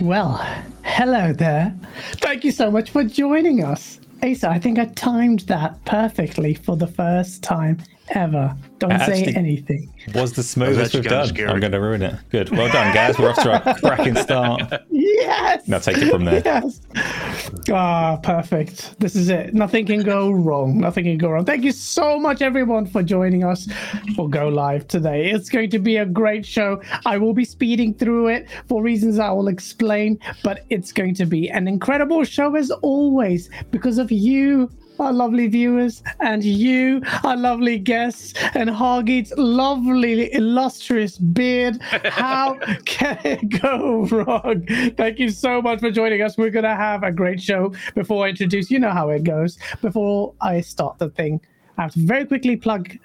Well, hello there. Thank you so much for joining us. Asa, I think I timed that perfectly for the first time ever. Don't say anything. Was the smoothest we've done. scary. I'm going to ruin it. Good. Well done, guys. We're off to a cracking start. Yes. Now take it from there. Yes. Ah, perfect. This is it. Nothing can go wrong. Nothing can go wrong. Thank you so much, everyone, for joining us for Go Live today. It's going to be a great show. I will be speeding through it for reasons I will explain, but it's going to be an incredible show as always because of you. Our lovely viewers and you, our lovely guests, and Hargeet's lovely, illustrious beard. How can it go wrong? Thank you so much for joining us. We're going to have a great show. Before I introduce, you know how it goes. Before I start the thing, I have to very quickly plug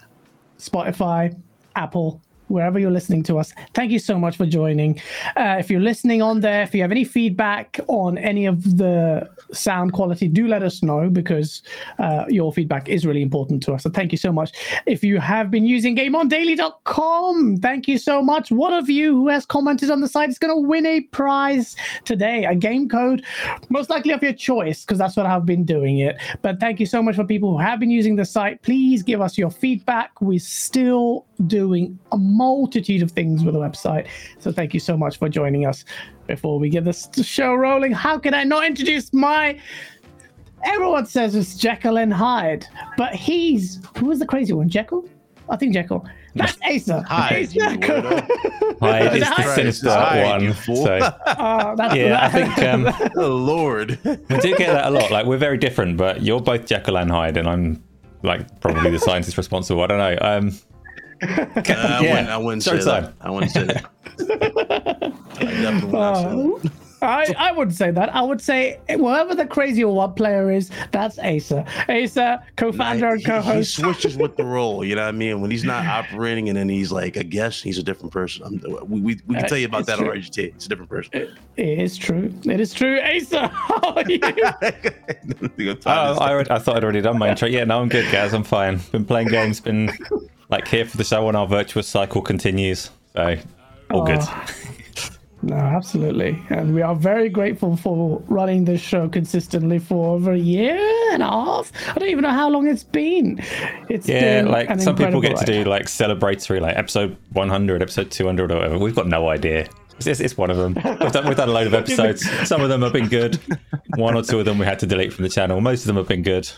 Spotify, Apple, wherever you're listening to us. Thank you so much for joining. Uh, if you're listening on there, if you have any feedback on any of the sound quality, do let us know because uh, your feedback is really important to us. So thank you so much. If you have been using GameOnDaily.com, thank you so much. One of you who has commented on the site is going to win a prize today, a game code, most likely of your choice, because that's what I've been doing it. But thank you so much for people who have been using the site. Please give us your feedback. We're still doing a multitude of things with the website. So thank you so much for joining us. Before we get this show rolling, how can I not introduce my everyone says it's Jekyll and Hyde, but he's who was the crazy one? Jekyll? I think Jekyll. That's Asa. Hyde, It's Jekyll. weirdo. Hyde is the Christ, sinister Hyde, one. So Uh, yeah, I think um, Oh Lord. we do get that a lot. Like we're very different, but you're both Jekyll and Hyde, and I'm like probably the scientist responsible. I don't know. Um, I Yeah, wouldn't, I wouldn't say showtime. that. I wouldn't say that. I definitely would not say that. Uh, I, I wouldn't say that. I would say whoever the crazy one player is, that's Asa. Asa, co-founder and He- he, co-host. He switches with the role. You know what I mean? When he's not operating and then he's like a guest, he's a different person. I'm, we we, we can Uh, tell you about it's that true. already. Jay. It's a different person. It is true. It is true. Asa, how are you? oh, I, already, I thought I'd already done my intro. Yeah, no, I'm good, guys. I'm fine. Been playing games. Been like here for the show and our virtuous cycle continues. So all good. Oh, No, absolutely. And we are very grateful for running this show consistently for over a year and a half. I don't even know how long it's been. It's Yeah, been like some people get to do like celebratory, like episode 100, episode 200, or whatever. We've got no idea. It's, it's, it's one of them. We've done, we've done a load of episodes. Some of them have been good. One or two of them we had to delete from the channel. Most of them have been good.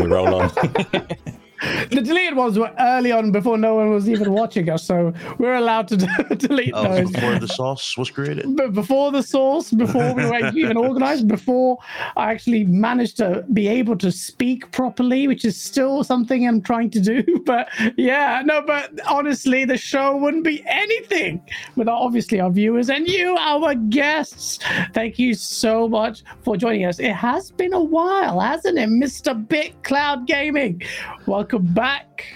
We roll on. The deleted ones were early on before no one was even watching us, so we're allowed to delete Oh, those. before the sauce was created. But before the sauce, before we were even organized, before I actually managed to be able to speak properly, which is still something I'm trying to do. But yeah, no, but honestly, the show wouldn't be anything without obviously our viewers and you, our guests. Thank you so much for joining us. It has been a while, hasn't it, Mr. Big Cloud Gaming? Welcome back.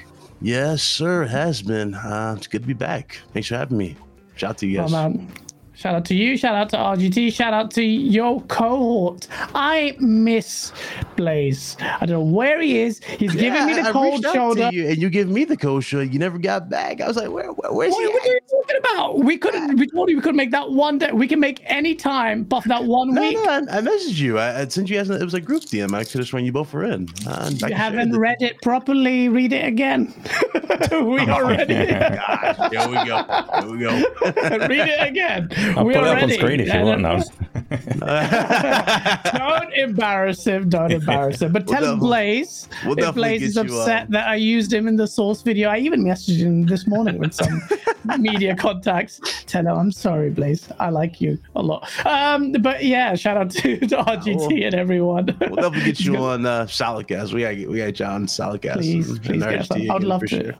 Yes, sir. It has been. Uh, it's good to be back. Thanks for having me. Shout out to you Oh guys. man. Shout out to you, shout out to RGT, shout out to your cohort. I miss Blaze. I don't know where he is. He's giving me Yeah, the I cold reached out to shoulder. you, and you give me the cold shoulder. You never got back. I was like, where, where where's What, he? what at? are you talking about? We couldn't. We told you we could make that one day. We can make any time, but for that one No, week. no, I, I messaged you. I, I sent you guys. It was a group DM. I could have sworn you both were in. Uh, You haven't read it properly. Read it again. we are ready. God, here we go. Here we go. read it again. I'll we put it up on screen if you want. No. don't embarrass him. Don't embarrass him. But We'll tell him definitely- Blaze. we'll if Blaze is get you, upset um, that I used him in the source video, I even messaged him this morning with some media contacts. Tell him I'm sorry, Blaze. I like you a lot. Um, but yeah, shout out to, to RGT Well, and everyone. We'll definitely get you on uh, Solidcast. We got we got John Solidcast. Please, and- please, and yes, I'd love to. sure.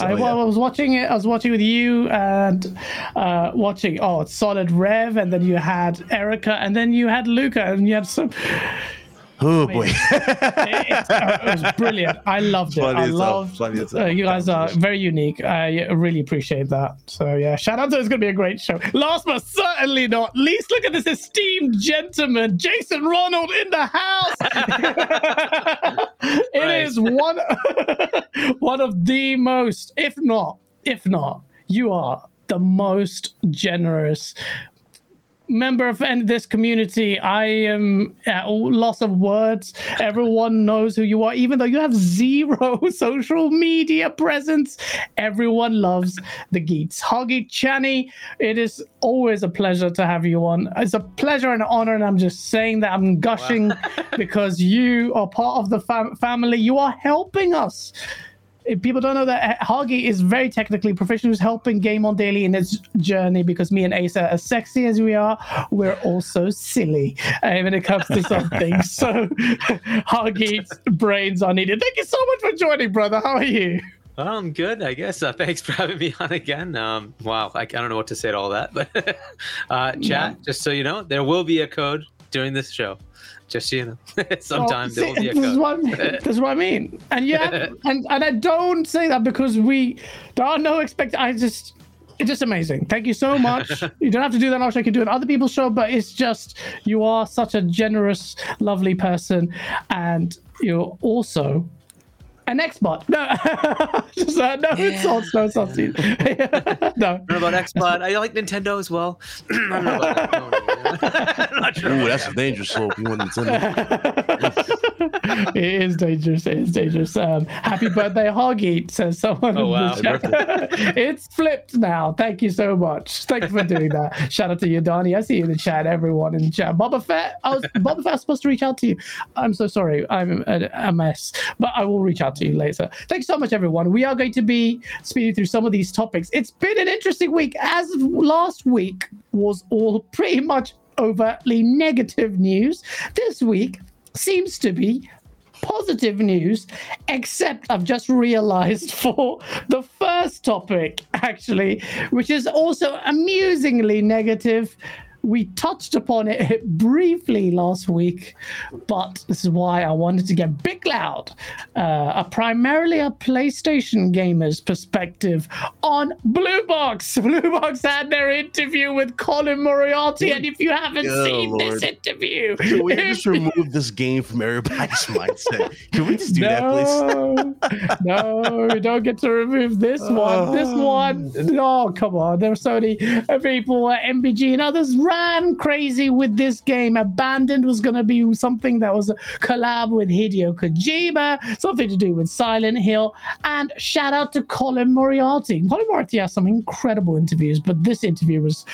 I, So, well, I was watching it. I was watching with you and uh, watching. Oh, it's Solid Rev, and then you had Erica, and then you had Luca, and you had some. Oh boy. it, it- uh, it was brilliant. I loved it. Funny I as hell. love. Funny Uh, you guys are very unique. I really appreciate that. So yeah, shout out to it's gonna be a great show. Last but certainly not least, look at this esteemed gentleman, Jason Ronald in the house. It is one one of the most, if not, if not, you are the most generous member of this community. I am at loss of words. Everyone knows who you are, even though you have zero social media presence. Everyone loves the Geats. Hoggy Chani, it is always a pleasure to have you on. It's a pleasure and an honor, and I'm just saying that I'm gushing wow. because you are part of the fam- family. You are helping us people don't know that Hoggy is very technically proficient, who's helping Game on Daily in its journey because me and Ace are as sexy as we are, we're also silly uh, when it comes to some things. so Hoggy's brains are needed. Thank you so much for joining, brother. How are you? I'm good, I guess. Uh, thanks for having me on again. Um, wow, I, I, don't know what to say to all that, but uh, chat, yeah. just so you know, there will be a code during this show. Just you know, sometimes well, see, this, is what, this is what I mean. And yeah, and and I don't say that because we there are no expect. I just it's just amazing. Thank you so much. you don't have to do that much. I can do it other people's show, but it's just you are such a generous, lovely person, and you're also an Xbot. No, just, uh, no, yeah. insults, no insults. no. What about Xbot? I like Nintendo as well. I don't I'm not sure. Ooh, that's a dangerous slope. You want Nintendo? it is dangerous. It is dangerous. Um, happy birthday, Hoggy, says someone. Oh, wow. it's flipped now. Thank you so much. Thank you for doing that. Shout out to you, Donnie. I see you in the chat, everyone in the chat. Boba Fett, I was, Boba Fett was supposed to reach out to you. I'm so sorry. I'm a, a mess, but I will reach out to you later. Thanks so much, everyone. We are going to be speeding through some of these topics. It's been an interesting week. As last week was all pretty much overtly negative news, this week seems to be positive news, except I've just realized for the first topic, actually, which is also amusingly negative we touched upon it briefly last week, but this is why I wanted to get big loud, uh, a primarily a PlayStation gamer's perspective on Blue Box. Blue Box had their interview with Colin Moriarty, and if you haven't oh, seen Lord. this interview, can we just remove this game from everybody's mindset? Can we just do no, that, please? no, we don't get to remove this one. This one, oh come on! There were so many people at MBG and others ran crazy with this game. Abandoned was going to be something that was a collab with Hideo Kojima, something to do with Silent Hill. And shout out to Colin Moriarty. Colin Moriarty has some incredible interviews, but this interview was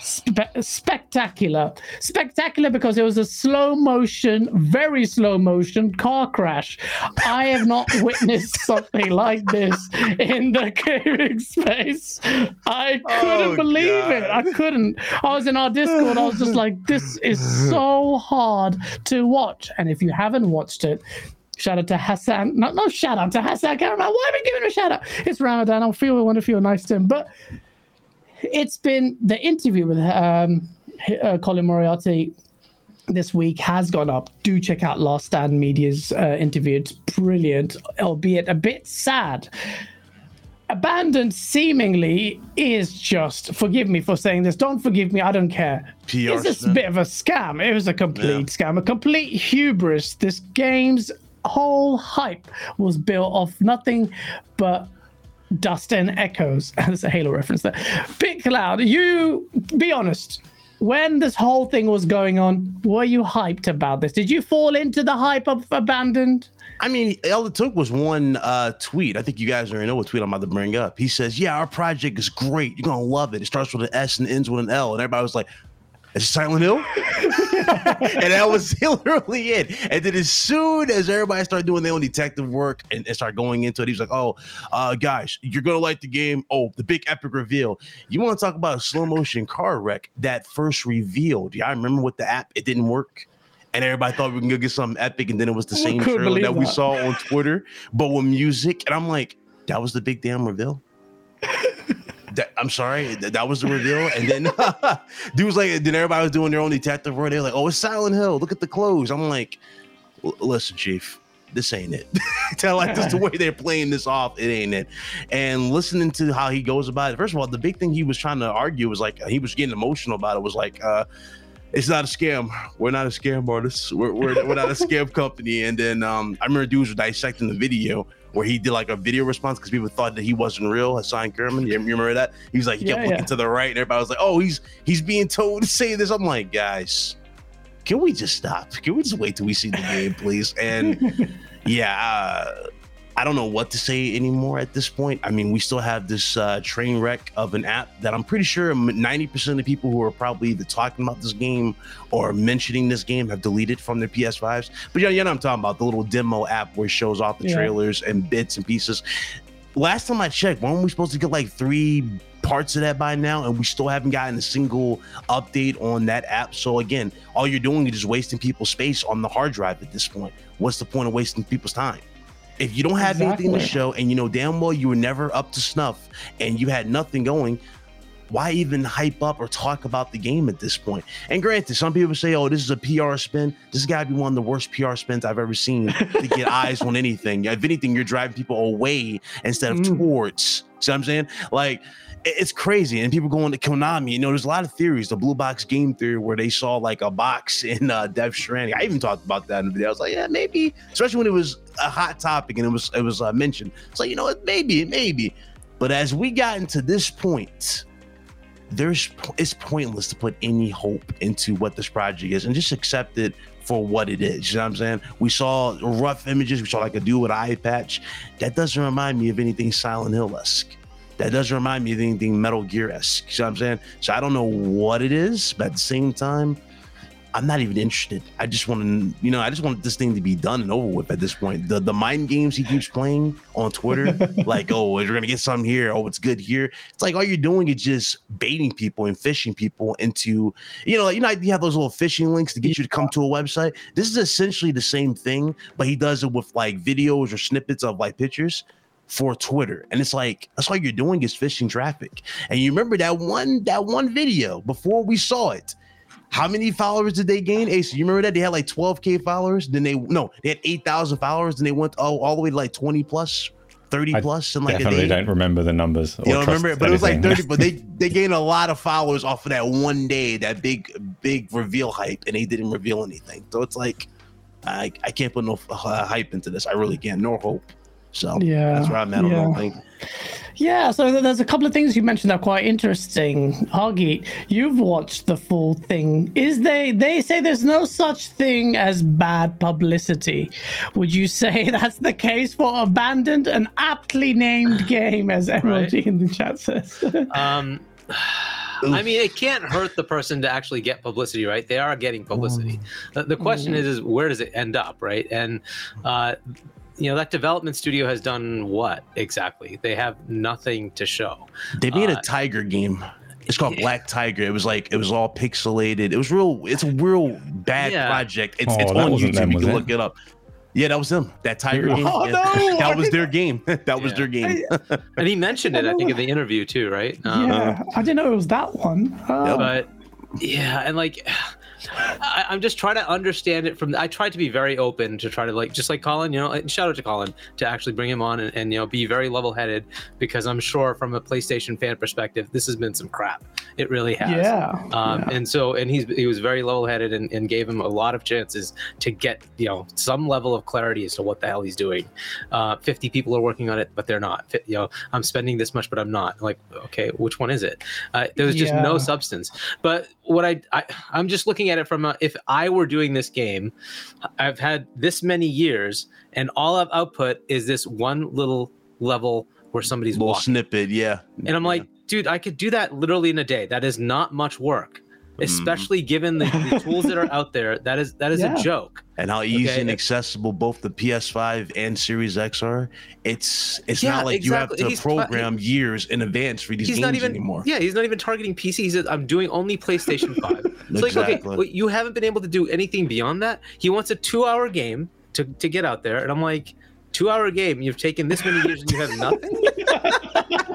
Spe- spectacular. Spectacular because it was a slow motion, very slow motion car crash. I have not witnessed something like this in the gaming space. I couldn't oh, believe God. it. I couldn't. I was in our Discord. I was just like, this is so hard to watch. And if you haven't watched it, Shout out to Hassan. No, no shout out to Hassan. I can't remember why am I giving him a shout out. It's Ramadan. I'll feel I want to feel nice to him. But it's been the interview with um, uh, Colin Moriarty this week has gone up. Do check out Last Stand Media's uh, interview. It's brilliant, albeit a bit sad. Abandoned seemingly is just, forgive me for saying this, don't forgive me, I don't care. PR it's just a bit of a scam. It was a complete yeah. scam, a complete hubris. This game's whole hype was built off nothing but dust and echoes. That's a Halo reference there. Big Cloud, you be honest. When this whole thing was going on, were you hyped about this? Did you fall into the hype of Abandoned? I mean, all it took was one uh, tweet. I think you guys already know what tweet I'm about to bring up. He says, "Yeah, our project is great. You're gonna love it. It starts with an S and ends with an L." And everybody was like, Silent Hill. and that was literally it. And then as soon as everybody started doing their own detective work and, and started going into it, he was like, Oh, uh, guys, you're gonna like the game. Oh, the big epic reveal. You want to talk about a slow motion car wreck that first revealed? Yeah, I remember with the app, it didn't work. And everybody thought we can go get something epic, and then it was the I same trailer that, that we saw on Twitter, but with music. And I'm like, that was the big damn reveal. that, I'm sorry, that, that, was the reveal. And then dude was like, then everybody was doing their own detective work. They're like, oh, it's Silent Hill. Look at the clothes. I'm like, listen, Chief, this ain't it. Tell like this the way they're playing this off, it ain't it. And listening to how he goes about it. First of all, the big thing he was trying to argue was like he was getting emotional about it. Was like, uh, it's not a scam. We're not a scam artist. We're, we're, we're not a scam company. And then um, I remember dudes were dissecting the video where he did like a video response because people thought that he wasn't real. Hassan Kerman, you, remember that? He was like, he kept Yeah, looking yeah. to the right, and everybody was like, "Oh, he's he's being told to say this." I'm like, guys, can we just stop? Can we just wait till we see the game, please? And yeah, uh, I don't know what to say anymore at this point. I mean, we still have this uh, train wreck of an app that I'm pretty sure 90% of the people who are probably either talking about this game or mentioning this game have deleted from their PS5s. But yeah, you know what I'm talking about the little demo app where it shows off the Yeah. trailers and bits and pieces. Last time I checked, weren't we supposed to get like three parts of that by now? And we still haven't gotten a single update on that app. So again, all you're doing is just wasting people's space on the hard drive at this point. What's the point of wasting people's time? If you don't have anything to show and you know damn well you were never up to snuff and you had nothing going, why even hype up or talk about the game at this point? And granted, some people say, oh, this is a PR spin. This has got to be one of the worst PR spins I've ever seen to get eyes on anything. If anything, you're driving people away instead of Mm. towards. See what I'm saying? Like, it's crazy. And people going to Konami, you know, there's a lot of theories. The blue box game theory where they saw like a box in uh, Death Stranding. I even talked about that in the video. I was like, yeah, maybe, especially when it was a hot topic and it was it was uh, mentioned. It's like, you know what, maybe, maybe. But as we got into this point, there's it's pointless to put any hope into what this project is and just accept it for what it is. You know what I'm saying? We saw rough images. We saw like a dude with eye patch. That doesn't remind me of anything Silent Hill esque. That doesn't remind me of anything Metal Gear esque. You know what I'm saying? So I don't know what it is, but at the same time, I'm not even interested. I just want to, you know, I just want this thing to be done and over with at this point. The the mind games he keeps playing on Twitter, like, oh, we're gonna get something here. Oh, it's good here. It's like all you're doing is just baiting people and fishing people into, you know, you know, you have those little fishing links to get you to come to a website. This is essentially the same thing, but he does it with like videos or snippets of like pictures for Twitter. And it's like that's all you're doing is fishing traffic. And you remember that one that one video before we saw it. How many followers did they gain? Ace, you remember that? They had like 12k followers. Then they no, they had 8,000 followers. Then they went oh, all the way to like 20 plus, 30 I plus in like a Definitely day. don't remember the numbers. or You don't remember it, but it was like 30. But they they gained a lot of followers off of that one day, that big big reveal hype, and they didn't reveal anything. So it's like I I can't put no uh, hype into this. I really can't, nor hope. So Yeah, that's where I'm at on the whole thing. Yeah, so there's a couple of things you mentioned that are quite interesting. Hoggy, you've watched the full thing. Is they they say there's no such thing as bad publicity. Would you say that's the case for abandoned and aptly named game, as Emerald Right. in the chat says? Um, I mean, it can't hurt the person to actually get publicity, right? They are getting publicity. The, the question is, is where does it end up, right? And uh, you know, that development studio has done what exactly? They have nothing to show. They made Uh, a tiger game. It's called yeah. Black Tiger. It was like it was all pixelated. It was real. It's a real bad Yeah. project. It's, Oh, it's on YouTube. them, you can it? look it up. Yeah, that was them. That tiger game. Oh, Yeah, no! that was their game. that was their game. And he mentioned it, I think, in the interview too, right? Um, yeah, I didn't know it was that one. Oh. but yeah and like I, i'm just trying to understand it from i tried to be very open to try to like just like colin you know and shout out to colin to actually bring him on and, and you know be very level-headed because i'm sure from a playstation fan perspective this has been some crap. It really has. Yeah. um, yeah. and so and he's he was very level-headed and, and gave him a lot of chances to get you know some level of clarity as to what the hell he's doing. Uh, 50 people are working on it but they're not. You know i'm spending this much but i'm not. Like okay which one is it? Uh, there was just no substance. But what I, I i'm just looking at it from a, if i were doing this game i've had this many years and all i've output is this one little level where somebody's little walking snippet. Yeah. and I'm like, dude, I could do that literally in a day. That is not much work. Mm-hmm. especially given the, the tools that are out there. That is that is Yeah. a joke. and how easy Okay. and accessible both the PS5 and Series X are. It's it's Yeah, not like exactly. you have to fu- program years in advance for these He's games not even anymore. yeah. He's not even targeting PC. He says I'm doing only PlayStation Five. It's like okay, Exactly. well, you haven't been able to do anything beyond that. He wants a two-hour game to to get out there, and I'm like, two-hour game. You've taken this many years and you have nothing.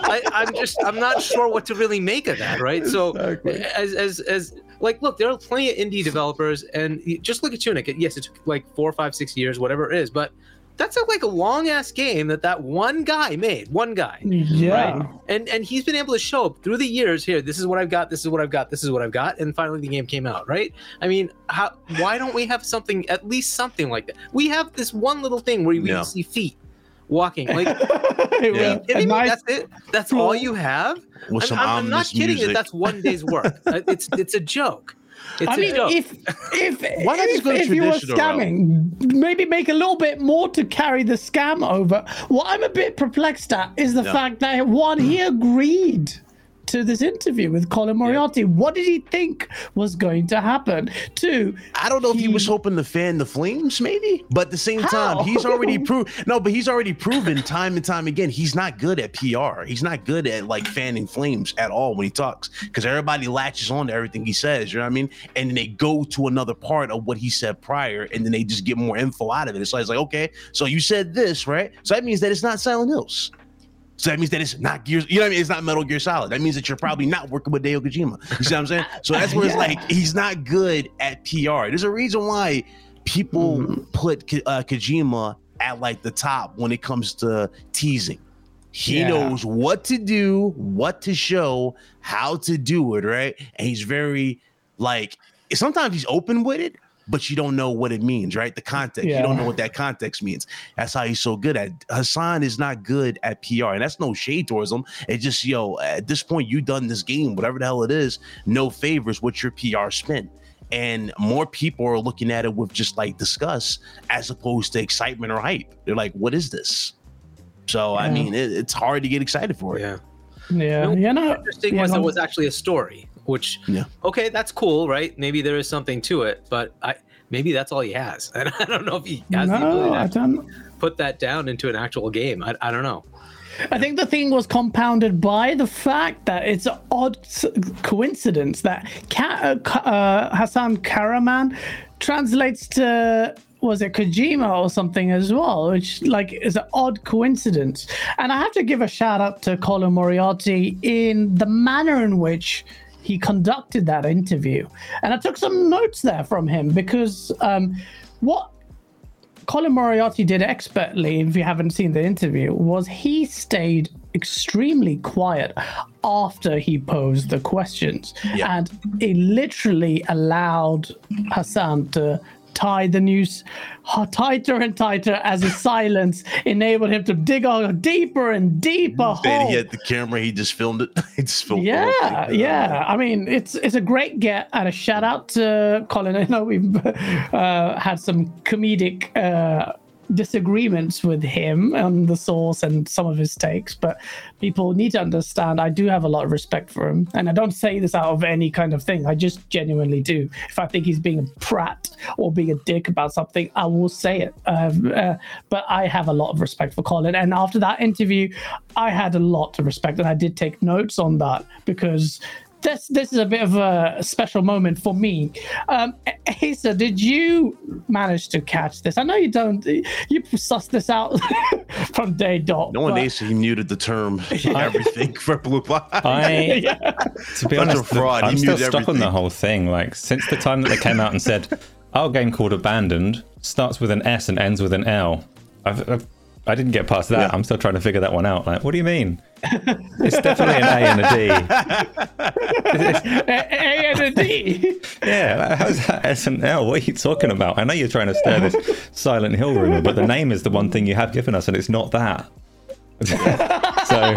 I, I'm just I'm not sure what to really make of that, right? So as as as like look, there are plenty of indie developers, and just look at Tunic. Yes, it took like four, five, six years, whatever it is, but that's a, like a long ass game that that one guy made, one guy, yeah. right? And and he's been able to show up through the years. Here, this is what I've got. This is what I've got. This is what I've got. And finally, the game came out, right? I mean, how? Why don't we have something, at least something like that? We have this one little thing where we Yeah. see feet. walking. Like, are you Yeah. kidding me? nice- That's it. That's all you have. With I'm, some I'm- I'm not kidding. music. It. That's one day's work. Uh, it's it's a joke. It's I a mean, joke. if if Why not just if, go if you were traditional route? scamming, maybe make a little bit more to carry the scam over. What I'm a bit perplexed at is the Yeah. fact that one he agreed to this interview with Colin Moriarty. What did he think was going to happen? Two, I don't know if he was hoping to fan the flames, maybe, but at the same time, he's already proved no, but he's already proven time and time again he's not good at PR. He's not good at like fanning flames at all when he talks because everybody latches on to everything he says. You know what I mean? And then they go to another part of what he said prior, and then they just get more info out of it. So it's like, okay, so you said this, right? So that means that it's not Silent Hills. So that means that it's not Gears. You know what I mean? It's not Metal Gear Solid. That means that you're probably not working with Deo Kojima. You see what I'm saying? So that's where it's like he's not good at PR. There's a reason why people Mm-hmm. put uh, Kojima at like the top when it comes to teasing. He Yeah. knows what to do, what to show, how to do it, right? And he's very like sometimes he's open with it, but you don't know what it means, right? The context. You don't know what that context means. That's how he's so good at Hassan is not good at PR. And that's no shade towards him. It's just, yo, at this point, you done this game, whatever the hell it is, no favors what your PR spin. And more people are looking at it with just like disgust as opposed to excitement or hype. They're like, what is this? So I mean, it, it's hard to get excited for it. yeah. yeah, you know, interesting yeah, was go it was actually a story, which Yeah. okay, that's cool, right? Maybe there is something to it, but I maybe that's all he has. And I don't know if he has the ability no, to I don't. put that down into an actual game. I, I don't know. I think the thing was compounded by the fact that it's an odd coincidence that uh, Ka- uh, Hassan Kahraman translates to was it Kojima or something as well, which like is an odd coincidence. And I have to give a shout out to Colin Moriarty in the manner in which he conducted that interview. And I took some notes there from him because um, what Colin Moriarty did expertly, if you haven't seen the interview, was he stayed extremely quiet after he posed the questions. Yeah. And he literally allowed Hassan to tie the noose tighter and tighter as his silence enabled him to dig a deeper and deeper Saying hole. he had the camera, he just filmed it. he just filmed Yeah, yeah. I mean, it's it's a great get and a shout out to Colin. I know we've uh, had some comedic uh, disagreements with him on the source and some of his takes, but people need to understand I do have a lot of respect for him, and I don't say this out of any kind of thing. I just genuinely do. If I think he's being a prat or being a dick about something, I will say it. Um, uh, but I have a lot of respect for Colin, and after that interview, I had a lot to respect, and I did take notes on that because this this is a bit of a special moment for me. Um, Asa, did you manage to catch this? I know you don't. You sussed this out from day dot. No one but- asked he muted the term everything for Blue Box. I, Yeah. to be Such a honest, fraud. He I'm still muted stuck on the whole thing. Like since the time that they came out and said our game called Abandoned starts with an S and ends with an L. I've, I've, I didn't get past that. Yeah. I'm still trying to figure that one out. Like, what do you mean? It's definitely an A and a D. A, A and a D. Yeah, how's that S and L? What are you talking about? I know you're trying to stir this Silent Hill rumor, but the name is the one thing you have given us, and it's not that. so,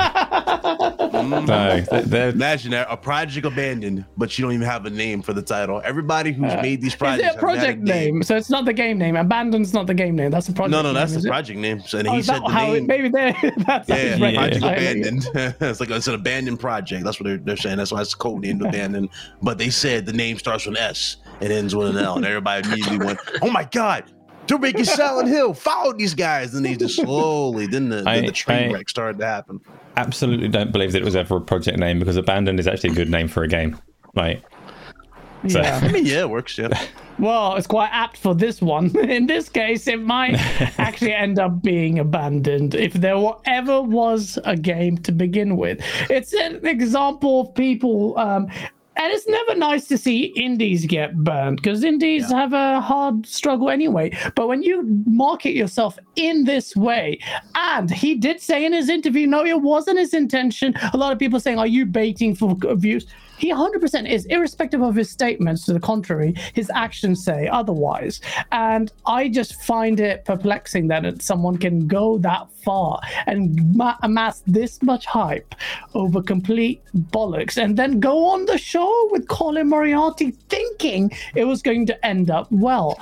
no, they're, they're- Imagine that a project abandoned, but you don't even have a name for the title. Everybody who's made these Is projects it a have had project name? So it's not the game name. Abandoned's not the game name. That's the project. Name. No, no, that's name, is the it? project name. So and Oh, he is said the how it, maybe there. That's Yeah, right. Project I- Abandoned. it's like it's an abandoned project. That's what they're, they're saying. That's why it's code named Abandoned. But they said the name starts with an S and ends with an L, and everybody immediately went, "Oh my god, they're making Silent Hill. Follow these guys." And they just slowly, then the, then the train I- wreck started to happen. absolutely don't believe that it was ever a project name because Abandoned is actually a good name for a game. Like, so, Yeah. I mean, yeah, it works. Yeah, Well, it's quite apt for this one. In this case, it might actually end up being abandoned if there wa- ever was a game to begin with. It's an example of people. Um, and it's never nice to see indies get burned because indies have a hard struggle anyway. But when you market yourself in this way, and he did say in his interview, no, it wasn't his intention. A lot of people saying, Are you baiting for views? He 100% is, irrespective of his statements to the contrary, his actions say otherwise. And I just find it perplexing that someone can go that far and ma- amass this much hype over complete bollocks and then go on the show with Colin Moriarty thinking it was going to end up well.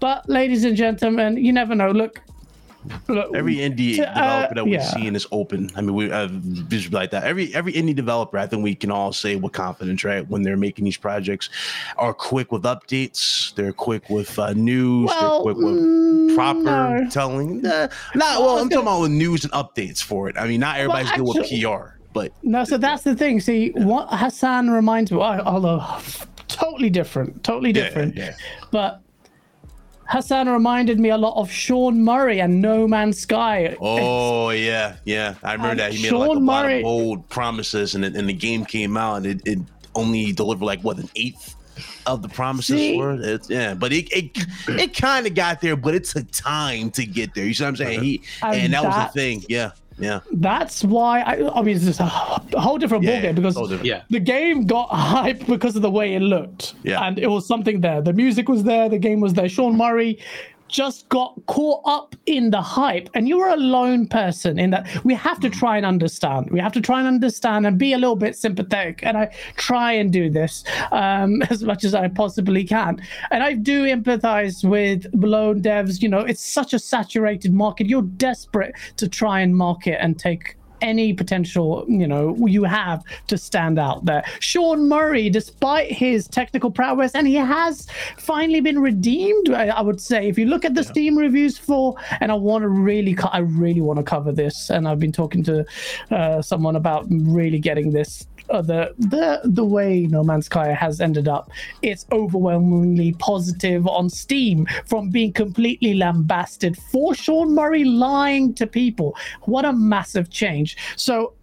But, ladies and gentlemen, you never know. Look Every indie uh, developer that we've yeah. seen is open. I mean, we uh, like that. Every every indie developer, I think we can all say with confidence, right? When they're making these projects, are quick with updates. They're quick with uh, news. Well, they're quick with mm, proper no. telling. Nah, not well. I'm talking about with news and updates for it. I mean, not everybody's good with PR, but No, so that's the thing. See, what Hassan reminds me, well, although totally different, totally Yeah, different, yeah. but Hassan reminded me a lot of Sean Murray and No Man's Sky. Oh yeah, yeah. I remember Um, that he made like a Sean lot Murray- of bold promises, and it- and the game came out, and it, it only delivered like what an eighth of the promises See? were. It's, yeah, but it it, it kind of got there, but it took time to get there. You see what I'm saying? He And and, that was that- the thing. Yeah, yeah. That's why I, I mean, it's just a whole different Yeah, ballgame because different. Yeah. the game got hype because of the way it looked. Yeah. And it was something there. The music was there, the game was there. Sean Murray just got caught up in the hype. And you're a lone person in that we have to try and understand. We have to try and understand and be a little bit sympathetic. And I try and do this um, as much as I possibly can. And I do empathize with lone devs. You know, it's such a saturated market. You're desperate to try and market and take any potential you know you have to stand out there. Sean Murray, despite his technical prowess, and he has finally been redeemed. I, I would say, if you look at the Steam reviews for, and I want to really, I really want to cover this, and I've been talking to uh, someone about really getting this. Uh, the the the way No Man's Sky has ended up, it's overwhelmingly positive on Steam from being completely lambasted for Sean Murray lying to people. What a massive change! So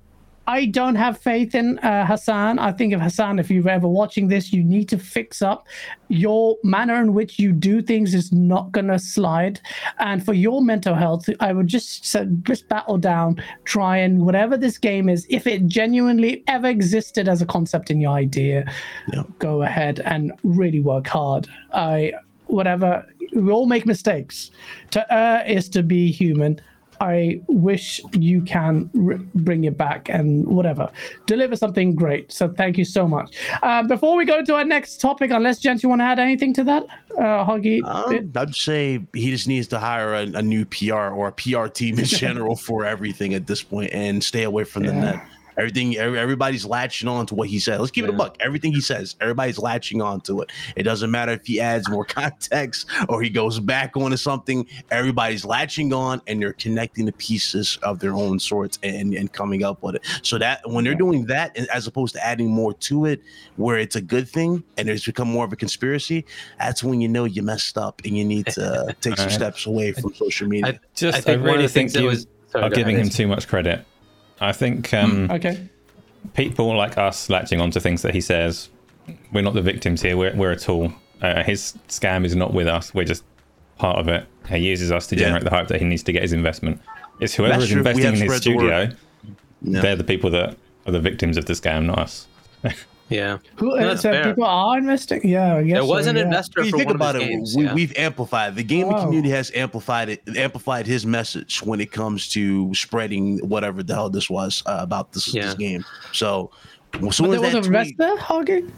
I don't have faith in uh, Hassan. I think if Hassan, if you're ever watching this, you need to fix up your manner in which you do things is not gonna slide. And for your mental health, I would just just battle down, try and whatever this game is, if it genuinely ever existed as a concept in your idea, Yeah. go ahead and really work hard. I whatever we all make mistakes. To err is to be human. I wish you can r- bring it back and whatever, deliver something great. So thank you so much. Uh, before we go to our next topic, unless gents, you want to add anything to that, uh, Hoggy? Um, I'd say he just needs to hire a, a new PR or a PR team in general for everything at this point and stay away from the net. Everything, every, everybody's latching on to what he said. Let's keep it a buck. Everything he says, everybody's latching on to it. It doesn't matter if he adds more context or he goes back onto something. Everybody's latching on and they're connecting the pieces of their own sorts and, and coming up with it. So that when they're doing that, as opposed to adding more to it, where it's a good thing and it's become more of a conspiracy, that's when you know you messed up and you need to take some Alright. steps away from social media. I, Just, I I, think one of really the things think that you was- sorry, are giving ahead. him too much credit. I think um, Okay. people like us latching onto things that he says, we're not the victims here. We're, we're a tool. Uh, his scam is not with us. We're just part of it. He uses us to Yeah. generate the hype that he needs to get his investment. It's whoever That's is investing in his spread the studio. They're the people that are the victims of the scam, not us. Yeah. Who, No, that's so people are investing? Yeah, I guess There was so, an yeah. investor If you for think one about of it, games. we, yeah. we've amplified the gaming Wow. community has amplified it, amplified his message when it comes to spreading whatever the hell this was uh, about this, Yeah. this game. So, as soon But as there was an investor, Hoggy?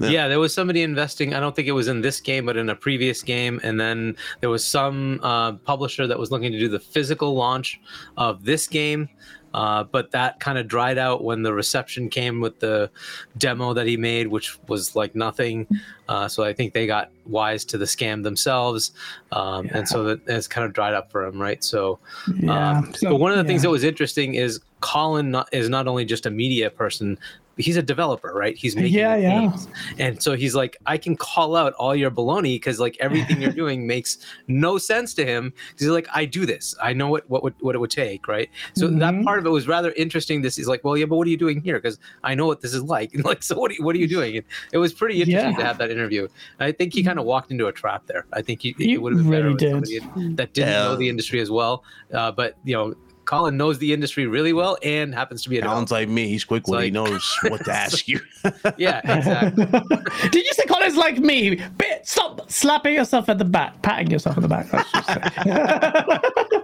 Yeah. Yeah, there was somebody investing. I don't think it was in this game, but in a previous game. And then there was some uh, publisher that was looking to do the physical launch of this game. Uh, but that kind of dried out when the reception came with the demo that he made, which was like nothing. Uh, so I think they got wise to the scam themselves, um, and so that it's kind of dried up for him, right? So, Yeah. um, so- but one of the things that was interesting is Colin not, is not only just a media person, he's a developer, right? He's making Yeah, yeah. games. And so he's like, I can call out all your baloney because like everything you're doing makes no sense to him. He's like, I do this. I know what what would what it would take, right? So that Mhm. part of it was rather interesting. This is like, well, yeah, but what are you doing here? Because I know what this is like. And like, so what are you, what are you doing? And it was pretty interesting to have that interview. I think he kind of walked into a trap there. I think he, He it would have been better really with did. somebody that didn't Yeah. know the industry as well. Uh, but you know. Colin knows the industry really well and happens to be a Colin's like me. He's quick when he knows what to ask you. yeah, exactly. Did you say Colin's like me? Bit, stop slapping yourself at the back, patting yourself at the back. I.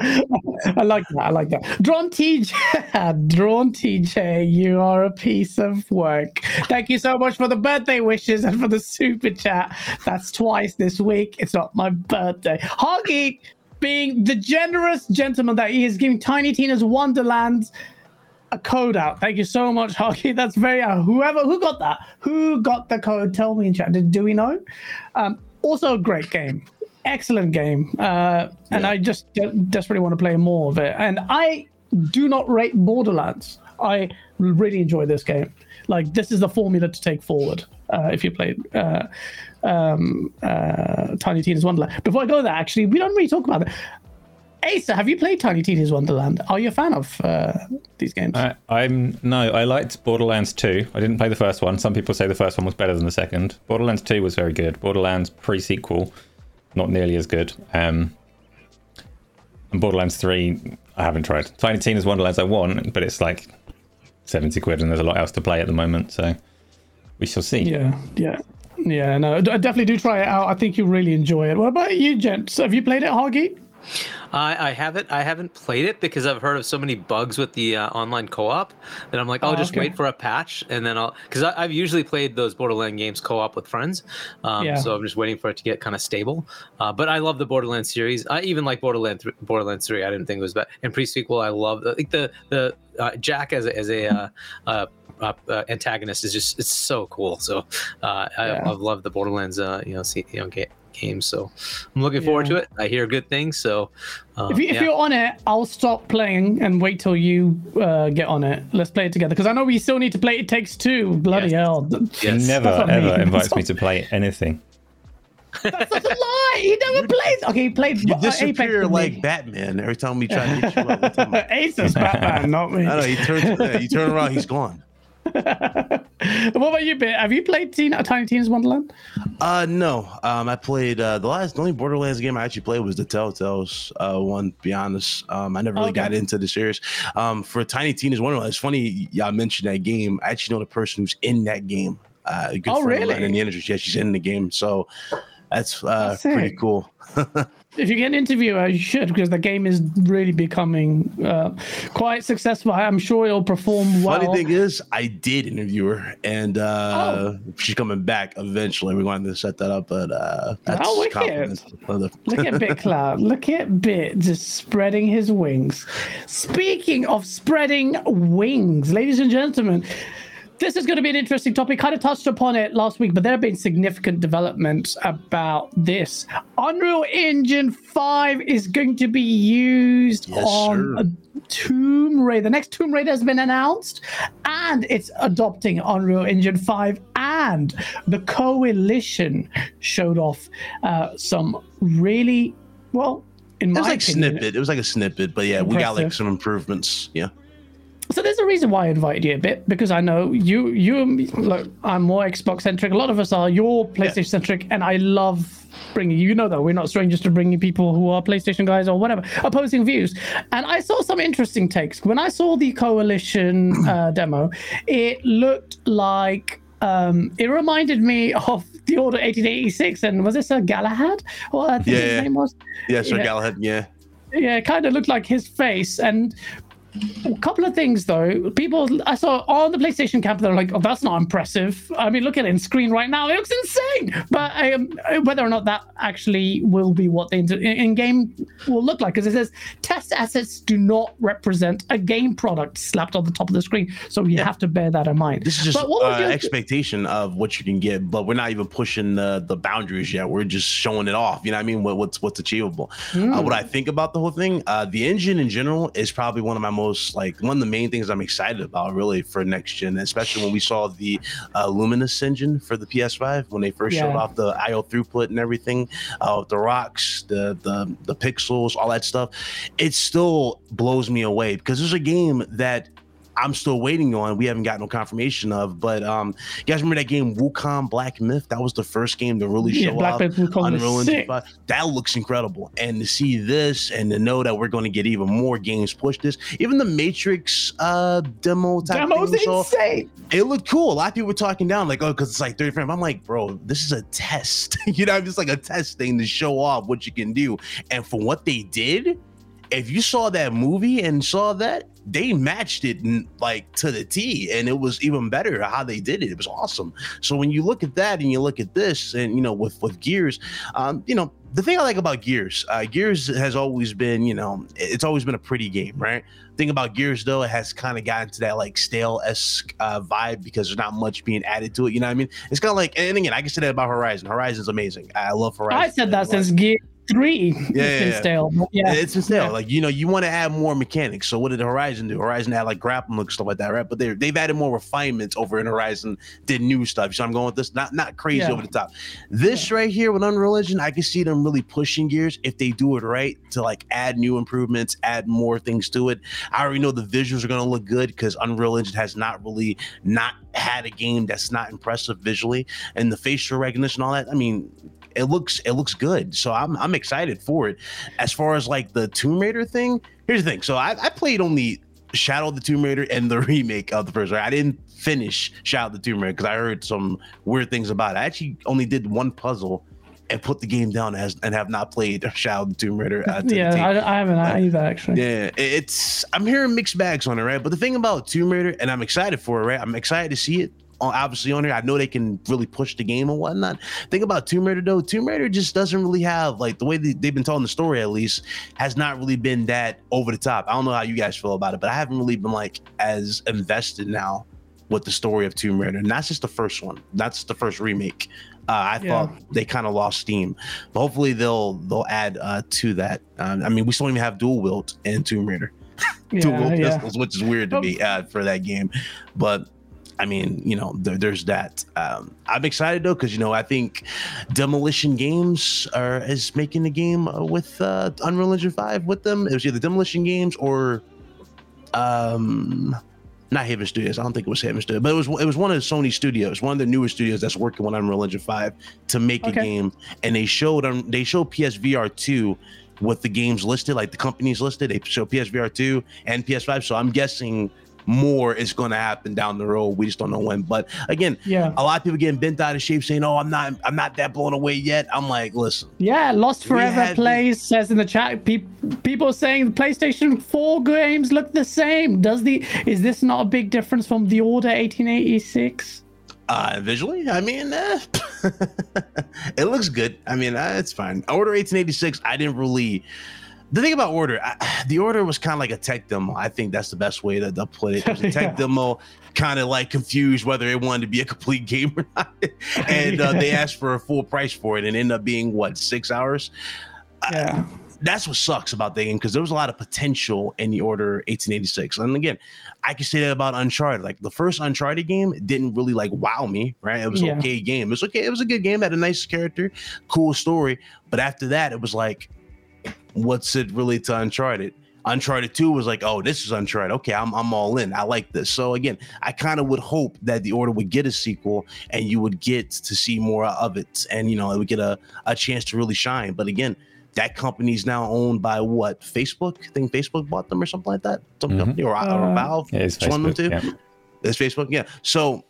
I like that. I like that. Drawn TJ, Drawn TJ, you are a piece of work. Thank you so much for the birthday wishes and for the super chat. That's twice this week. It's not my birthday. Hoggy, being the generous gentleman that he is, giving Tiny Tina's Wonderland a code out. Thank you so much, Hoggy. That's very uh, whoever who got that. Who got the code? Tell me in chat. Did, do we know? Um, also, a great game, excellent game, uh, and I just de- desperately want to play more of it. And I do not rate Borderlands. I really enjoy this game. Like this is the formula to take forward. Uh, if you played uh, um, uh, Tiny Tina's Wonderland. Before I go there, actually, we don't really talk about it. Asa, have you played Tiny Tina's Wonderland? Are you a fan of uh, these games? I, I'm no, I liked Borderlands 2. I didn't play the first one. Some people say the first one was better than the second. Borderlands 2 was very good. Borderlands pre-sequel, not nearly as good. Um, and Borderlands 3, I haven't tried. Tiny Tina's Wonderlands I want, but it's like 70 quid and there's a lot else to play at the moment, so we shall see. Yeah, yeah, yeah. No, I definitely do try it out. I think you'll really enjoy it. What about you, gents? Have you played it, Hoggy? I, I haven't I haven't played it because I've heard of so many bugs with the uh, online co-op that I'm like, I'll Oh, just okay. wait for a patch and then I'll because I've usually played those Borderland games co-op with friends, um, Yeah. so I'm just waiting for it to get kind of stable. Uh, but I love the Borderlands series. I even like Borderland th- Borderlands three. I didn't think it was bad. And pre-sequel, I love I think the the uh, Jack as a as a uh, uh, uh, uh, antagonist is just it's so cool. So uh, I, Yeah. I've loved the Borderlands uh, you know see, you know ga- games. So I'm looking forward to it. I hear good things. So uh, If, you, if yeah. you're on it, I'll stop playing and wait till you uh, get on it. Let's play it together because I know we still need to play It Takes Two. Bloody Yes. hell! He Yes. never That's what I ever mean. invites me to play anything. That's such a lie. He never plays. Okay, he played You uh, Apex disappear with like me. Batman every time we try to get you up. What time- Ace is Batman, not me. know you turn, yeah, you turn around, he's gone. what about you, Bit? Have you played Tina, Tiny Tina's Wonderland? Uh, no. Um, I played uh, the last the only Borderlands game I actually played was the Telltales uh, one. To be honest, um, I never really Okay. got into the series. Um, for Tiny Tina's Wonderland, it's funny y'all mentioned that game. I actually know the person who's in that game. Uh, a good Oh, friend really? In the industry, yeah, she's in the game, so that's uh, That's pretty cool. If you get an interview, uh, you should because the game is really becoming uh, quite successful. I'm sure it'll perform well. Funny thing is, I did interview her, and uh, Oh. she's coming back eventually. We're going to set that up, but uh, that's Oh, confidential. Look at Bit Cloud. Look at Bit just spreading his wings. Speaking of spreading wings, ladies and gentlemen, this is going to be an interesting topic. Kind of touched upon it last week, but there have been significant developments about this. Unreal Engine 5 is going to be used Yes, on. Tomb Raider. The next Tomb Raider has been announced, and it's adopting Unreal Engine 5. And the Coalition showed off uh, some really, well, in It my was like opinion, snippet. It was like a snippet, but yeah, we got like some improvements. Yeah. So there's a reason why I invited you a bit because I know you you look I'm more Xbox centric. A lot of us are. You're PlayStation centric, and I love bringing you know that we're not strangers to bringing people who are PlayStation guys or whatever opposing views. And I saw some interesting takes when I saw the Coalition uh, demo. It looked like. Um, it reminded me of the Order 1886, and was this a Galahad? What I think Yeah, his yeah. name was? Yeah, Sir Yeah. Galahad. Yeah. yeah, it kind of looked like his face. And a couple of things though. People I saw on the PlayStation camp, they're like, "Oh, that's not impressive." I mean, look at it in screen right now; it looks insane. But um, whether or not that actually will be what the in game will look like, because it says test assets do not represent a game product slapped on the top of the screen, so you have to bear that in mind. This is just But what uh, expectation of what you can get, but we're not even pushing the, the boundaries yet. We're just showing it off. You know what I mean? What, what's what's achievable. Hmm. Uh, what I think about the whole thing, uh, the engine in general is probably one of my most like one of the main things I'm excited about really for next gen, especially when we saw the uh, Luminous engine for the PS5 when they first showed off the IO throughput and everything, uh, the rocks, the the the pixels, all that stuff. It still blows me away because there's a game that I'm still waiting on. We haven't got no confirmation of. But um, you guys remember that game Wukong Black Myth? That was the first game to really Yeah, show Black off Myth Wukong Unreal Engine 5. That looks incredible. And to see this and to know that we're going to get even more games push this, even the Matrix uh demo type Demo's thing insane. it looked cool. A lot of people were talking down, like, oh, because it's like 30 frames. I'm like, bro, this is a test. you know, just like a test thing to show off what you can do. And for what they did, if you saw that movie and saw that, they matched it like to the T, and it was even better how they did it. It was awesome. So when you look at that and you look at this, and you know, with with Gears, um, you know, the thing I like about Gears, uh, Gears has always been, you know, it's always been a pretty game, right? thing about Gears though, it has kind of gotten to that like stale esque uh, vibe because there's not much being added to it. You know what I mean? It's kind of like, and again, I can say that about Horizon. Horizon's amazing. I love Horizon. I said that since Gear Three. Yeah, it's been yeah, stale. Yeah, It's been stale. Yeah. Like you know, you want to add more mechanics. So what did Horizon do? Horizon had like grappling look stuff like that, right? But they they've added more refinements over in Horizon. Did new stuff. So I'm going with this. Not not crazy Yeah. over the top. This right here with Unreal Engine, I can see them really pushing gears if they do it right to like add new improvements, add more things to it. I already know the visuals are going to look good because Unreal Engine has not really not had a game that's not impressive visually, and the facial recognition, all that. I mean, it looks it looks good. So I'm I'm excited for it. As far as like the Tomb Raider thing, here's the thing. So I, I played only Shadow of the Tomb Raider and the remake of the first. Right? I didn't finish Shadow of the Tomb Raider because I heard some weird things about it. I actually only did one puzzle and put the game down as and have not played Shadow of the Tomb Raider. Uh, yeah. I, I haven't either actually. Yeah, it's I'm hearing mixed bags on it, right? But the thing about Tomb Raider, and I'm excited for it, right? I'm excited to see it. Obviously on here, I know they can really push the game and whatnot. Think about Tomb Raider though, Tomb Raider just doesn't really have like the way they, they've been telling the story at least has not really been that over the top. I don't know how you guys feel about it, but I haven't really been like as invested now with the story of Tomb Raider. And that's just the first one. That's the first remake. Uh, I Yeah. thought they kind of lost steam, but hopefully they'll they'll add uh, to that. Um, I mean, we still don't even have dual wield in Tomb Raider, dual yeah. pistols, which is weird to me uh, for that game. But I mean, you know, there, there's that. Um, I'm excited though because you know I think Demolition Games are is making the game uh, with uh, Unreal Engine Five with them. It was either Demolition Games or um not Haven Studios. I don't think it was Haven Studios, but it was it was one of Sony studios, one of the newer studios that's working on Unreal Engine Five to make Okay. a game. And they showed um they showed PSVR two with the games listed, like the companies listed. They show PSVR two and PS5. So I'm guessing more is going to happen down the road. We just don't know when. But again, Yeah, a lot of people getting bent out of shape, saying, "Oh, I'm not, I'm not that blown away yet." I'm like, listen, yeah. Lost Forever plays says in the chat. Pe- people saying the PlayStation 4 games look the same. Does the is this not a big difference from the Order 1886? Uh, visually, I mean, eh, it looks good. I mean, uh, it's fine. Order 1886, I didn't really. The thing about Order, I, the Order was kind of like a tech demo. I think that's the best way to, to put it. It was a tech Yeah. demo, kind of like confused whether it wanted to be a complete game or not. and uh, they asked for a full price for it and ended up being what, six hours? Yeah, that's what sucks about the game because there was a lot of potential in the order 1886 and again i can say that about uncharted like the first uncharted game didn't really like wow me right it was Yeah. okay game it was okay it was a good game had a nice character cool story but after that it was like what's it really to uncharted Uncharted 2 was like, oh, this is Uncharted. Okay, I'm, I'm all in. I like this. So again, I kind of would hope that the order would get a sequel and you would get to see more of it and you know, it would get a, a chance to really shine. But again, that company's now owned by what? Facebook? I think Facebook bought them or something like that. Some Mhm. company or, or Uh, Valve. Yeah, it's It's one of Facebook. them too. Yeah. It's Facebook. Yeah. So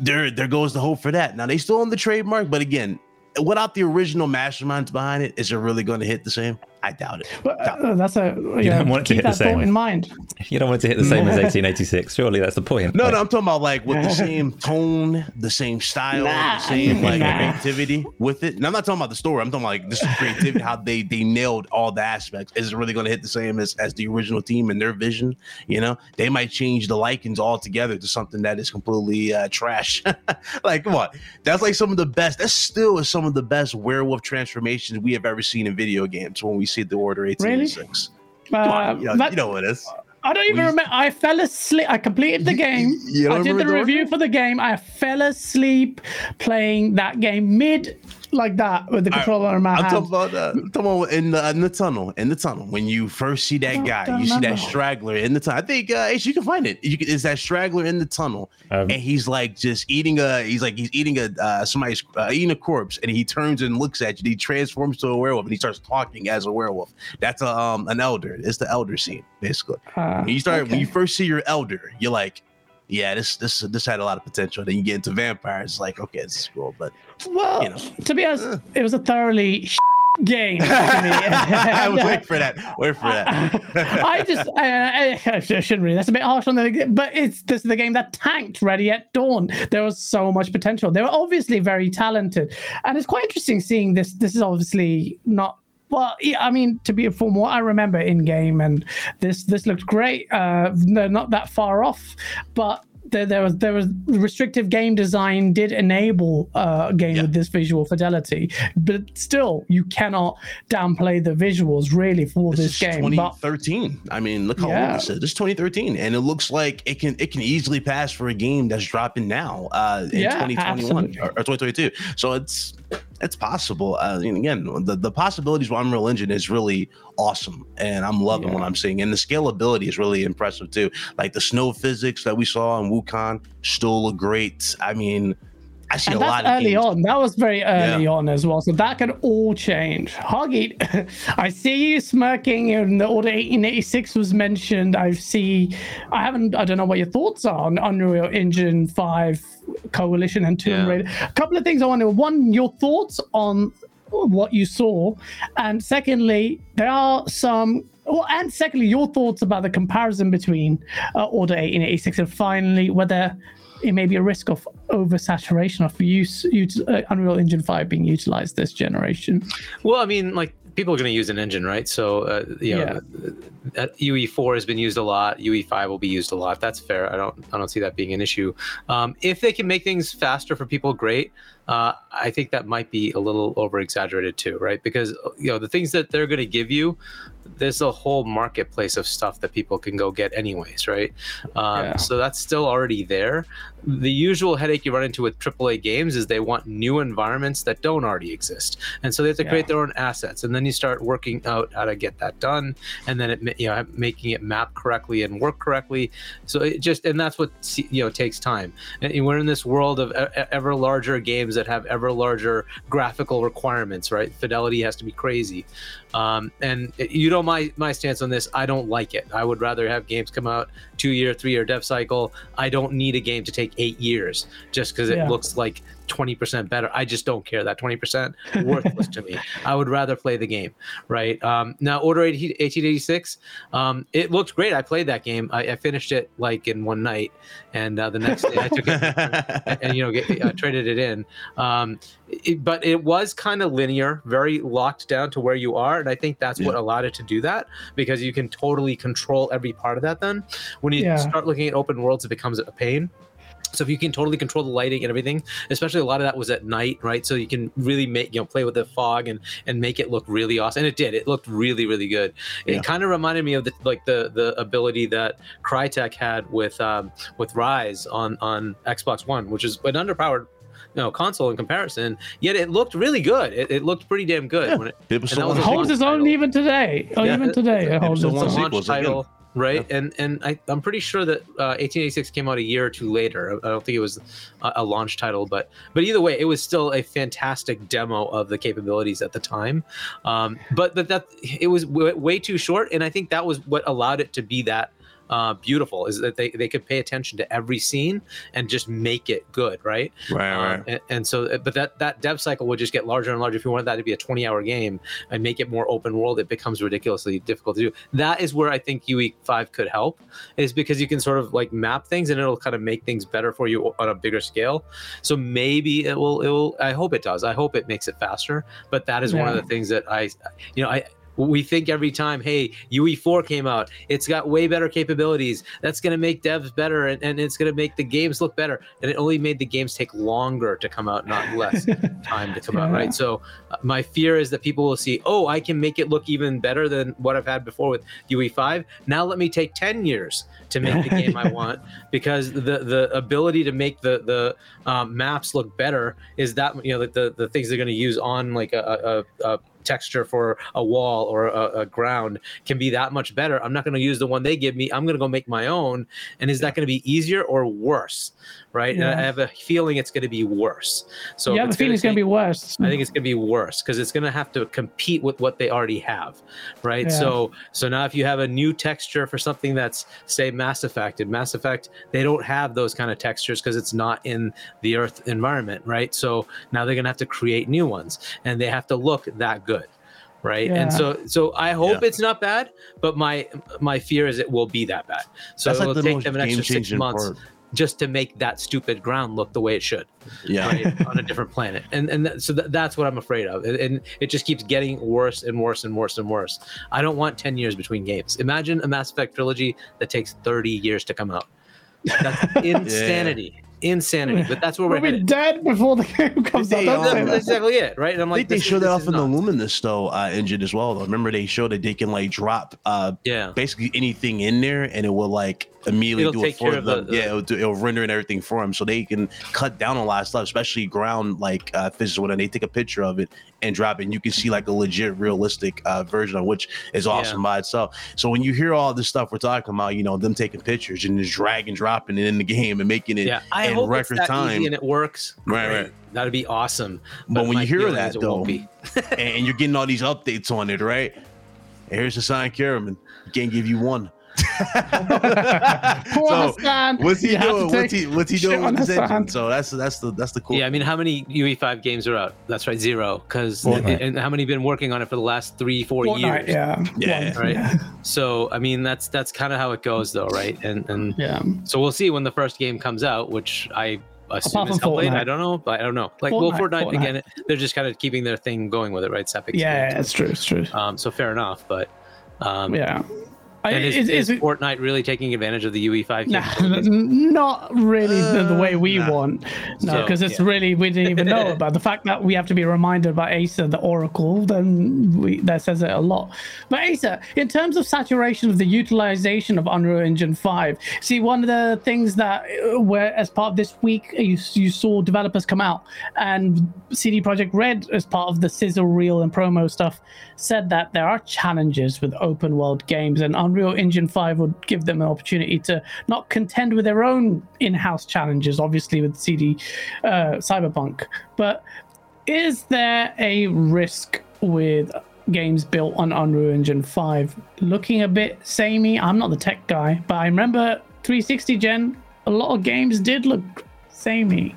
there, there goes the hope for that. Now they still own the trademark, but again, without the original masterminds behind it, is it really going to hit the same? I doubt it. but uh, that's a yeah. don't want it to hit the same. in mind. You don't want it to hit the same as 1886. Surely that's the point. No, Like, no, I'm talking about like with the same tone, the same style, Nah. the same like Nah. creativity with it. And I'm not talking about the story. I'm talking like this creativity, how they they nailed all the aspects. Is it really going to hit the same as as the original team and their vision? You know, they might change the likings altogether to something that is completely uh, trash. like, come on, that's like some of the best. That still is some of the best werewolf transformations we have ever seen in video games. When we see the Order 1886. Come Uh, you know, you know what it is. I don't even We- remember. I fell asleep. I completed the game. I did the the review for the game. I fell asleep playing that game mid like that with the controller in my I'm hand. talking about uh, I'm talking about in the in the tunnel in the tunnel when you first see that don't- guy, don't you see that straggler in the tunnel. I think uh, Ace, you can find it. You can, it's that straggler in the tunnel, Um, and he's like just eating a he's like he's eating a uh, somebody's uh, eating a corpse, and he turns and looks at you. And he transforms to a werewolf, and he starts talking as a werewolf. That's a, um an elder. It's the elder scene basically. Uh, When you start when you first see your elder, you're like. Yeah, this this this had a lot of potential. Then you get into vampires, it's like okay, this is cool, but well, you know. to be honest, uh. it was a thoroughly game. I was waiting for that. Wait for that. I just, I, I, I shouldn't really. That's a bit harsh on the, but it's this is the game that tanked Ready at Dawn. There was so much potential. They were obviously very talented, and it's quite interesting seeing this. This is obviously not. Well, yeah, I mean, to be a from what I remember in game, and this this looked great. Uh, no, not that far off, but there, there was there was restrictive game design did enable uh, a game Yeah. with this visual fidelity, but still you cannot downplay the visuals really for this, is game. But 2013. I mean, look how Yeah. old this is. This is 2013, and it looks like it can it can easily pass for a game that's dropping now uh, in Yeah, 2021 absolutely. or, or 2022. So it's it's possible. Uh, and again, the the possibilities with Unreal Engine is really awesome, and I'm loving what I'm seeing. And the scalability is really impressive too. Like the snow physics that we saw in Wukong still look great. I mean. See and a lot early games. on. That was very early Yeah. on as well. So that can all change. Hoggy, I see you smirking, and the Order 1886 was mentioned. I see. I haven't. I don't know what your thoughts are on Unreal Engine 5 Coalition and Tomb Yeah. Raider. A couple of things I want to. One, your thoughts on what you saw, and secondly, there are some. Well, and secondly, your thoughts about the comparison between uh, Order 1886 and finally whether it may be a risk of oversaturation of use, uh, Unreal Engine 5 being utilized this generation. Well, I mean, like people are going to use an engine, right? So, uh, you know, uh, UE4 has been used a lot. UE5 will be used a lot. That's fair. I don't, I don't see that being an issue. Um, if they can make things faster for people, great. Uh, I think that might be a little over exaggerated too, right? Because you know the things that they're going to give you, there's a whole marketplace of stuff that people can go get anyways, right? Um, Yeah. So that's still already there. The usual headache you run into with AAA games is they want new environments that don't already exist, and so they have to Yeah. create their own assets, and then you start working out how to get that done, and then it you know making it map correctly and work correctly. So it just and that's what you know takes time. And we're in this world of ever larger games that have ever larger graphical requirements, right? Fidelity has to be crazy. Um, and you know my my stance on this. I don't like it. I would rather have games come out two year, three year dev cycle. I don't need a game to take eight years just because it Yeah. looks like twenty percent better. I just don't care. That twenty percent worthless to me. I would rather play the game, right? Um, now, Order 80 1886, um, it looked great. I played that game. I, I finished it like in one night, and uh, the next day I took it and, and, you know get, uh, traded it in. Um, it, but it was kind of linear, very locked down to where you are, and I think that's what allowed it to do that because you can totally control every part of that. Then, when you Yeah. start looking at open worlds, it becomes a pain. So if you can totally control the lighting and everything, especially a lot of that was at night, right? So you can really make you know play with the fog and and make it look really awesome. And it did. It looked really really good. Yeah. It kind of reminded me of the like the the ability that Crytek had with um with Ryse on on Xbox One, which is an underpowered you know console in comparison. Yet it looked really good. It, it looked pretty damn good. Yeah. When it, People And that was to holds its own title. even today. Oh, Yeah. even today, it holds its want it's own. a launch sequels again. title, right? And and I, I'm pretty sure that uh, 1886 came out a year or two later. I don't think it was a, a launch title, but but either way, it was still a fantastic demo of the capabilities at the time. Um, but that that it was w- way too short, and I think that was what allowed it to be that. Uh, beautiful is that they, they could pay attention to every scene and just make it good, right? Right, Um, and, and so, but that that dev cycle would just get larger and larger. If you wanted that to be a 20 hour game and make it more open world, it becomes ridiculously difficult to do. That is where I think UE5 could help, is because you can sort of like map things and it'll kind of make things better for you on a bigger scale. So maybe it will, it will, I hope it does. I hope it makes it faster. But that is one of the things that I, you know, I, we think every time, hey, UE4 came out, it's got way better capabilities. That's going to make devs better and, and it's going to make the games look better. And it only made the games take longer to come out, not less time to come out, right? So uh, my fear is that people will see, oh, I can make it look even better than what I've had before with UE5. Now let me take 10 years to make the game I want because the the ability to make the the um, maps look better is that you know the the, the things they're going to use on like a, a, a texture for a wall or a, a ground can be that much better. I'm not going to use the one they give me. I'm going to go make my own. And is that going to be easier or worse? Right. And I have a feeling it's going to be worse. So you if have a it's feeling it's going to be worse. I think it's going to be worse because it's going to have to compete with what they already have, right? Yeah. So, so now if you have a new texture for something that's say Mass Effect, in Mass Effect they don't have those kind of textures because it's not in the Earth environment, right? So now they're going to have to create new ones, and they have to look that good, right? Yeah. And so, so I hope Yeah. it's not bad, but my my fear is it will be that bad. So That's it like will the take them an extra six months part. just to make that stupid ground look the way it should Yeah. right, on a different planet and and that, so that, that's what i'm afraid of and, and it just keeps getting worse and worse and worse and worse i don't want 10 years between games imagine a mass effect trilogy that takes 30 years to come out that's insanity insanity but that's where we're We'll be headed dead before the game comes out. They, Don't um, that's that. exactly it right and i'm like think they this is- showed that off is in the. Luminous though uh, engine as well. Though. Remember they showed that they can like drop uh, yeah basically anything in there and it will like immediately It'll do it for them. the- yeah, it'll, do, it'll render and everything for them, so they can cut down on a lot of stuff, especially ground like uh, physics. When they take a picture of it and drop it, and you can see like a legit, realistic uh, version of which is awesome by itself. So when you hear all this stuff we're talking about, you know them taking pictures and just drag and dropping it in the game and making it yeah i in hope it's record that time. easy and it works Right, Great. right. that'd be awesome But when you hear that, is it won't though, and you're getting all these updates on it, right? Here's the sign, Kahraman. Can't give you one. Poor so Hassan. what's he You doing? What's he what's he doing on with his engine? So that's that's the that's the cool. Yeah, I mean, how many UE5 games are out? That's right, zero. Because and how many been working on it for the last three, four Fortnite, years? yeah. Yeah. Right. Yeah. So I mean, that's that's kind of how it goes, though, right? And and yeah. so we'll see when the first game comes out, which I assume is from Hellblade. Fortnite. I don't know, but I don't know. Like, well, Fortnite, Fortnite, again, they're just kind of keeping their thing going with it, right? It's Epic's Yeah, game. it's true. It's true. Um, so fair enough, but um, Yeah. And is, is- is is it- Fortnite really taking advantage of the UE5 Nah, not really the, the way we Uh, nah. want. No, So, because it's yeah. really we didn't even know about the fact that we have to be reminded about Acer, the Oracle. Then we, that says it a lot. But Acer, in terms of saturation of the utilization of Unreal Engine Five, see one of the things that uh, where as part of this week you you saw developers come out and CD Projekt Red as part of the sizzle reel and promo stuff said that there are challenges with open world games and Unreal Engine 5 would give them an opportunity to not contend with their own in-house challenges obviously with CD uh, Cyberpunk but is there a risk with games built on Unreal Engine 5 looking a bit samey I'm not the tech guy but I remember 360 gen a lot of games did look samey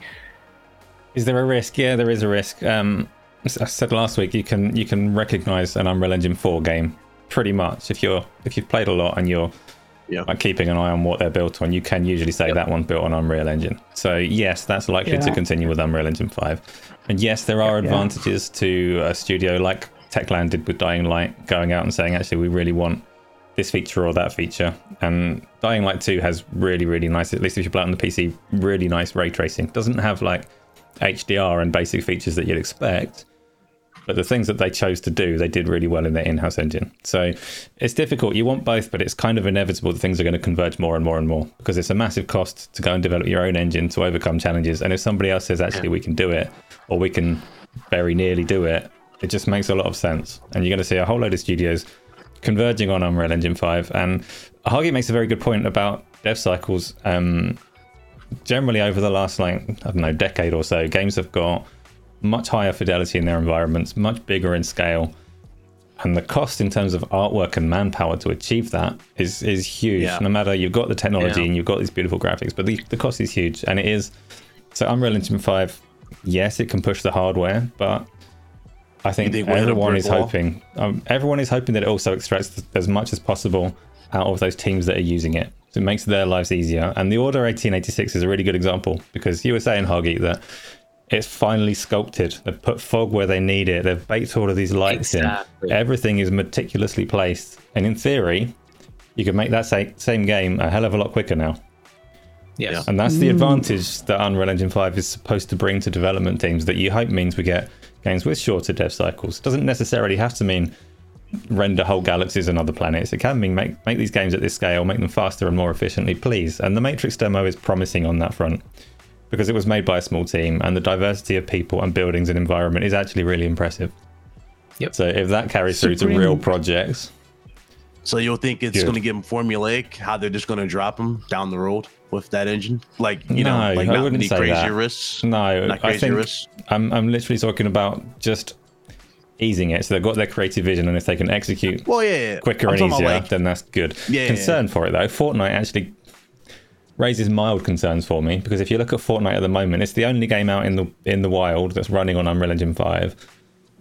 Is there a risk? Yeah, there is a risk. Um, I said last week, you can you can recognize an Unreal Engine 4 game pretty much if you're if you've played a lot and you're Yeah. like keeping an eye on what they're built on. You can usually say that one's built on Unreal Engine. So yes, that's likely to continue with Unreal Engine 5. And yes, there are Yeah. advantages to a studio like Techland did with Dying Light, going out and saying actually we really want this feature or that feature. And Dying Light 2 has really, really nice, at least if you play it on the PC, really nice ray tracing. Doesn't have like HDR and basic features that you'd expect. But the things that they chose to do, they did really well in their in house engine. So it's difficult. You want both, but it's kind of inevitable that things are going to converge more and more and more because it's a massive cost to go and develop your own engine to overcome challenges. And if somebody else says, actually, we can do it, or we can very nearly do it, it just makes a lot of sense. And you're going to see a whole load of studios converging on Unreal Engine 5. And Hoggy makes a very good point about dev cycles. Um, generally, over the last, like, I don't know, decade or so, games have got much higher fidelity in their environments, much bigger in scale. And the cost in terms of artwork and manpower to achieve that is is huge. Yeah. No matter you've got the technology Yeah. and you've got these beautiful graphics, but the, the cost is huge. And it is so Unreal Engine 5, yes, it can push the hardware, but I think, think we'll hit a everyone is hoping um, everyone is hoping that it also extracts as much as possible out of those teams that are using it. So it makes their lives easier. And the Order 1886 is a really good example because you were saying, Hoggy, that it's finally sculpted. They've put fog where they need it. They've baked all of these lights Exactly. in. Everything is meticulously placed. And in theory, you could make that same game a hell of a lot quicker now. Yes. And that's the mm. advantage that Unreal Engine 5 is supposed to bring to development teams that you hope means we get games with shorter dev cycles. It doesn't necessarily have to mean render whole galaxies and other planets. It can mean make, make these games at this scale, make them faster and more efficiently, please. And the Matrix demo is promising on that front because it was made by a small team and the diversity of people and buildings and environment is actually really impressive. Yep. So if that carries through to real projects, So you'll think it's going to give them formulaic, how they're just going to drop them down the road with that engine? Like, you know, like I not wouldn't many say crazy that. risks. no, Not I think risks. I'm, I'm literally talking about just easing it. So they've got their creative vision and if they can execute Well, yeah, yeah. quicker I'm and easier, like- then that's good. Yeah, yeah, Concern for it though, Fortnite actually raises mild concerns for me because if you look at Fortnite at the moment, it's the only game out in the in the wild that's running on Unreal Engine 5,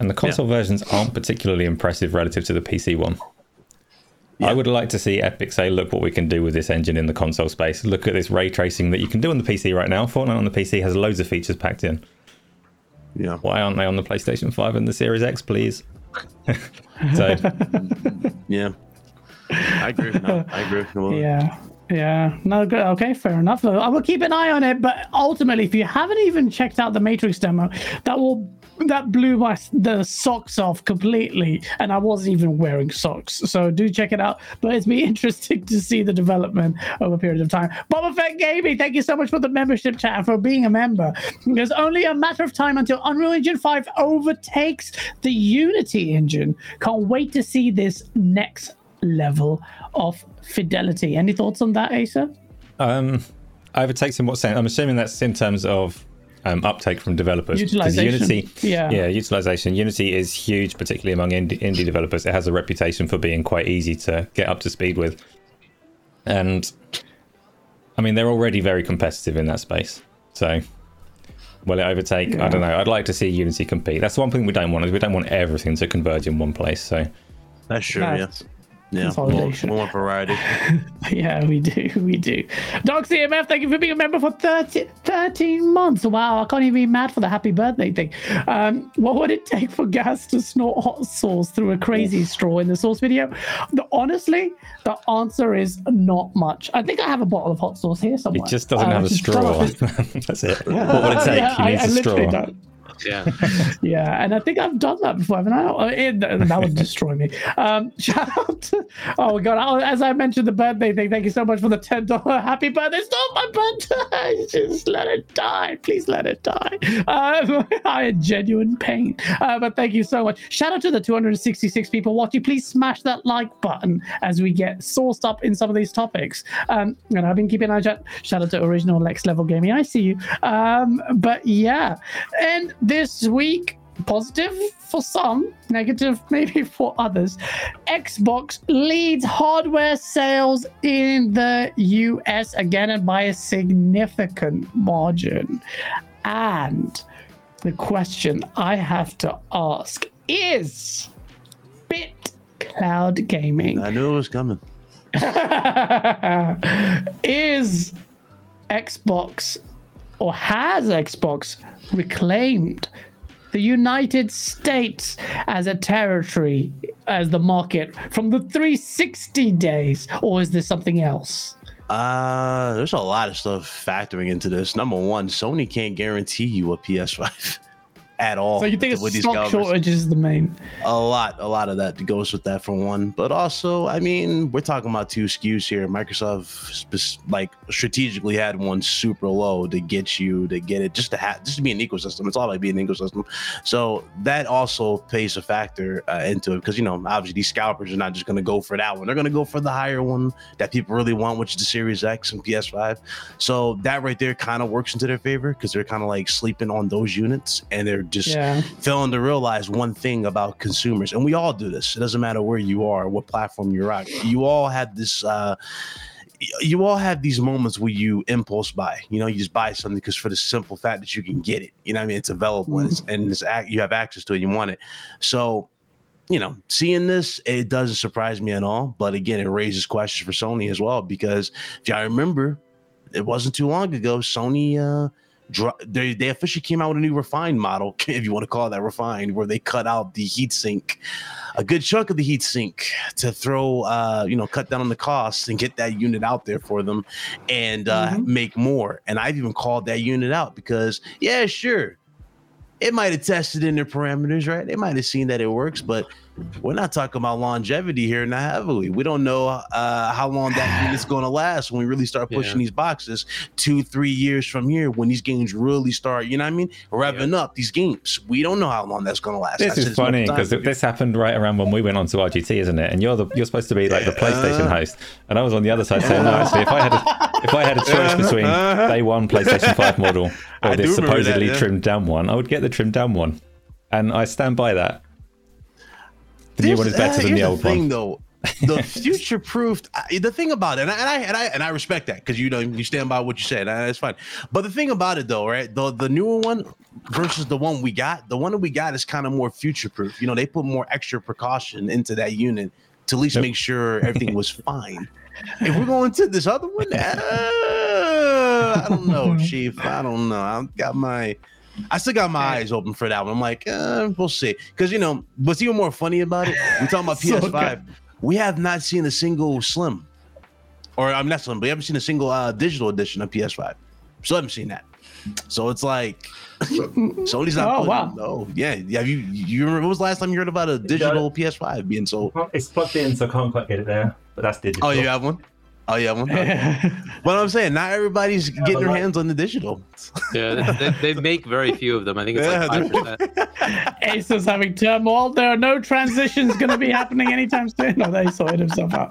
and the console versions aren't particularly impressive relative to the PC one. I would like to see Epic say, "Look what we can do with this engine in the console space. Look at this ray tracing that you can do on the PC right now. Fortnite on the PC has loads of features packed in. yeah. Why aren't they on the PlayStation 5 and the Series X, please?" so Yeah. I agree. No, I agree. Well, Yeah. Yeah. No, good. Okay, fair enough. I will keep an eye on it. But ultimately, if you haven't even checked out the Matrix demo, that will that blew my the socks off completely, and I wasn't even wearing socks. So do check it out. But it's be interesting to see the development over a period of time. Boba Fett Gaming, thank you so much for the membership chat and for being a member. There's only a matter of time until Unreal Engine 5 overtakes the Unity engine. Can't wait to see this next level of fidelity. Any thoughts on that, Asa? Um, overtakes in what sense? I'm assuming that's in terms of um, uptake from developers. Utilization. Unity, Yeah. yeah, utilization. Unity is huge, particularly among indie, indie developers. It has a reputation for being quite easy to get up to speed with, and I mean they're already very competitive in that space. So, will it overtake? I don't know. I'd like to see Unity compete. That's one thing we don't want. Is we don't want everything to converge in one place. So, That's true. That's yeah. Yeah. consolidation. More, more variety. Yeah, we do. We do. Doc CMF, thank you for being a member for 30, 13 months. Wow, I can't even be mad for the happy birthday thing. Um, what would it take for Gas to snort hot sauce through a crazy straw in the sauce video? The, honestly, the answer is not much. I think I have a bottle of hot sauce here somewhere. it just doesn't Uh, have a straw. That's it. What would it take? Yeah, he needs I a literally straw. don't. Yeah. Yeah, and I think I've done that before, haven't I? Oh, it- that would destroy me. Um, shout out to, oh god, oh, as I mentioned the birthday thing, thank you so much for the ten dollar happy birthday. Stop my birthday, just let it die, please let it die. Um, I had genuine pain, uh, but thank you so much. Shout out to the 266 people watching. Please smash that like button as we get sourced up in some of these topics. Um, and I've been keeping an eye out. Shout out to original Lex Level Gaming. I see you. Um, but yeah, and this week positive for some, negative maybe for others. Xbox leads hardware sales in the US again and by a significant margin. And the question I have to ask is Bit Cloud Gaming I knew it was coming. is Xbox or has Xbox reclaimed the United States as a territory, as the market from the 360 days, or is this something else? Uh, there's a lot of stuff factoring into this. Number one, Sony can't guarantee you a PS5 at all. So you think with it's stock shortage is the main? a lot, a lot of that goes with that for one. But also, I mean, we're talking about two SKUs here. Microsoft like strategically had one super low to get you to get it just to have just to be an ecosystem. It's all about being an ecosystem. So that also plays a factor uh, into it because you know obviously these scalpers are not just going to go for that one. They're going to go for the higher one that people really want, which is the Series X and PS5. So that right there kind of works into their favor because they're kind of like sleeping on those units and they're just Yeah. failing to realize one thing about consumers, and we all do this. It doesn't matter where you are, what platform you're at. You all have this. Uh, you all have these moments where you impulse buy. You know, you just buy something because for the simple fact that you can get it. You know, what I mean, it's available and, it's, and it's ac- you have access to it. You want it. So, you know, seeing this, it doesn't surprise me at all. But again, it raises questions for Sony as well because if y'all remember, it wasn't too long ago. Sony uh, they they officially came out with a new refined model, if you want to call that refined, where they cut out the heatsink, a good chunk of the heatsink to throw, uh, you know, cut down on the costs and get that unit out there for them, and uh, Mhm. make more. And I've even called that unit out because, yeah, sure, it might have tested in their parameters, right? They might have seen that it works, but we're not talking about longevity here now, heavily we? Don't know uh, how long that unit's going to last when we really start pushing Yeah. these boxes two, three years from here when these games really start, you know what I mean? Revving up these games. We don't know how long that's going to last. This That's is funny because this happened right around when we went on to RGT, isn't it? And you're the you're supposed to be like the uh-huh. PlayStation host, and I was on the other side saying, no, actually, if I had a, if I had a choice uh-huh. between uh-huh. day one PlayStation Five model or do this remember that, supposedly yeah. trimmed down one, I would get the trimmed down one, and I stand by that. The new one is better than the old thing, one. though. The future proofed. The thing about it, and I, and I and I and I respect that because you know you stand by what you said. and That's fine. But the thing about it, though, right? The the newer one versus the one we got. The one that we got is kind of more future proof. You know, they put more extra precaution into that unit to at least make sure everything was fine. If we're going to this other one, uh, I don't know, Chief. I don't know. I've got my. I still got my eyes open for that one. I'm like, uh, we'll see. Because you know, what's even more funny about it? We're talking about So PS5. we have not seen a single slim, or I'm not slim, but we haven't seen a single uh, digital edition of PS5. Still haven't seen that. So it's like Sony's not. Oh, putting- wow. No, yeah. yeah. you you remember when was the last time you heard about a digital PS5 being sold? It's plugged in, so I can't quite get it there. But that's digital. Oh, you have one. Oh, yeah, one. But I'm saying not everybody's getting their hands on the digital. Yeah, they, they, they make very few of them. I think it's like five percent. Ace is having turmoil. There are no transitions going to be happening anytime soon. No, they sorted himself out.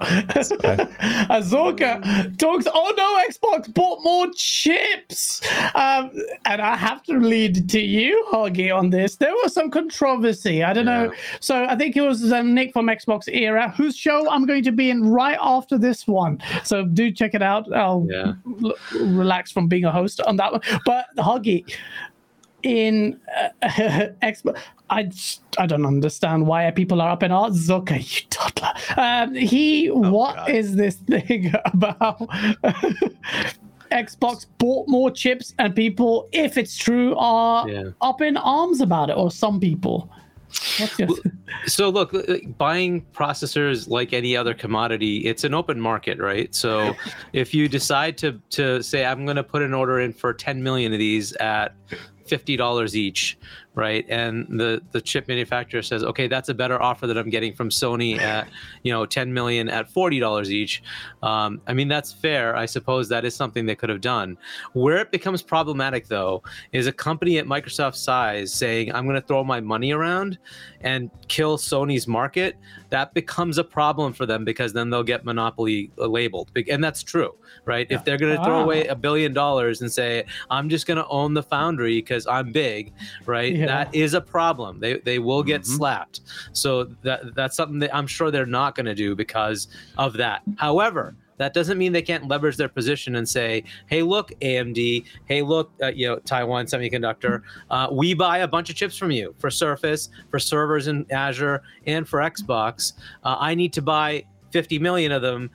Azorka talks. Oh no, Xbox bought more chips. Um, and I have to lead to you, Hoggy, on this. There was some controversy. I don't know. So I think it was um, Nick from Xbox Era, whose show I'm going to be in right after this one. So do check it out. I'll Yeah. l- relax from being a host on that one. But Hoggy, in uh, Xbox. I, I don't understand why people are up in arms. Okay, you toddler. Um, he, what God. is this thing about? Xbox bought more chips, and people, if it's true, are Yeah. up in arms about it, or some people. So look, uh, buying processors like any other commodity, it's an open market, right? So if you decide to to say I'm going to put an order in for 10 million of these at $50 each, right? And the the chip manufacturer says, "Okay, that's a better offer that I'm getting from Sony at, you know, 10 million at $40 each." Um, I mean, that's fair. I suppose that is something they could have done. Where it becomes problematic though is a company at Microsoft's size saying, "I'm going to throw my money around and kill Sony's market." That becomes a problem for them because then they'll get monopoly uh, labeled. And that's true, right? If they're going to throw Ah. away a billion dollars and say, "I'm just going to own the foundry because I'm big," right? Yeah. That is a problem. They they will get Mhm. slapped. So that that's something that I'm sure they're not going to do because of that. However, that doesn't mean they can't leverage their position and say, "Hey, look, AMD. Hey, look, uh, you know, Taiwan Semiconductor. Uh, we buy a bunch of chips from you for Surface, for servers in Azure, and for Xbox. Uh, I need to buy 50 million of them.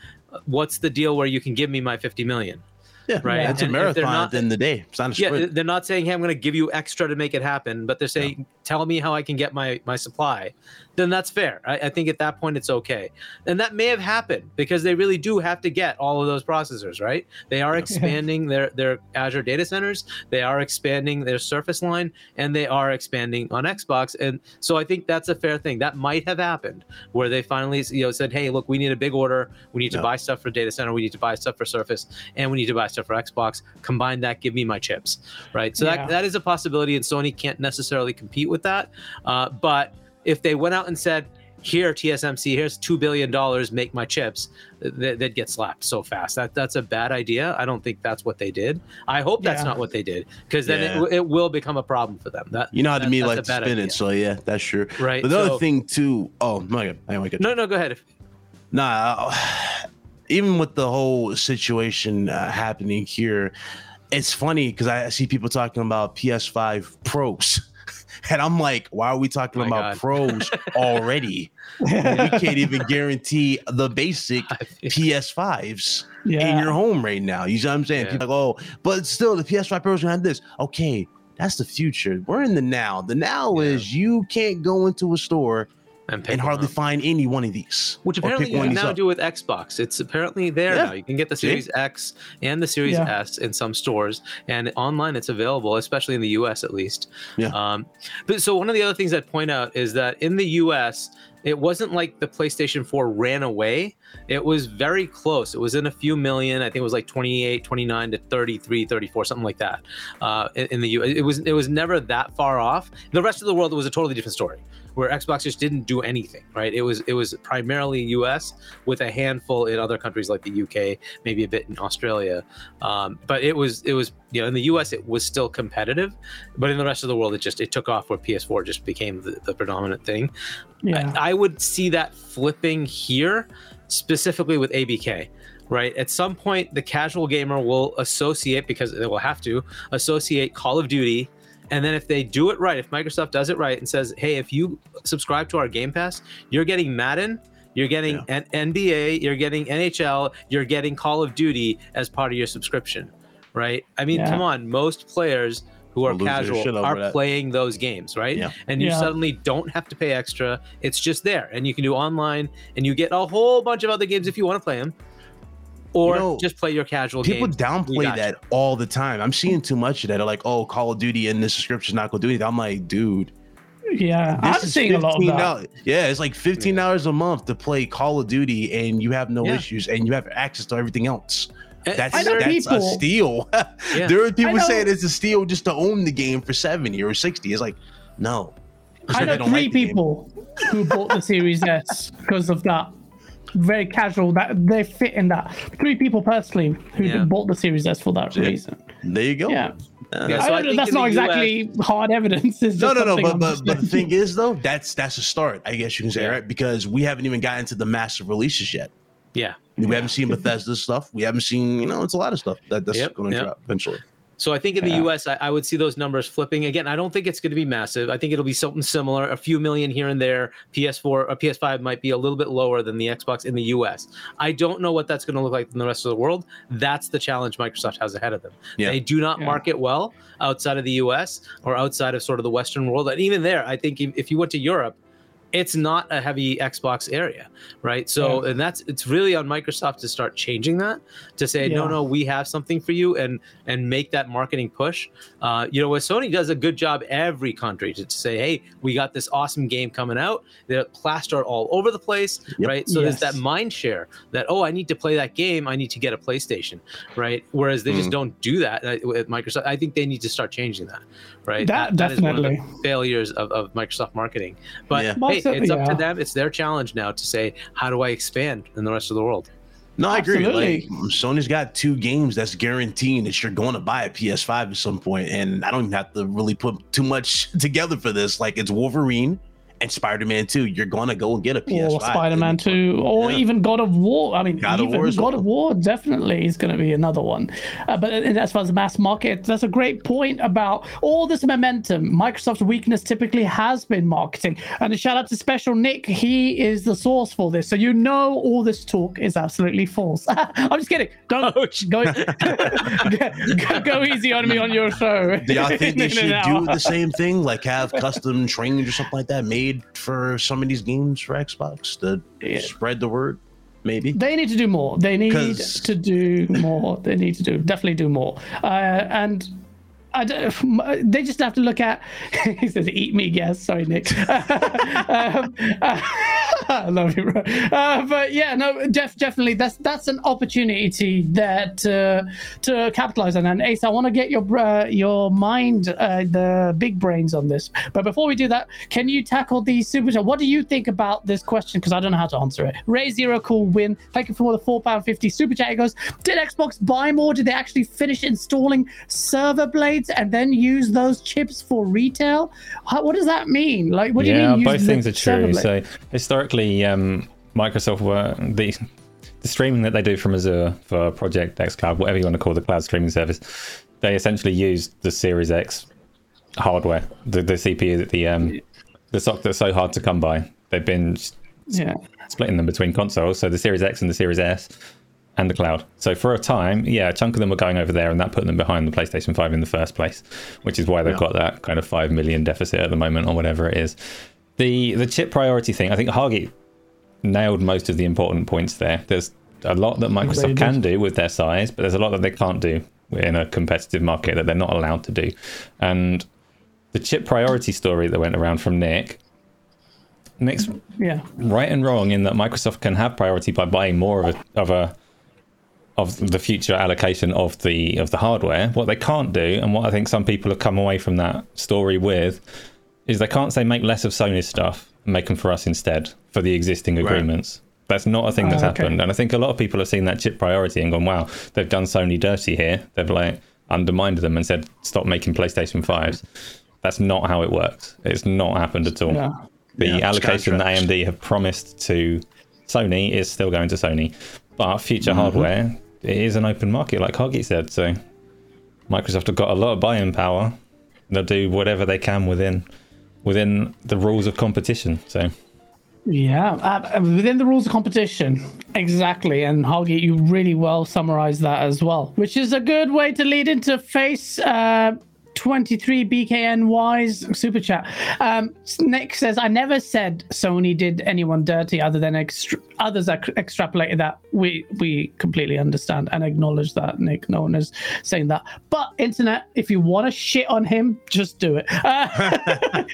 What's the deal where you can give me my 50 million?" Yeah, Right, It's a and if they're marathon not- at the end of the day. It's not a Yeah, they're not saying, "Hey, I'm going to give you extra to make it happen," but they're saying, "Tell me how I can get my my supply." Then that's fair. I, I think at that point it's okay, and that may have happened because they really do have to get all of those processors, right? They are expanding their their Azure data centers, they are expanding their Surface line, and they are expanding on Xbox, and so I think that's a fair thing. That might have happened where they finally, you know, said, "Hey, look, we need a big order. We need to Yeah. buy stuff for data center. We need to buy stuff for Surface, and we need to buy stuff for Xbox. Combine that, give me my chips." right? So Yeah. that, that is a possibility, and Sony can't necessarily compete with that. Uh, but if they went out and said, "Here, TSMC, here's two billion dollars, make my chips," they, they'd get slapped so fast. That that's a bad idea. I don't think that's what they did. I hope that's Yeah. not what they did, because then Yeah. it, it will become a problem for them. That You know how to that- me like to spin idea. it, so yeah, that's true. right. But the other thing too, oh my god, I get no, no, go ahead. Nah, even with the whole situation uh, happening here, it's funny because I see people talking about PS5 Pros. And I'm like, why are we talking My about God. pros already? we can't even guarantee the basic PS5s. Yeah. in your home right now. You see what I'm saying? Yeah. People are like, oh, but still, the PS5 Pro is gonna have this. Okay, that's the future. We're in the now. The now Yeah. is you can't go into a store and, and hardly up. find any one of these. Which apparently you can now up. do with Xbox. It's apparently there Yeah. now. You can get the See? Series X and the Series Yeah. S in some stores, and online it's available, especially in the U.S. at least. Yeah. Um, but so one of the other things I'd point out is that in the U.S. it wasn't like the PlayStation 4 ran away. It was very close. It was in a few million. I think it was like 28, 29 to 33, 34, something like that. Uh, in, in the U. It was it was never that far off. The rest of the world it was a totally different story where Xbox just didn't do anything, right? It was it was primarily U.S. with a handful in other countries like the U.K., maybe a bit in Australia, um, but it was it was you know in the U.S. it was still competitive, but in the rest of the world it just it took off where PS4 just became the, the predominant thing. Yeah. I, I would see that flipping here, specifically with ABK. Right. At some point, the casual gamer will associate because they will have to associate Call of Duty. And then if they do it right, if Microsoft does it right and says, hey, if you subscribe to our Game Pass, you're getting Madden, you're getting Yeah. N- NBA, you're getting NHL, you're getting Call of Duty as part of your subscription. Right. I mean, Yeah. come on. Most players who are Will lose their shit casual are that. playing those games, right? Yeah. And you Yeah. suddenly don't have to pay extra. It's just there, and you can do online, and you get a whole bunch of other games if you want to play them, or You know, just play your casual People games. We downplay got that all the time. I'm seeing too much of that. They're like, oh, Call of Duty and the subscription's not going to do anything. I'm like, dude, yeah. this I'm seeing a lot of that. 15. Yeah, it's like $15 a month to play Call of Duty and you have no Yeah. issues and you have access to everything else. And- That's, I that's a steal. Yeah. there are people saying it's a steal just to own the game for 70 or 60. It's like, no. It's I know three like people who bought the Series S because of that. Very casual. That they fit in that. Three people personally who Yeah. bought the Series S for that Yeah. reason. There you go. Yeah, Uh, Yeah, so I don't- that's in the not US exactly hard evidence. No, no, no. But but, but the thing is, though, that's that's a start. I guess you can say, Yeah. right? Because we haven't even gotten to the massive releases yet. Yeah. We haven't seen Bethesda stuff. We haven't seen, you know, it's a lot of stuff that, that's Yep, going to yep. drop eventually. So I think in the Yeah. US, I, I would see those numbers flipping again. I don't think it's going to be massive. I think it'll be something similar, a few million here and there. PS4 or uh, PS5 might be a little bit lower than the Xbox in the US. I don't know what that's going to look like in the rest of the world. That's the challenge Microsoft has ahead of them. Yeah. They do not Yeah. market well outside of the US or outside of sort of the Western world. And even there, I think if, if you went to Europe, it's not a heavy Xbox area, right? So, and that's it's really on Microsoft to start changing that to say, no, Yeah. no, we have something for you, and and make that marketing push. Uh, you know, what Sony does a good job every country to, to say, hey, we got this awesome game coming out. They're plastered all over the place, Yep. right? So there's that mind share that oh, I need to play that game, I need to get a PlayStation, right? Whereas they just Mm. don't do that uh, with Microsoft. I think they need to start changing that, right? That- that is one of the failures of, of Microsoft marketing. But Yeah. hey, Most of- it's up to them. It's their challenge now to say, how do I expand in the rest of the world? No, I agree. Like Sony's got two games that's guaranteeing that you're going to buy a PS5 at some point, and I don't even have to really put too much together for this. Like it's Wolverine and Spider-Man 2. You're gonna go and get a PS5. or Spider-Man 2, or Yeah. even God of War. I mean, God of War God of War definitely is going to be another one. Uh, but as far as the mass market, that's a great point about all this momentum. Microsoft's weakness typically has been marketing. And a shout out to Special Nick. He is the source for this. So you know all this talk is absolutely false. I'm just kidding. Don't Ouch. go, go, go easy on me on your show. Do y'all think they should do the same thing, like have custom trains or something like that made for some of these games for Xbox to Yeah. spread the word? Maybe. They need to do more. They need 'Cause- to do more. They need to do definitely do more. Uh, and I don't, they just have to look at. He says, "Eat me, yes." Sorry, Nick. um, uh, I love you, bro. Uh, but yeah, no, def, definitely that's that's an opportunity that uh, to capitalize on. And Ace, I want to get your uh, your mind, uh, the big brains on this. But before we do that, can you tackle the super chat? What do you think about this question? Because I don't know how to answer it. Ray Zero Cool Win. Thank you for the four pound fifty super chat. He goes, did Xbox buy more? Did they actually finish installing server blades and then use those chips for retail? How, what does that mean? Like, what do you mean? use both things are true. So historically, um, Microsoft were the the streaming that they do from Azure for Project xCloud, whatever you want to call the cloud streaming service. They essentially used the Series X hardware, the, the CPU, the um, the SoC that's so hard to come by. They've been yeah. splitting them between consoles, so the Series X and the Series S. and the cloud. So for a time, yeah, a chunk of them were going over there, and that put them behind the PlayStation 5 in the first place, which is why they've Yeah. got that kind of five million deficit at the moment, or whatever it is. The the chip priority thing, I think Hoggy nailed most of the important points there. There's a lot that Microsoft can do with their size, but there's a lot that they can't do in a competitive market that they're not allowed to do. And the chip priority story that went around from Nick, Nick's Yeah. right and wrong in that Microsoft can have priority by buying more of a of a of the future allocation of the of the hardware. What they can't do, and what I think some people have come away from that story with, is they can't say make less of Sony's stuff and make them for us instead for the existing agreements. That's not a thing that's Ah, okay. happened, and I think a lot of people have seen that chip priority and gone, "Wow, they've done Sony dirty here." They've like undermined them and said, "Stop making PlayStation fives." That's not how it works. It's not happened at all Yeah. the Yeah, allocation that. AMD have promised to Sony is still going to Sony. But future Mm-hmm. hardware, it is an open market, like Hoggy said. So Microsoft have got a lot of buying power. They'll do whatever they can within within the rules of competition. So Yeah, uh, within the rules of competition. Exactly. And Hoggy, you really well summarized that as well, which is a good way to lead into face uh, 23 BKNY's super chat. Um, Nick says, I never said Sony did anyone dirty other than extra- others are extrapolated that. We we completely understand and acknowledge that, Nick. No one is saying that. But, internet, if you want to shit on him, just do it. Uh,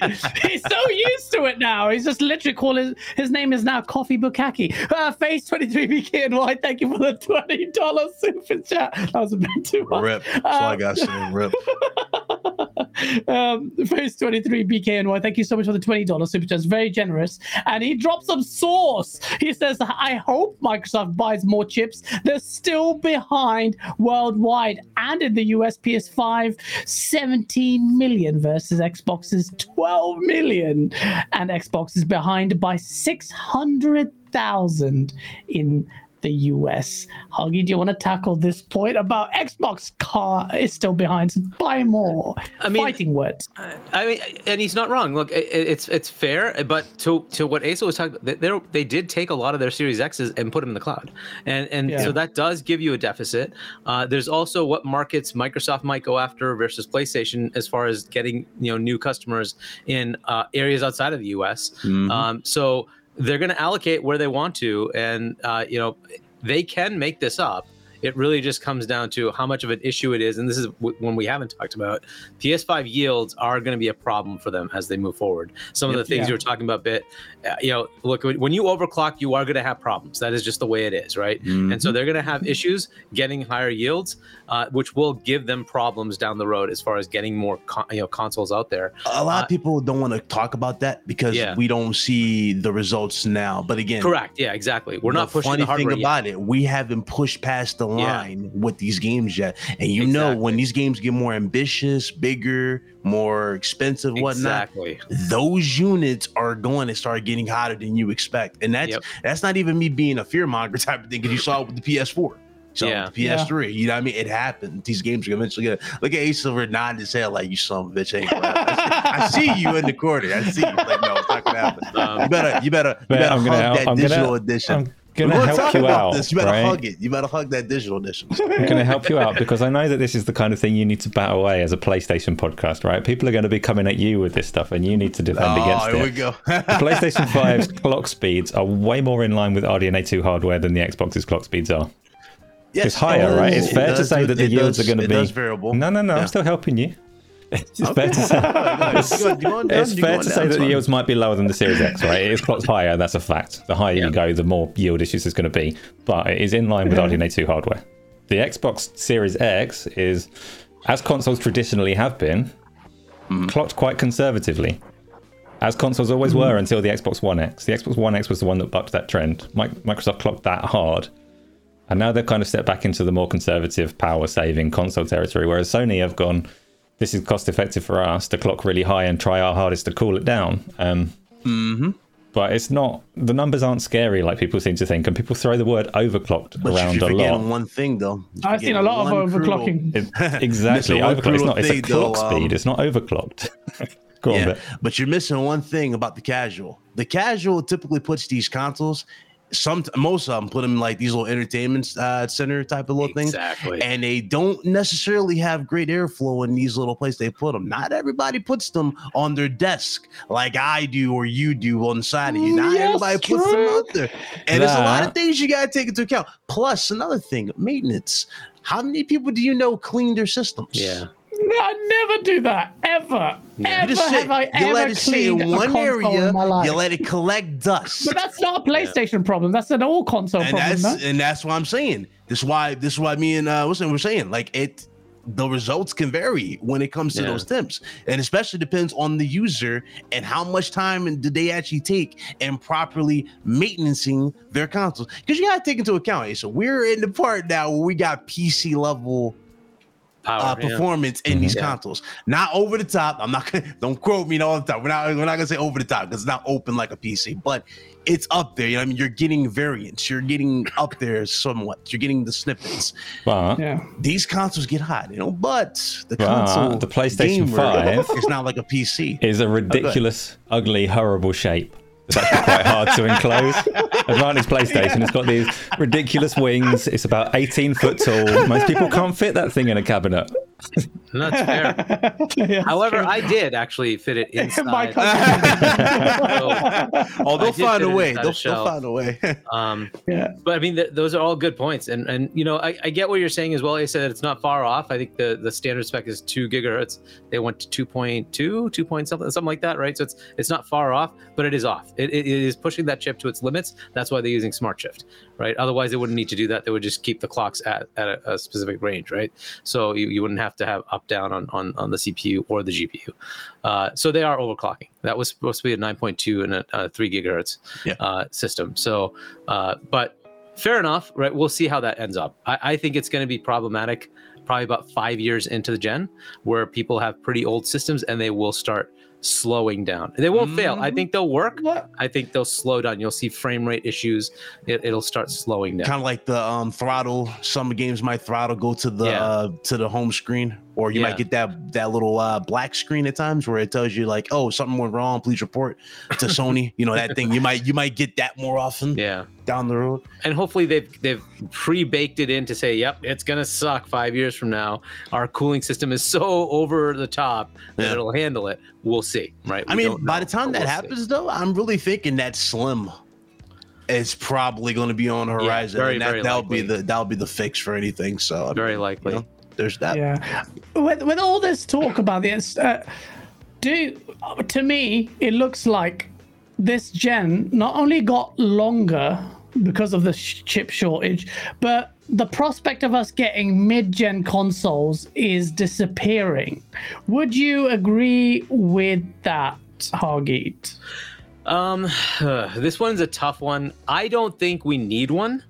he's so used to it now. He's just literally calling his name is now Coffee Bukaki. Uh, Face 23 BKNY, thank you for the $20 super chat. That was a bit too much. Rip. That's all I got to. Rip. um, Face 23 BKNY, thank you so much for the $20 super chat. Very generous. And he drops some sauce. He says, I hope Microsoft buys more chips. They're still behind worldwide and in the US PS5, 17 million versus Xbox's 12 million. And Xbox is behind by 600,000 in the US. Hoggy, do you want to tackle this point about Xbox car is still behind? So buy more. I mean- fighting words. I mean, and he's not wrong. Look, it, it's it's fair, but to to what Asa was talking, about, they they did take a lot of their Series X's and put them in the cloud, and and Yeah. so that does give you a deficit. Uh, there's also what markets Microsoft might go after versus PlayStation as far as getting you know new customers in uh, areas outside of the U.S. Mhm. Um, so they're going to allocate where they want to, and uh, you know they can make this up. It really just comes down to how much of an issue it is, and this is w- when we haven't talked about PS5 yields are going to be a problem for them as they move forward. Some of the things Yeah. you were talking about, bit, uh, you know, look when you overclock, you are going to have problems. That is just the way it is, right? And so they're going to have issues getting higher yields, uh, which will give them problems down the road as far as getting more, con- you know, consoles out there. A lot Uh, of people don't want to talk about that because Yeah. we don't see the results now. But again, Correct. Yeah, exactly. We're not the pushing funny the hardware thing yet. about it, we haven't pushed past the Yeah. line with these games yet. And you know, when these games get more ambitious, bigger, more expensive, whatnot, Exactly. those units are going to start getting hotter than you expect. And that's Yep. that's not even me being a fear monger type of thing because you saw it with the PS4. So Yeah. the PS3, you know what I mean? It happened. These games are eventually gonna look at Ace Silver nodding his head like you son of a bitch ain't. I see you in the corner. I see you. Like, no, it's not gonna happen. Um, You better you better you better I'm hug gonna- that I'm gonna- digital edition. I'm We're gonna gonna help you out. this. You better right? hug it. You better hug that digital edition. I'm going to help you out because I know that this is the kind of thing you need to bat away as a PlayStation podcast, right? People are going to be coming at you with this stuff, and you need to defend oh, against here it. we go. The PlayStation 5's clock speeds are way more in line with RDNA 2 hardware than the Xbox's clock speeds are. Yes, It's higher, it right? It's It fair to does say that the yields does- are going to it be. does variable. No, no, no. Yeah. I'm still helping you. It's fair to say. Nice. You're down, It's fair to say that the yields might be lower than the Series X, right? It is clocked higher, that's a fact. The higher Yeah. you go, the more yield issues there's going to be. But it is in line with RDNA 2 hardware. The Xbox Series X is, as consoles traditionally have been, hmm. clocked quite conservatively. As consoles always were until the Xbox One X. The Xbox One X was the one that bucked that trend. Microsoft clocked that hard. And now they've kind of stepped back into the more conservative, power saving console territory, whereas Sony have gone, this is cost effective for us to clock really high and try our hardest to cool it down. Um, Mm-hmm. But it's not, the numbers aren't scary like people seem to think, and people throw the word overclocked But around you're a forgetting lot. one thing though. I've seen a lot of overclocking. It- exactly. Missing one Overclock. It's not, it's a clock though, um, speed. It's not overclocked. Go on, Yeah, Bit. but you're missing one thing about the casual. The casual typically puts these consoles some most of them put them in like these little entertainment uh, center type of little things, Exactly. and they don't necessarily have great airflow in these little places they put them. Not everybody puts them on their desk like I do or you do on the side of you. Not Yes, everybody puts them out there, and there's a lot of things you gotta take into account. Plus, another thing, maintenance. How many people do you know clean their systems? yeah. No, I never do that ever. Yeah. Ever You just sit, have I you ever let it sit in cleaned a one console area, in my life? you let it collect dust. but that's not a PlayStation problem. That's an all console and problem. that's no? and that's what I'm saying. This is why this is why me and uh what's we're saying. Like it the results can vary when it comes to Yeah. those temps. And especially depends on the user and how much time and did they actually take in properly maintaining their consoles. Because you gotta take into account, hey, so we're in the part now where we got PC level Power. uh, yeah. performance in these mm-hmm. Yeah. consoles. Not over the top. I'm not gonna don't quote me all the time. We're not we're not gonna say over the top because it's not open like a PC, but it's up there. You know, what I mean, you're getting variants. You're getting up there somewhat. You're getting the snippets. But yeah. These consoles get hot, you know, but the But console, the PlayStation gamer 5 is not like a PC. is a ridiculous, ugly, horrible shape. It's actually quite hard to enclose. Advantage PlayStation, it's got these ridiculous wings. It's about 18 foot tall. Most people can't fit that thing in a cabinet. And that's fair. Yeah, However, true. I did actually fit it My inside. cousin- Oh, they'll find a way. They'll, they'll find a way. um, yeah. but I mean, th- those are all good points, and and you know, I, I get what you're saying as well. I said it's not far off. I think the the standard spec is two gigahertz. They went to 2.2, 2 point something, something like that, right? So it's it's not far off, but it is off. It, it is pushing that chip to its limits. That's why they're using Smart Shift, right? Otherwise, they wouldn't need to do that. They would just keep the clocks at, at a, a specific range, right? So you, you wouldn't have to have up down on, on on the CPU or the GPU. Uh, so they are overclocking. That was supposed to be a 9.2 and a, a 3 gigahertz Yeah. uh, system. So, uh, but fair enough, right? We'll see how that ends up. I, I think it's going to be problematic probably about five years into the gen where people have pretty old systems and they will start slowing down. They won't fail. I Mhm. think they'll work. What? I think they'll slow down. You'll see frame rate issues. It, it'll start slowing down. kind of like the um throttle some games might throttle go to the Yeah. uh to the home screen or you Yeah. might get that that little uh black screen at times where it tells you like oh something went wrong please report to sony you know that thing you might you might get that more often Yeah. down the road and hopefully they've they've pre-baked it in to say, "Yep, it's gonna suck five years from now. Our cooling system is so over the top that Yeah. it'll handle it." We'll see, right? i mean by the time that we'll see. happens though i'm really thinking that slim is probably going to be on the Yeah, horizon very, and that, very that'll be the that'll be the fix for anything so I mean, very likely. you know, there's that Yeah. With with all this talk about this, uh, do to me it looks like this gen not only got longer because of the sh- chip shortage, but the prospect of us getting mid-gen consoles is disappearing. Would you agree with that, Hargeet? Um, this one's a tough one. I don't think we need one,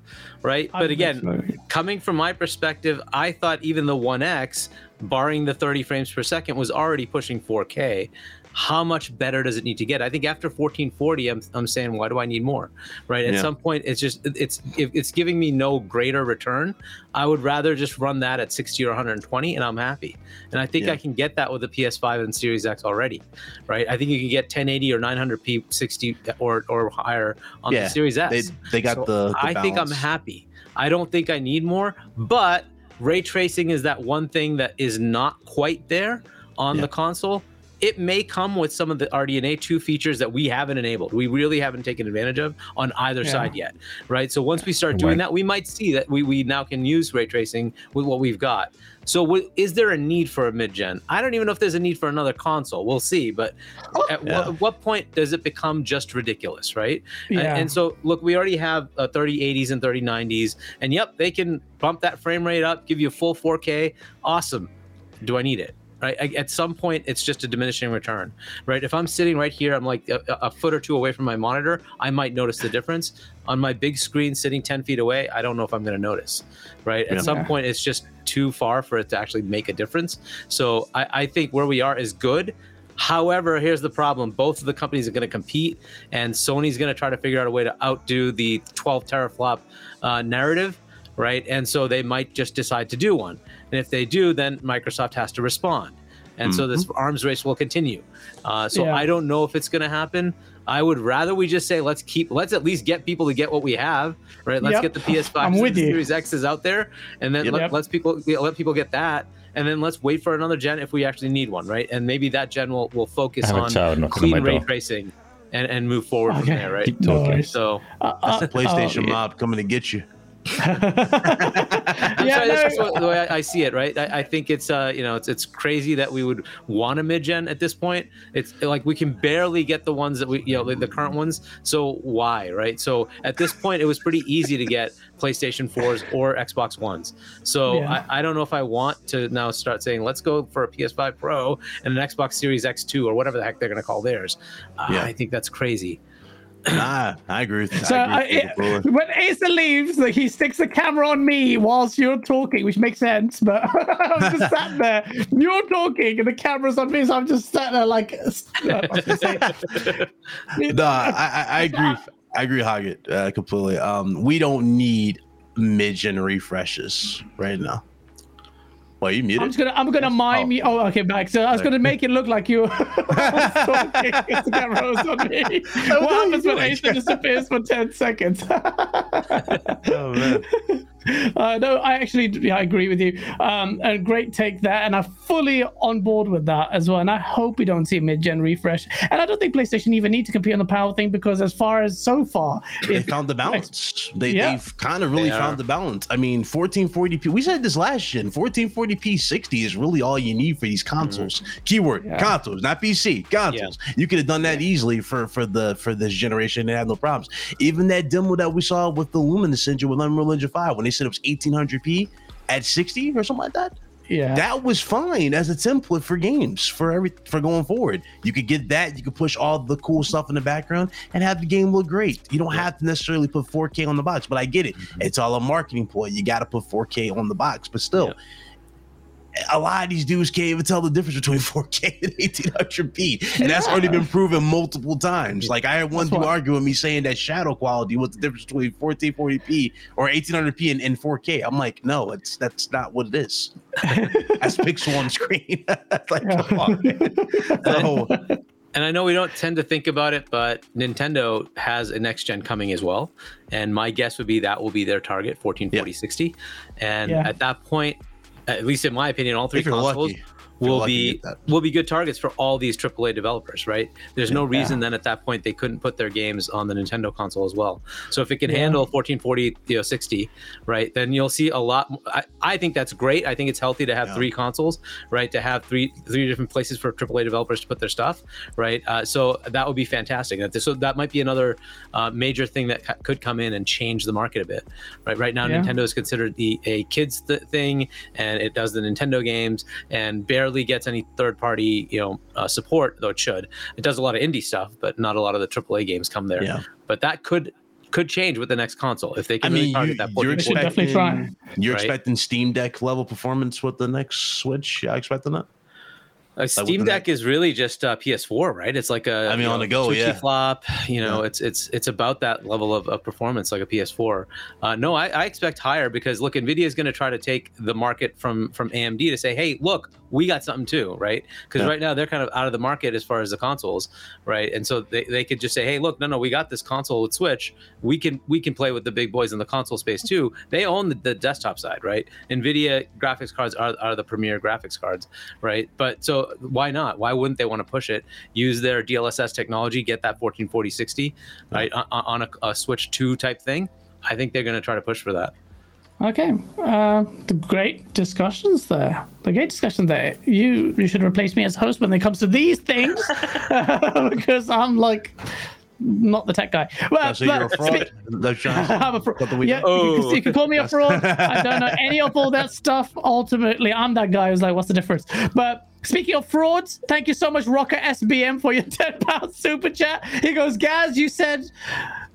right? But again, coming from my perspective, I thought even the One X, barring the 30 frames per second, was already pushing 4K. How much better does it need to get? I think after 1440, I'm, I'm saying, why do I need more? Right? At Yeah. some point, it's just it's if it's giving me no greater return. I would rather just run that at 60 or 120, and I'm happy. And I think Yeah. I can get that with the PS5 and Series X already, right? I think you can get 1080 or 900p 60 or or higher on Yeah, the Series S. they, they got So the, the I think I'm happy. I don't think I need more, but ray tracing is that one thing that is not quite there on the console. It may come with some of the RDNA 2 features that we haven't enabled. We really haven't taken advantage of on either Yeah. side yet, right? So once we start doing Right. that, we might see that we, we now can use ray tracing with what we've got. So w- is there a need for a mid-gen? I don't even know if there's a need for another console. We'll see, but at Yeah. what, what point does it become just ridiculous, right? And- Yeah. And, so, look, we already have uh, 3080s and 3090s, and yep, they can bump that frame rate up, give you a full 4K. Awesome. Do I need it? Right. I, at some point, it's just a diminishing return, right? If I'm sitting right here, I'm like a, a foot or two away from my monitor, I might notice the difference. On my big screen, sitting 10 feet away, I don't know if I'm going to notice, right? At Yeah. some point, it's just too far for it to actually make a difference. So I, I think where we are is good. However, here's the problem: both of the companies are going to compete, and Sony's going to try to figure out a way to outdo the 12 teraflop uh, narrative, right? And so they might just decide to do one, and if they do, then Microsoft has to respond, and so this arms race will continue. Uh, so Yeah. I don't know if it's going to happen. I would rather we just say let's keep let's at least get people to get what we have, right? Let's Yep. get the PS5 I'm with you. Series X's out there, and then Yep. let, let's people yeah, let people get that, and then let's wait for another gen if we actually need one, right? And maybe that gen will will focus I have a on child knocking on my clean ray tracing and and move forward from there, right? Keep talking. worries. So Uh, uh, The PlayStation yeah. mob coming to get you. I'm Yeah, sorry, that's no, just what, the way I, I see it, right? I, I think it's uh, you know, it's it's crazy that we would want a mid gen at this point. It's like we can barely get the ones that we, you know, like the current ones. So why, right? So at this point, it was pretty easy to get PlayStation 4s or Xbox Ones. So Yeah. I, I don't know if I want to now start saying let's go for a PS5 Pro and an Xbox Series X2 or whatever the heck they're going to call theirs. Uh, Yeah. I think that's crazy. Nah, I agree with So I uh, agree it- when Asa leaves, like, he sticks the camera on me whilst you're talking, which makes sense. But I'm just sat there, you're talking, and the camera's on me, so I'm just sat there like. I was gonna say- No, I, I, I agree. I agree, Hoggett, uh, completely. Um, we don't need mid-gen refreshes right now. Well, you muted. I'm just gonna I'm gonna mime Oh. you. Oh, okay, back. So I was gonna make it look like you. I was talking, the camera was on me. are What happens when? Asa disappears for ten seconds? Oh, man. Uh, no, I actually, yeah, I agree with you. Um, a great take there, and I'm fully on board with that as well. And I hope we don't see a mid-gen refresh. And I don't think PlayStation even need to compete on the power thing because, as far as so far, They found the balance. They, Yeah. They've kind of really They found the balance. I mean, 1440p. We said this last gen. 1440p 60 is really all you need for these consoles. Keyword: Yeah. consoles, not PC. Consoles. You could have done that easily for for the for this generation and had no problems. Even that demo that we saw with the Luminous engine with Unreal Engine 5 when they said it was 1800p at 60 or something like that. yeah, that was fine as a template for games for every for going forward. You could get that, you could push all the cool stuff in the background and have the game look great. You don't have to necessarily put 4K on the box, but I get it. Mm-hmm. It's all a marketing ploy. You got to put 4K on the box, but still. A lot of these dudes can't even tell the difference between 4K and 1800p, and that's already been proven multiple times. Like I had one That's dude why- argue with me saying that shadow quality was the difference between 1440p or 1800p and, and 4K. I'm like, no, it's that's not what it is. That's pixel on screen. like, come on. So, And I know we don't tend to think about it, but Nintendo has a next gen coming as well. And my guess would be that will be their target 1440 60. And Yeah. at that point, at least in my opinion, all three consoles lucky, will be to get that. will be good targets for all these AAA developers, right? There's no reason then at that point they couldn't put their games on the Nintendo console as well. So if it can Yeah. handle 1440, you know, 60, right, then you'll see a lot. I, I think that's great. I think it's healthy to have Yeah. three consoles, right? To have three three different places for AAA developers to put their stuff, right? Uh, so that would be fantastic. So that might be another uh, major thing that could come in and change the market a bit, right? Right now, Yeah. Nintendo is considered the a kids th- thing, and it does the Nintendo games and barely gets any third party you know uh, support though it should it does a lot of indie stuff but not a lot of the aaa games come there Yeah. but that could could change with the next console if they I can really mean, target you, that you're 1440. definitely try. expecting you're Right. expecting Steam Deck level performance with the next Switch. Yeah, expecting that. Uh, Steam Deck is really just uh, PS4, right? It's like a I mean, on know, the go, yeah. flop. You know, Yeah. it's it's it's about that level of, of performance, like a PS4. Uh, no, I, I expect higher because look, Nvidia is going to try to take the market from from AMD to say, hey, look, we got something too, right? Because Yeah. right now they're kind of out of the market as far as the consoles, right? And so they, they could just say, hey, look, no, no, we got this console with Switch. We can we can play with the big boys in the console space too. They own the, the desktop side, right? Nvidia graphics cards are, are the premier graphics cards, right? But so why not? Why wouldn't they want to push it? Use their DLSS technology, get that 1440 60, right? On, on a, a Switch 2 type thing. I think they're going to try to push for that. Okay, uh, the great discussions there. The great discussion there. You you should replace me as host when it comes to these things, because I'm like not the tech guy. Well, so you're a fraud. That's I'm a fraud. What the we Yeah, do? you, can, you can call me a fraud. I don't know any of all that stuff. Ultimately, I'm that guy who's like, what's the difference? But speaking of frauds, thank you so much, Rocker SBM, for your 10 pound super chat. He goes, Gaz, you said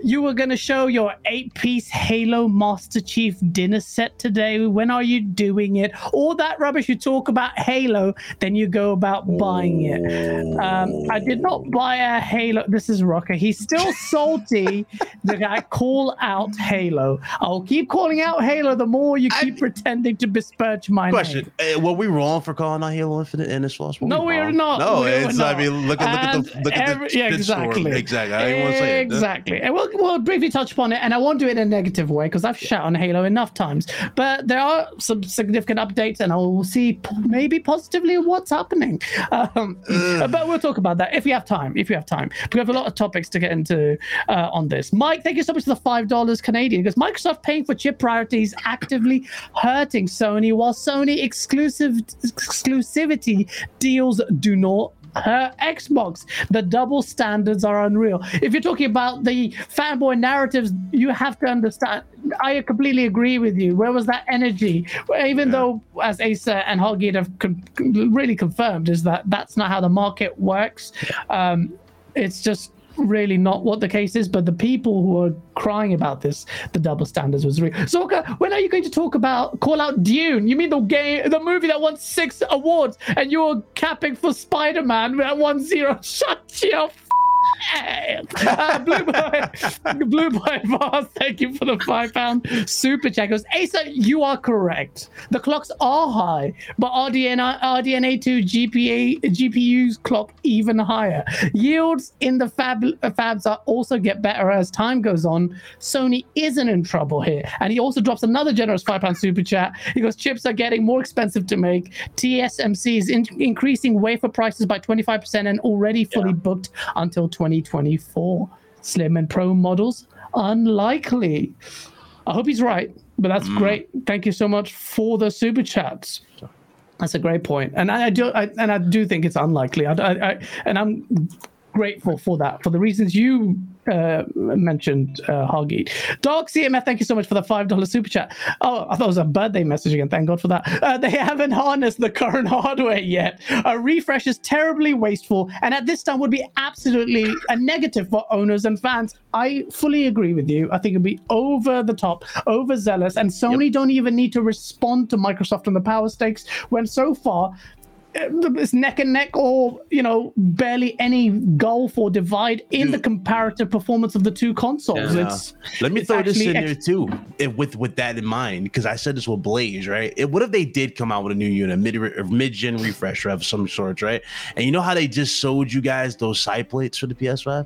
you were going to show your eight piece Halo Master Chief dinner set today. When are you doing it? All that rubbish you talk about Halo, then you go about buying it. Um, I did not buy a Halo. This is Rocker. He's still salty that I call out Halo. I'll keep calling out Halo the more you keep I, pretending to besmirch my question. name. Uh, were we wrong for calling out Halo Infinite and its loss? No, we are not. No, we it's, not. I mean, look, look at the look every, at the yeah, exactly. Exactly. I didn't want to say it. Exactly. And we'll, we'll briefly touch upon it, and I won't do it in a negative way because I've shot on Halo enough times. But there are some significant updates, and I'll see maybe positively what's happening. Um, but we'll talk about that if we have time. If we have time, we have a lot of topics to get into uh, on this. Mike, thank you so much for the five dollars Canadian. Because Microsoft paying for chip priorities actively hurting Sony, while Sony exclusive exclusivity deals do not her Xbox. The double standards are unreal. If you're talking about the fanboy narratives, you have to understand. I completely agree with you. Where was that energy? Even yeah. though, as Asa and Hoggy have con- really confirmed, is that that's not how the market works. Um, it's just really not what the case is, but the people who are crying about this, the double standards was real. Zorka, when are you going to talk about call out Dune? You mean the game, the movie that won six awards, and you're capping for Spider Man that won zero? Shut your uh, Blue Boy, Blue Boy Boss, thank you for the five pound super chat. Goes, Asa, you are correct. The clocks are high, but RDNA, RDNA2 GPA, GPUs clock even higher. Yields in the fab, uh, fabs are also get better as time goes on. Sony isn't in trouble here. And he also drops another generous five pound super chat. He goes, chips are getting more expensive to make. TSMC is in- increasing wafer prices by 25% and already fully yeah. booked until 2024. Slim and Pro models? Unlikely. I hope he's right, but that's mm. great. Thank you so much for the super chats. That's a great point, and I, I do, I, and I do think it's unlikely. I, I, and I'm grateful for that for the reasons you uh, mentioned, uh, Hoggy. Dog CMF, thank you so much for the $5 super chat. Oh, I thought it was a birthday message again. Thank God for that. Uh, they haven't harnessed the current hardware yet. A refresh is terribly wasteful and at this time would be absolutely a negative for owners and fans. I fully agree with you. I think it'd be over the top, overzealous, and Sony yep. don't even need to respond to Microsoft on the power stakes when so far it's neck and neck or you know barely any gulf or divide in Dude. the comparative performance of the two consoles yeah. it's let me it's throw this in ex- there too if, with with that in mind because i said this with blaze right it, what if they did come out with a new unit mid mid-gen refresh of some sort right and you know how they just sold you guys those side plates for the ps5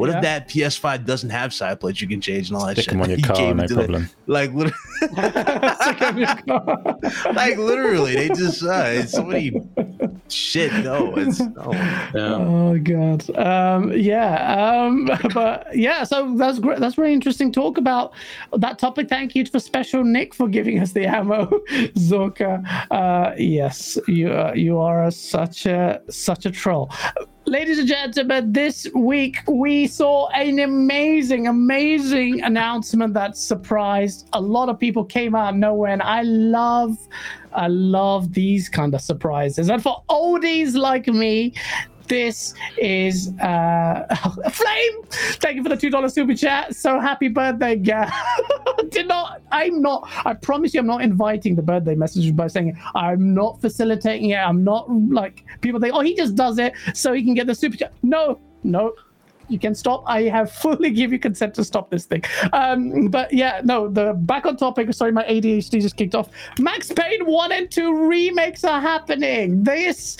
what yeah. if that PS5 doesn't have side plates you can change and all that Stick shit? them on your car, no problem. Like, literally, like literally, they just uh, it's so many shit. No, it's no. Yeah. Oh god. Um, yeah. Um, but yeah. So that's great. That's really interesting. Talk about that topic. Thank you for special Nick for giving us the ammo, Zorka. Uh, yes, you uh, you are a, such a such a troll ladies and gentlemen, this week we saw an amazing, amazing announcement that surprised a lot of people. Came out of nowhere, and I love, I love these kind of surprises. And for oldies like me, this is uh, Flame. Thank you for the two dollar super chat. So happy birthday, guy. Did not. I'm not. I promise you, I'm not inviting the birthday message by saying I'm not facilitating it. I'm not like people think. Oh, he just does it so he can get the super chat. No, no, you can stop. I have fully give you consent to stop this thing. Um, but yeah, no, the back on topic. Sorry, my ADHD just kicked off. Max Payne 1 and 2 remakes are happening. This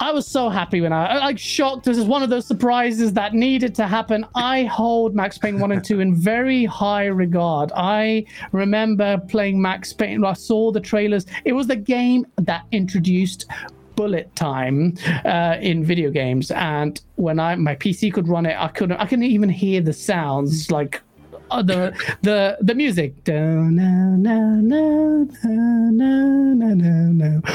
I was so happy when I, like shocked. This is one of those surprises that needed to happen. I hold Max Payne 1 and 2 in very high regard. I remember playing Max Payne. I saw the trailers. It was the game that introduced bullet time uh, in video games and when i my pc could run it i couldn't i couldn't even hear the sounds like uh, the the the music.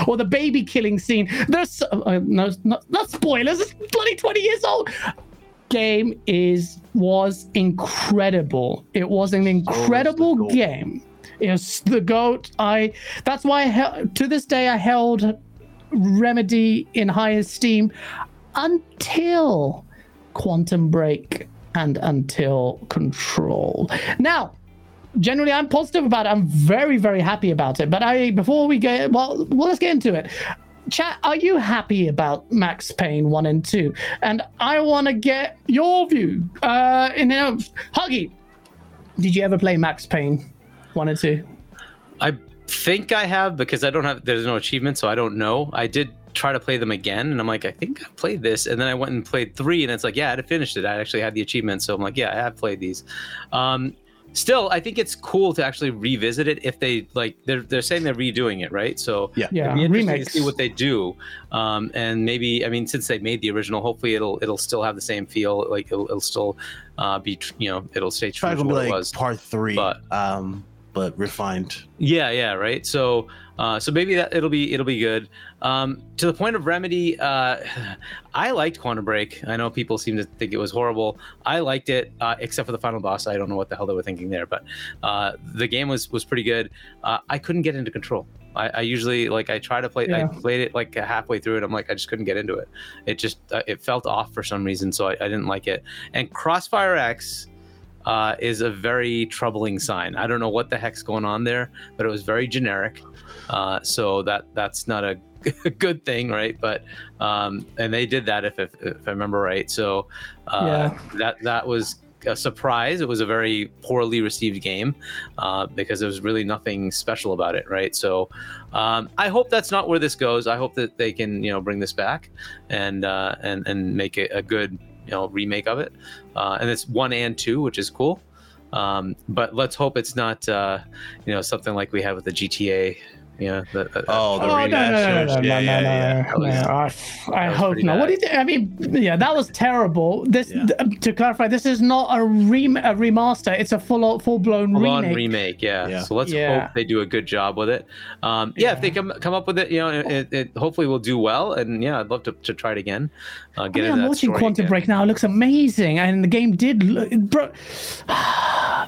Or the baby killing scene. There's uh, no not, not spoilers. It's bloody 20 years old. Game is was incredible. It was an incredible oh, game. It was the goat. I that's why I to this day i held remedy in high esteem until quantum break and Until Control. Now, generally I'm positive about it. I'm very, very happy about it. But I before we get well, well let's get into it. Chat, are you happy about Max Payne 1 and 2? And I want to get your view. Uh in you Hoggy, did you ever play Max Payne 1 and 2? I think I have because I don't have there's no achievement, so I don't know. I did try to play them again, and I'm like, I think I played this, and then I went and played three, and it's like, yeah, I had finished it. I actually had the achievement, so I'm like, yeah, I have played these. Um, still, I think it's cool to actually revisit it if they like. They're they're saying they're redoing it, right? So Yeah. Yeah, it'd be interesting remakes. to see what they do, um, and maybe I mean, since they made the original, hopefully it'll it'll still have the same feel. Like it'll, it'll still uh, be tr- you know it'll stay It's true probably to gonna what be it was. part three, but- um, but refined. Yeah, yeah, right. So, uh, so maybe that it'll be it'll be good. Um, to the point of remedy, uh, I liked Quantum Break. I know people seem to think it was horrible. I liked it, uh, except for the final boss. I don't know what the hell they were thinking there, but uh, the game was was pretty good. Uh, I couldn't get into control. I, I usually like I try to play. Yeah. I played it like halfway through and I'm like I just couldn't get into it. It just uh, it felt off for some reason, so I, I didn't like it. And Crossfire X uh, is a very troubling sign. I don't know what the heck's going on there, but it was very generic. Uh, so that that's not a good thing, right? But um, and they did that if if, if I remember right. So uh, that that was a surprise. It was a very poorly received game uh, because there was really nothing special about it, right? So um, I hope that's not where this goes. I hope that they can you know bring this back and uh, and and make it a good you know remake of it. Uh, and it's one and two, which is cool. Um, but let's hope it's not uh, you know something like we have with the GTA. Yeah. The, the- Oh, the Oh, no, no, no, no, no, yeah, no, yeah, no, yeah. no, no. I, I hope pretty not. What do you think? I mean, yeah, that was terrible. This, Yeah. th- to clarify, this is not a, rem- a remaster. It's a full full blown full-on remake. remake. Yeah. Yeah. So let's Yeah. hope they do a good job with it. Um, yeah, if they come come up with it, you know, it, it hopefully will do well. And yeah, I'd love to, to try it again. Uh, I mean, I'm that watching Quantum again. Break now. It looks amazing, and the game did. Look, bro,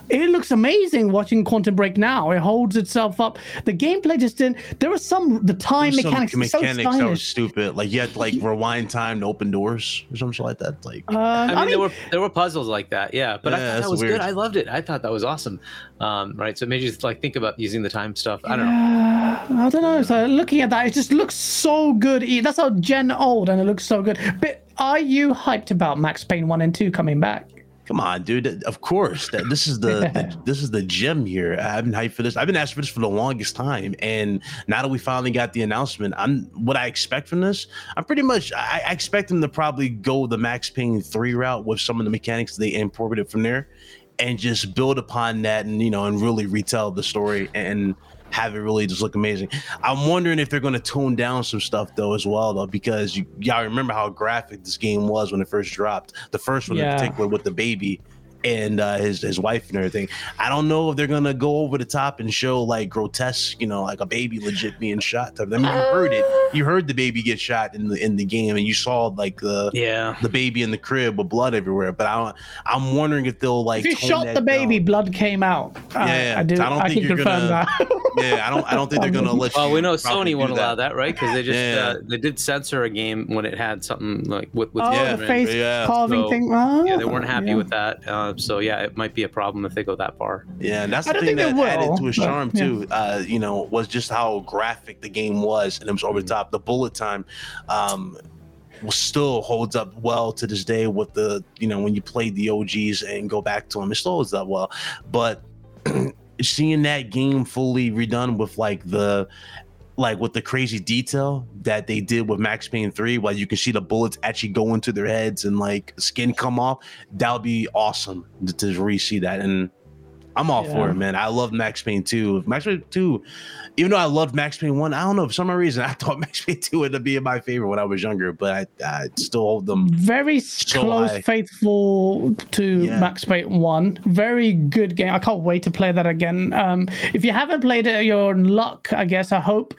it looks amazing watching Quantum Break now. It holds itself up. The gameplay just didn't. There was some the time There's some mechanics. is so that were stupid. Like you had to like rewind time to open doors or something like that. Like Uh, I mean, there were there were puzzles like that, yeah. But I thought that was weird. good. I loved it. I thought that was awesome. Um, right. So it made you like think about using the time stuff. I don't know. Uh, I don't know. So looking at that, it just looks so good. E- That's how Gen old, and it looks so good. But are you hyped about Max Payne one and two coming back? Come on, dude. Of course, that this is the, the this is the gem here. I've been hyped for this. I've been asking for this for the longest time, and now that we finally got the announcement, I'm what I expect from this. I'm pretty much. I, I expect them to probably go the Max Payne three route with some of the mechanics they imported from there, and just build upon that, and you know, and really retell the story and have it really just look amazing. I'm wondering if they're going to tone down some stuff though as well though because you y'all remember how graphic this game was when it first dropped. The first one Yeah. in particular with the baby and uh, his his wife and everything. I don't know if they're gonna go over the top and show like grotesque, you know, like a baby legit being shot. Type. I mean, you heard it. You heard the baby get shot in the in the game, and you saw like the Yeah. the baby in the crib with blood everywhere. But I don't. I'm wondering if they'll like. If you shot the baby, down. blood came out. Uh, Yeah, I do. I don't I think can you're confirm gonna- that. Yeah, I don't. I don't think they're gonna let. Well, you we know Sony won't do allow that, right? Because they just Yeah. uh, they did censor a game when it had something like with with oh, Yeah, the children. face yeah. carving So, thing. Oh, Yeah, they weren't happy yeah. with that. Uh, so yeah, it might be a problem if they go that far. Yeah, and that's I the thing that they added will, to his but, charm yeah. too. Uh, you know, was just how graphic the game was, and it was over the top. The bullet time, um, was still holds up well to this day. With the you know when you play the OGs and go back to them, it still holds up well. But seeing that game fully redone with like the like with the crazy detail that they did with Max Payne 3, while you can see the bullets actually go into their heads and like skin come off, that would be awesome to, to re-see that. And I'm all for it, man. I love Max Payne 2. Max Payne 2, even though I loved Max Payne 1, I don't know, if for some reason, I thought Max Payne 2 would be in my favorite when I was younger, but I, I still hold them. Very So close, high. faithful to Yeah. Max Payne One. Very good game. I can't wait to play that again. Um, if you haven't played it, you're in luck. I guess. I hope.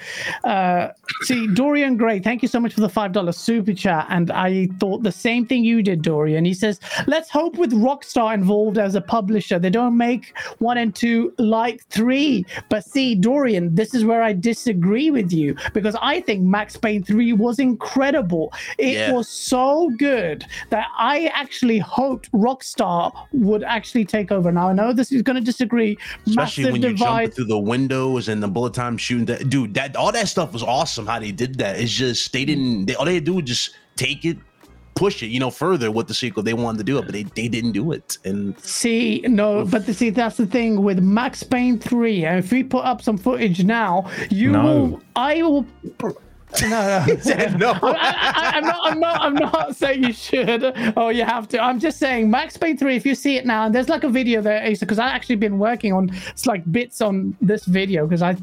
Uh, see, Dorian Gray, thank you so much for the five dollar super chat. And I thought the same thing you did, Dorian. He says, "Let's hope with Rockstar involved as a publisher, they don't make one and two like three. But see, Dorian, this is where I disagree with you because I think Max Payne 3 was incredible. It Yeah. was so good that I actually hoped Rockstar would actually take over. Now I know this is going to disagree. Especially Massive when divide. jumping through the windows and the bullet time shooting. That dude, that all that stuff was awesome. How they did that. It's just they didn't. They, all they do was just take it, push it, you know, further with the sequel. They wanted to do it, but they they didn't do it. And See, no, but the, see, that's the thing with Max Payne 3. And if we put up some footage now, you No. will, I will. No, no. no. I, I, I'm not. I'm not. I'm not saying you should. Oh, you have to. I'm just saying Max Payne 3. If you see it now, and there's like a video there, because I actually been working on it's like bits on this video because I,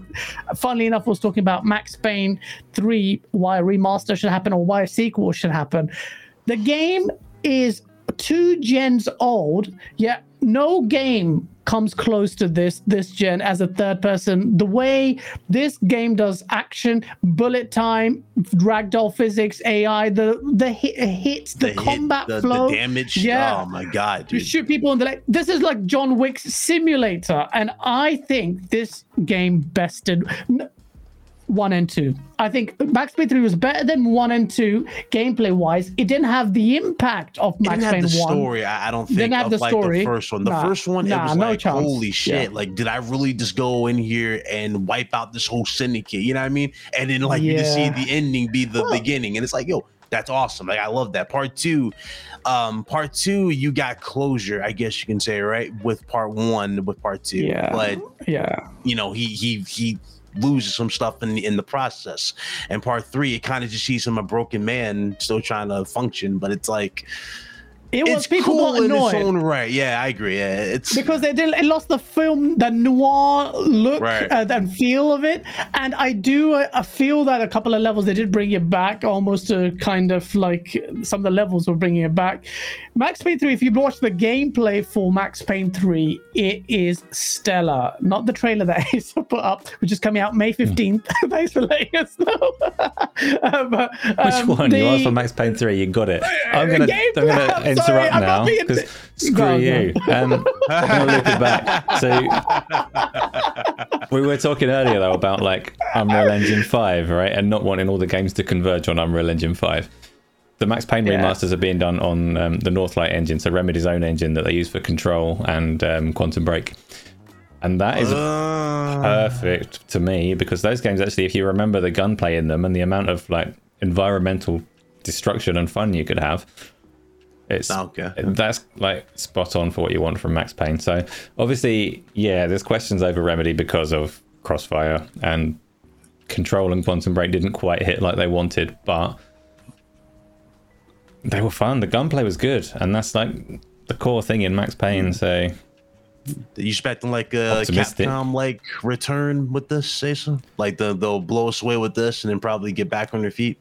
funnily enough, was talking about Max Payne 3, why a remaster should happen or why a sequel should happen. The game is two gens old, yet no game comes close to this this gen as a third person. The way this game does action, bullet time, ragdoll physics, AI, the the hit, hits, the, hit, combat the, flow, the damage. Yeah. Oh my god, you shoot people in the leg. This is like John Wick's simulator, and I think this game bested one and two. I think Max Payne three was better than one and two gameplay wise. It didn't have the impact of Max didn't have Payne the one. story. I, don't think Didn't have of the like story. the first one. The Nah. first one, Nah, it was no like, chance. holy shit! Yeah. Like, did I really just go in here and wipe out this whole syndicate? You know what I mean? And then like you just see the ending be the beginning, and it's like, yo, that's awesome. Like, I love that. Part two, um, part two, you got closure, I guess you can say, right? With part one, with part two, Yeah. but Yeah. you know he he he loses some stuff in the in the process. And part three it kind of just sees him a broken man still trying to function but it's like It was it's people cool got in its own right. Yeah i agree. Yeah it's because they did it lost the film the noir look Right. uh, and feel of it. And i do uh, feel that a couple of levels they did bring it back almost to kind of like some of the levels were bringing it back. Max payne 3 if you watch the gameplay for max payne 3 it is stellar. Not the trailer that is put up which is coming out may 15th thanks for letting us know. Uh, but, Which um, one? You asked for Max Payne 3, you got it. I'm gonna Game I'm gonna Interrupt sorry, I'm now being- screw you. Um, I'm it back. So we were talking earlier though about like Unreal Engine 5, right? And not wanting all the games to converge on Unreal Engine 5. The Max Payne Yeah. remasters are being done on um, the Northlight engine, so Remedy's own engine that they use for Control and um, Quantum Break. And that is uh, perfect to me because those games actually, if you remember the gunplay in them and the amount of like environmental destruction and fun you could have, it's oh, Okay. that's like spot on for what you want from Max Payne. So obviously, yeah, there's questions over Remedy because of Crossfire and Control and Quantum Break didn't quite hit like they wanted, but they were fun. The gunplay was good, and that's like the core thing in Max Payne. So you expecting like a Optimistic. capcom like return with this so like the, they'll blow us away with this and then probably get back on their feet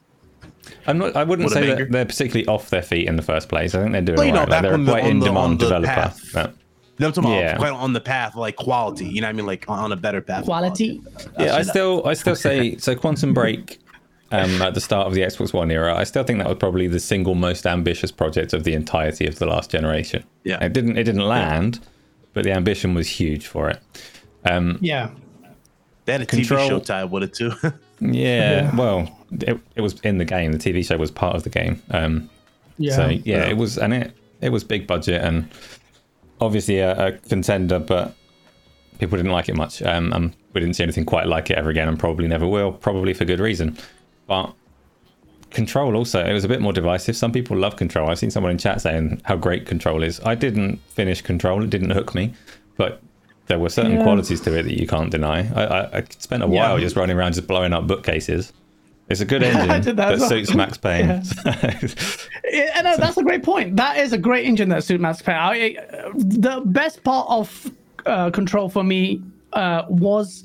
I'm not. I wouldn't What say that they're particularly off their feet in the first place. I think they're doing Well, you know, alright. Like, they're a on the- quite on in the- on demand the developer. path. But- no, I'm talking Yeah. about quite on the path like quality you know what i mean like on a better path of quality yeah, I still, I still say so. Quantum Break, um, at the start of the Xbox One era, I still think that was probably the single most ambitious project of the entirety of the last generation. Yeah. it didn't, it didn't land, but the ambition was huge for it. Um, yeah they had a Control- tv show tied with it too yeah, well, it, it was in the game. The TV show was part of the game. Um, yeah So yeah, Yeah. it was, and it it was big budget and obviously a, a contender, but people didn't like it much. Um, and we didn't see anything quite like it ever again, and probably never will. Probably for good reason. But Control also, it was a bit more divisive. Some people love Control. I've seen someone in chat saying how great Control is. I didn't finish Control; it didn't hook me, but there were certain Yeah. qualities to it that you can't deny. I, I, I spent a Yeah. while just running around, just blowing up bookcases. It's a good engine did that that as well. suits Max Payne. Yeah, and uh, that's a great point. That is a great engine that suits Max Payne. I, uh, the best part of uh, Control for me uh, was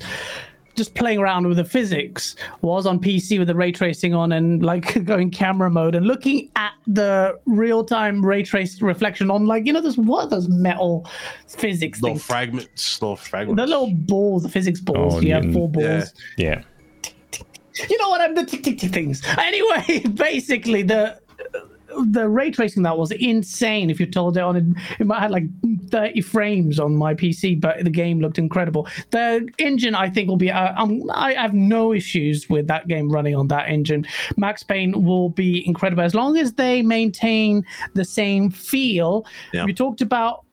just playing around with the physics. Was on PC with the ray tracing on and like going camera mode and looking at the real time ray trace reflection on like you know those what are those metal physics little things. fragments little fragments the little balls, the physics balls. Oh, you have four balls. Yeah. yeah. You know what I'm the tick tick tick things. Anyway, basically the the ray tracing that was insane. If you told it on it, it might have like 30 frames on my PC, but the game looked incredible. The engine, I think, will be. Uh, um, I have no issues with that game running on that engine. Max Payne will be incredible as long as they maintain the same feel. Yeah. We talked about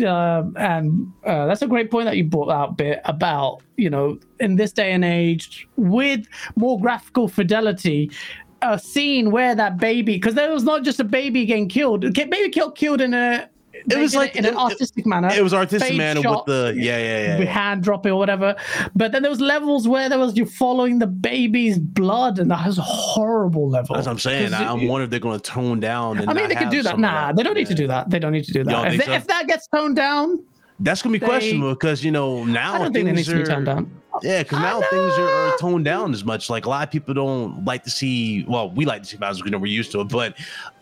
uh, and uh, that's a great point that you brought out bit about you know in this day and age with more graphical fidelity a scene where that baby because there was not just a baby getting killed baby killed killed in a It was like- in an it- artistic manner It was artistic Fade man with the yeah yeah yeah. yeah. hand dropping or whatever but then there was levels where there was you following the baby's blood and that was a horrible level That's what I'm saying. I- I'm wondering if they're going to tone down. And I mean, they could do that. Nah, they don't need to do that. They don't need to do that. If, they- so? if that gets toned down, That's going to be They- questionable because you know now I don't think it needs to be are- toned down. Yeah, because now things are, are toned down as much. Like a lot of people don't like to see. Well, we like to see violence because we're used to it, but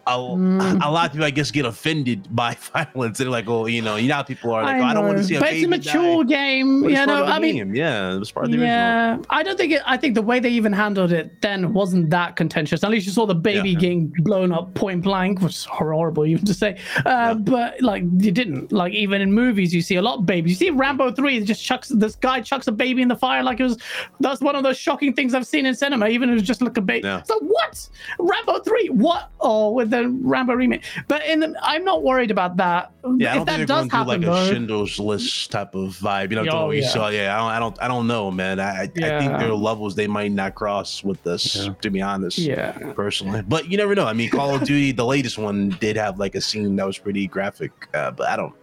Mm. a lot of people, I guess, get offended by violence. They're like, "Oh, you know, you know, how people are like, oh, I, don't want to see a But it's a mature die." game. But You know, I mean, game. yeah, it was part of the original. yeah, I don't think it. I think the way they even handled it then wasn't that contentious. At least you saw the baby Yeah. getting blown up point blank, which is horrible even to say. Uh, But like you didn't. Like even in movies, you see a lot of babies. You see Rambo three, it just chucks this guy chucks a baby in the fire like it was. That's one of those shocking things I've seen in cinema. Even if it was just like a baby. Yeah. So what? Rambo three? What? Oh, with the Rambo remake. But in the, I'm not worried about that. Yeah, I if don't that think does they're going to happen, do like a though, Schindler's List type of vibe. You know, Oh, what yeah. saw. Yeah, I don't, I don't, I don't know, man. I, I- I think Yeah. there are levels they might not cross with this. To be honest, yeah. personally. But you never know. I mean, Call of Duty, the latest one, did have like a scene that was pretty graphic. Uh, but I don't,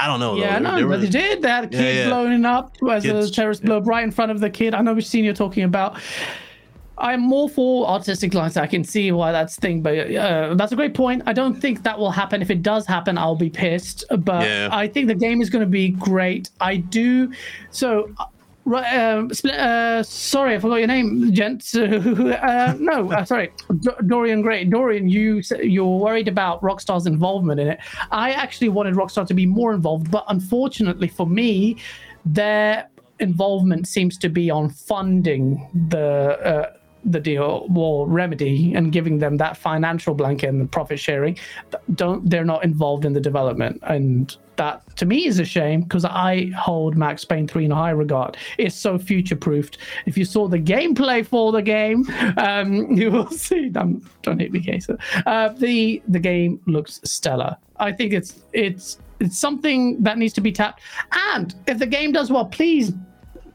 I don't know. Yeah, though. no, There but was- they did. They had a Yeah, kid yeah. blowing up as Kids, a terrorist yeah. blow up right in front of the kid. I know which scene you're talking about. I'm more for artistic license. I can see why that's thing, but uh, that's a great point. I don't think that will happen. If it does happen, I'll be pissed. But Yeah. I think the game is going to be great. I do. So, uh, um, uh, sorry, I forgot your name, gents. uh, no, uh, sorry, D- Dorian Gray. Dorian, you you're worried about Rockstar's involvement in it. I actually wanted Rockstar to be more involved, but unfortunately for me, their involvement seems to be on funding the. The deal or remedy and giving them that financial blanket and the profit sharing don't they're not involved in the development. And that to me is a shame because i hold max payne 3 in high regard. It's so future proofed if you saw the gameplay for the game um you will see um, don't hit me Kesa. uh the the game looks stellar. I think it's it's it's something that needs to be tapped. And if the game does well please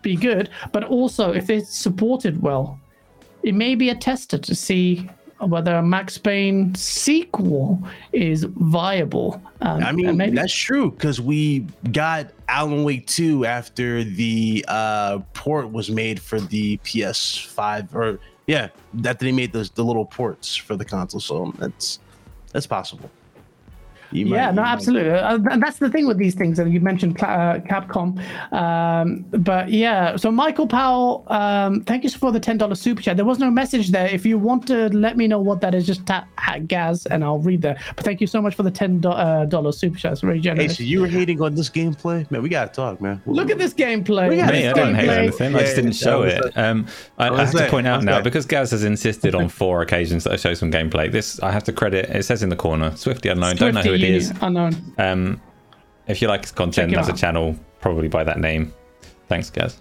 be good but also if it's supported well it may be a tester to see whether a Max Payne sequel is viable. Um, I mean, maybe- that's true because we got Alan Wake 2 after the uh, port was made for the PS5, or yeah, that they made those the little ports for the console. So that's that's possible. You might- yeah, you no, might- absolutely. Uh, that's the thing with these things. And you mentioned uh, Capcom, um, but yeah. So Michael Powell, um, thank you for the ten dollars super chat. There was no message there. If you want to let me know what that is, just tap at Gaz and I'll read that. But thank you so much for the ten dollars super chat. It's very Hey, so you were hating on this gameplay, man. We gotta talk, man. Look at this gameplay. Yeah, Me, I didn't hate Gameplay. anything. I just didn't show that it. Um, I, I was have to point out now saying. because Gaz has insisted on four occasions that I show some gameplay. This I have to credit. It says in the corner, Swifty unknown. Don't know who it is. Unknown. Um, if you like his content as a channel, probably by that name. Thanks, Gaz.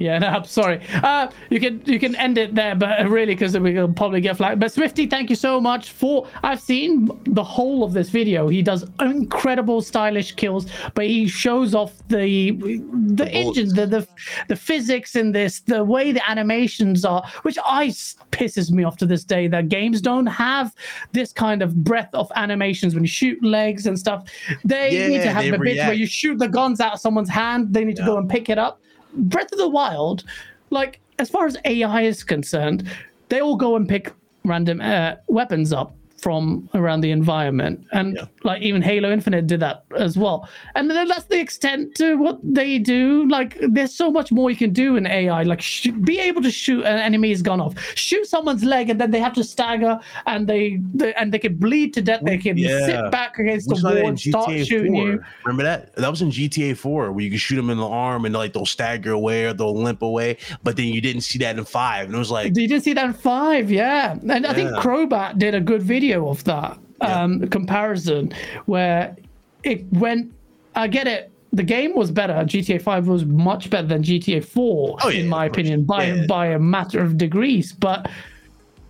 Yeah, no, I'm sorry. Uh, you can you can end it there, but really because we will probably get flagged. But Swifty, thank you so much for. I've seen the whole of this video. He does incredible stylish kills, but he shows off the the, engine, the, the the physics in this, the way the animations are, which I pisses me off to this day. That games don't have this kind of breadth of animations when you shoot legs and stuff. They need to have the bits where you shoot the guns out of someone's hand. They need to go and pick it up. Breath of the Wild, like as far as AI is concerned, they all go and pick random uh, weapons up from around the environment, and Yeah. like even Halo Infinite did that as well. And then that's the extent to what they do. Like there's so much more you can do in AI. Like sh- be able to shoot an enemy enemy's gun off, shoot someone's leg, and then they have to stagger, and they, they and they can bleed to death. They can Yeah. sit back against the wall and start GTA shooting 4. you. Remember that? That was in GTA 4 where you could shoot them in the arm and like they'll stagger away or they'll limp away. But then you didn't see that in five. And it was like, You didn't see that in five, yeah. And I think Yeah. Crowbcat did a good video video of that um, comparison where it went. I get it. The game was better. GTA 5 was much better than GTA 4, Oh, yeah, in my opinion, by Yeah. by a matter of degrees. But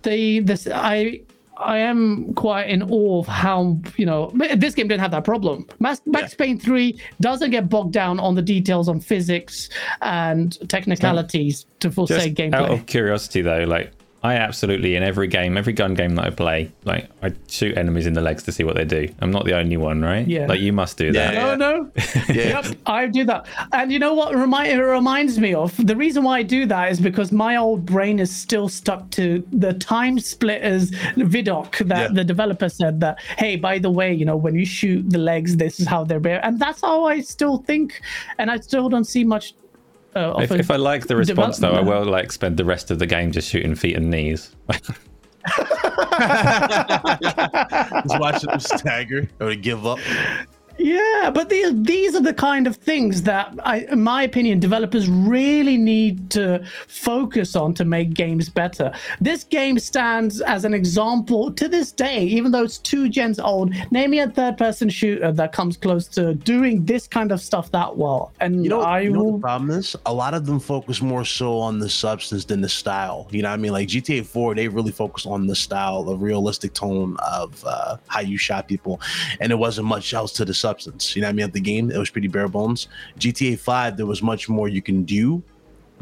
the this I I am quite in awe of how you know this game didn't have that problem. Max, Max Payne 3 doesn't get bogged down on the details on physics and technicalities to full Just say out of curiosity, though, like I absolutely in every game, every gun game that I play, like I shoot enemies in the legs to see what they do. I'm not the only one, right? Yeah. Like you must do that. Yeah. No, no. Yeah. Yep, I do that. And you know what remind, it reminds me of? The reason why I do that is because my old brain is still stuck to the time splitters vidoc that Yeah. the developer said that, hey, by the way, you know, when you shoot the legs, this is how they're bare. And that's how I still think. And I still don't see much. Uh, of If, if I like the response though, I will like spend the rest of the game just shooting feet and knees. Just watch them stagger or to give up. Yeah, but these these are the kind of things that, I, in my opinion, developers really need to focus on to make games better. This game stands as an example to this day, even though it's two gens old. Name me a third-person shooter that comes close to doing this kind of stuff that well. And You know, I you know will. the problem is? A lot of them focus more so on the substance than the style. You know what I mean? Like GTA 4, they really focus on the style, the realistic tone of uh, how you shot people. And there wasn't much else to the substance. You know what I mean? Of the game, it was pretty bare bones. GTA 5, there was much more you can do.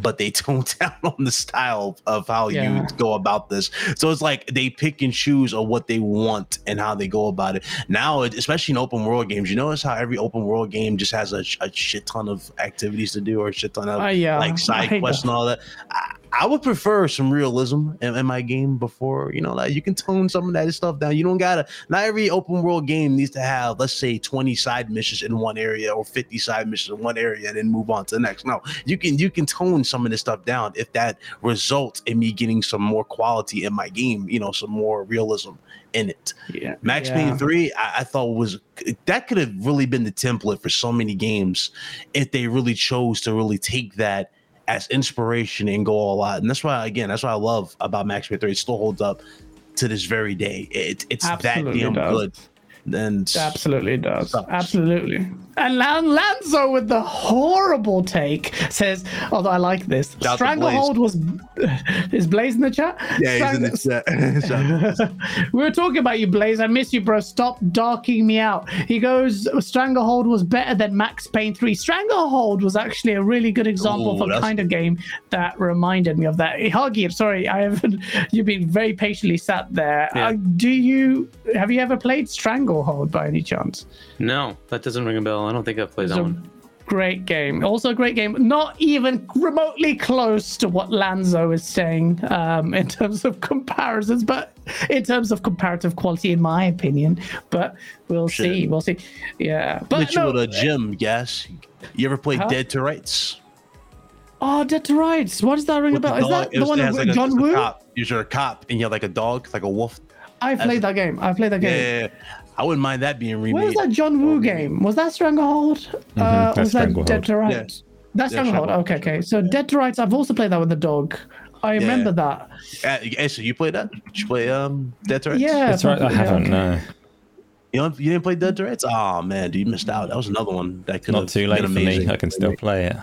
But they toned down on the style of how Yeah. you go about this. So it's like they pick and choose on what they want and how they go about it. Now, especially in open world games, you notice how every open world game just has a, a shit ton of activities to do or a shit ton of Uh, yeah, like side quests and all that. I, I would prefer some realism in, in my game before, you know, like you can tone some of that stuff down. You don't gotta, not every open world game needs to have, let's say, 20 side missions in one area or 50 side missions in one area and then move on to the next. No, you can, you can tone some of this stuff down if that results in me getting some more quality in my game, you know, some more realism in it. Yeah, Max yeah. Payne 3, I, I thought was that could have really been the template for so many games if they really chose to really take that as inspiration and go all out. And that's why, again, that's what I love about Max Payne 3. It still holds up to this very day. It, it's Absolutely that damn does. good. And Absolutely does. Sucks. Absolutely. And Lanzo with the horrible take says, although I like this, Shout out to Stranglehold was. Is Blaze in the chat? yeah, he's in the chat. we were talking about you, Blaze. I miss you, bro. Stop darking me out. He goes, Stranglehold was better than Max Payne 3. Stranglehold was actually a really good example Ooh, of a kind of game that reminded me of that. Hoggy, sorry, I haven't. You've been very patiently sat there. Yeah. Uh, do you have you ever played Stranglehold by any chance? No, that doesn't ring a bell. I don't think I've played It's that a one. great game. Also a great game. Not even remotely close to what Lanzo is saying um, in terms of comparisons, but in terms of comparative quality, in my opinion. But we'll Shit. see. We'll see. Yeah. But Hit you no, with a gym, yes. You ever played Huh? Dead to Rights? oh, Dead to Rights. What does that ring a With the bell? Is that It the was- one it has with like a- John a Woo? cop. You're a cop and you're like a dog, like a wolf. I played that game. I played that Yeah, game. yeah, yeah. I wouldn't mind that being remade. What was that John Woo game? Was that Stranglehold? Uh, that's was that Stranglehold. Dead to Rights? That's Yeah, Stranglehold. Stranglehold. Okay, okay. So Dead to Rights, I've also played that with the dog. I remember that. Uh, hey, so you played that? Did you play um Dead to Rights? Yeah. That's right. I haven't. okay. No, You, don't, you didn't play Dead to Rights? Oh man, dude, you missed out. That was another one that could not have too late been for amazing. me. I can still play it.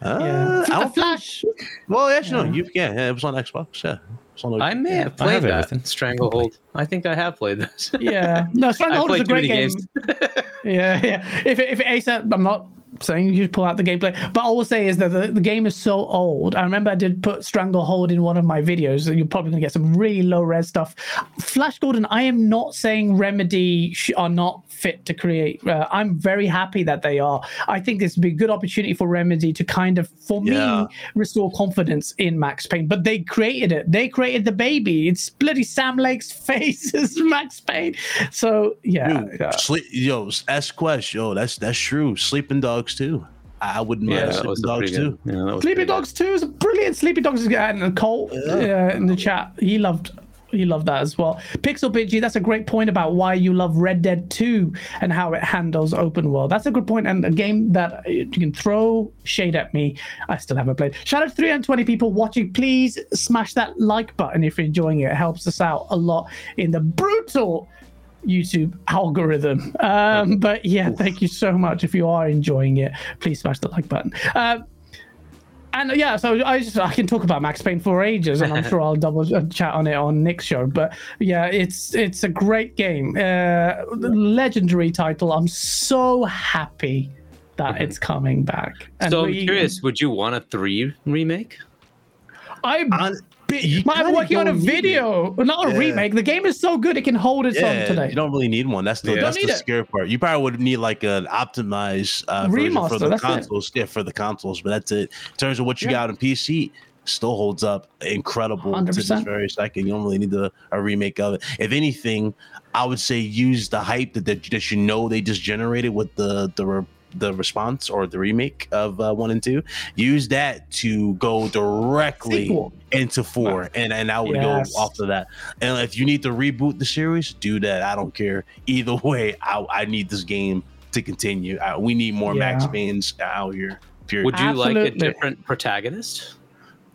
Uh, Yeah. Flash. well, actually, no. You yeah, yeah, it was on Xbox. Yeah, it I may have I have played that. everything. Stranglehold. I think I have played this. Yeah. No, I Stranglehold is a great game. Yeah, yeah. If it, if it ASAP, I'm not saying you should pull out the gameplay, but all I'll say is that the, the game is so old. I remember I did put Stranglehold in one of my videos, and you're probably gonna get some really low res stuff. Flash Gordon, I am not saying Remedy sh- are not fit to create. Uh, I'm very happy that they are. I think this would be a good opportunity for Remedy to kind of, for Yeah. me, restore confidence in Max Payne. But they created it. They created the baby. It's bloody Sam Lake's face as Max Payne. So yeah, Dude, yeah. sleep, yo, S Quest, yo, that's that's true. Sleeping Dogs too. I wouldn't mind that Sleeping was Dogs too. good. Yeah, that Sleepy pretty good. Dogs 2 is a brilliant. Sleepy Dogs is and Colt Yeah. uh, in the chat. He loved you love that as well. Pixel Pidgey, that's a great point about why you love Red Dead 2 and how it handles open world. That's a good point, and a game that you can throw shade at me. I still haven't played. Shout out to 320 people watching. Please smash that like button if you're enjoying it. It helps us out a lot in the brutal YouTube algorithm. Um, but yeah, thank you so much. If you are enjoying it, please smash the like button. Um, and yeah, so I just I can talk about Max Payne for ages, and I'm sure I'll double chat on it on Nick's show. But yeah, it's it's a great game, uh, legendary title. I'm so happy that it's coming back. And so I'm we- curious, would you want a three remake? I'm On- you I'm working on a don't video, not a Yeah. remake. The game is so good it can hold its own today. you don't really need one. That's the Yeah. that's the need it. scary part. You probably would need like an optimized uh, Remaster, for the that's it. consoles. Yeah, for the consoles, but that's it. In terms of what you Yeah. got on PC, still holds up incredible to this 100%. very second. You don't really need a, a remake of it. If anything, I would say use the hype that that, that you know they just generated with the the. Re- the response or the remake of uh, one and two use that to go directly Sequel. into four and and i would Yes. go off of that and if you need to reboot the series, do that. I don't care. Either way, I, I need this game to continue. Uh, we need more Max Yeah. Paynes out here. Period. Would you like a different protagonist?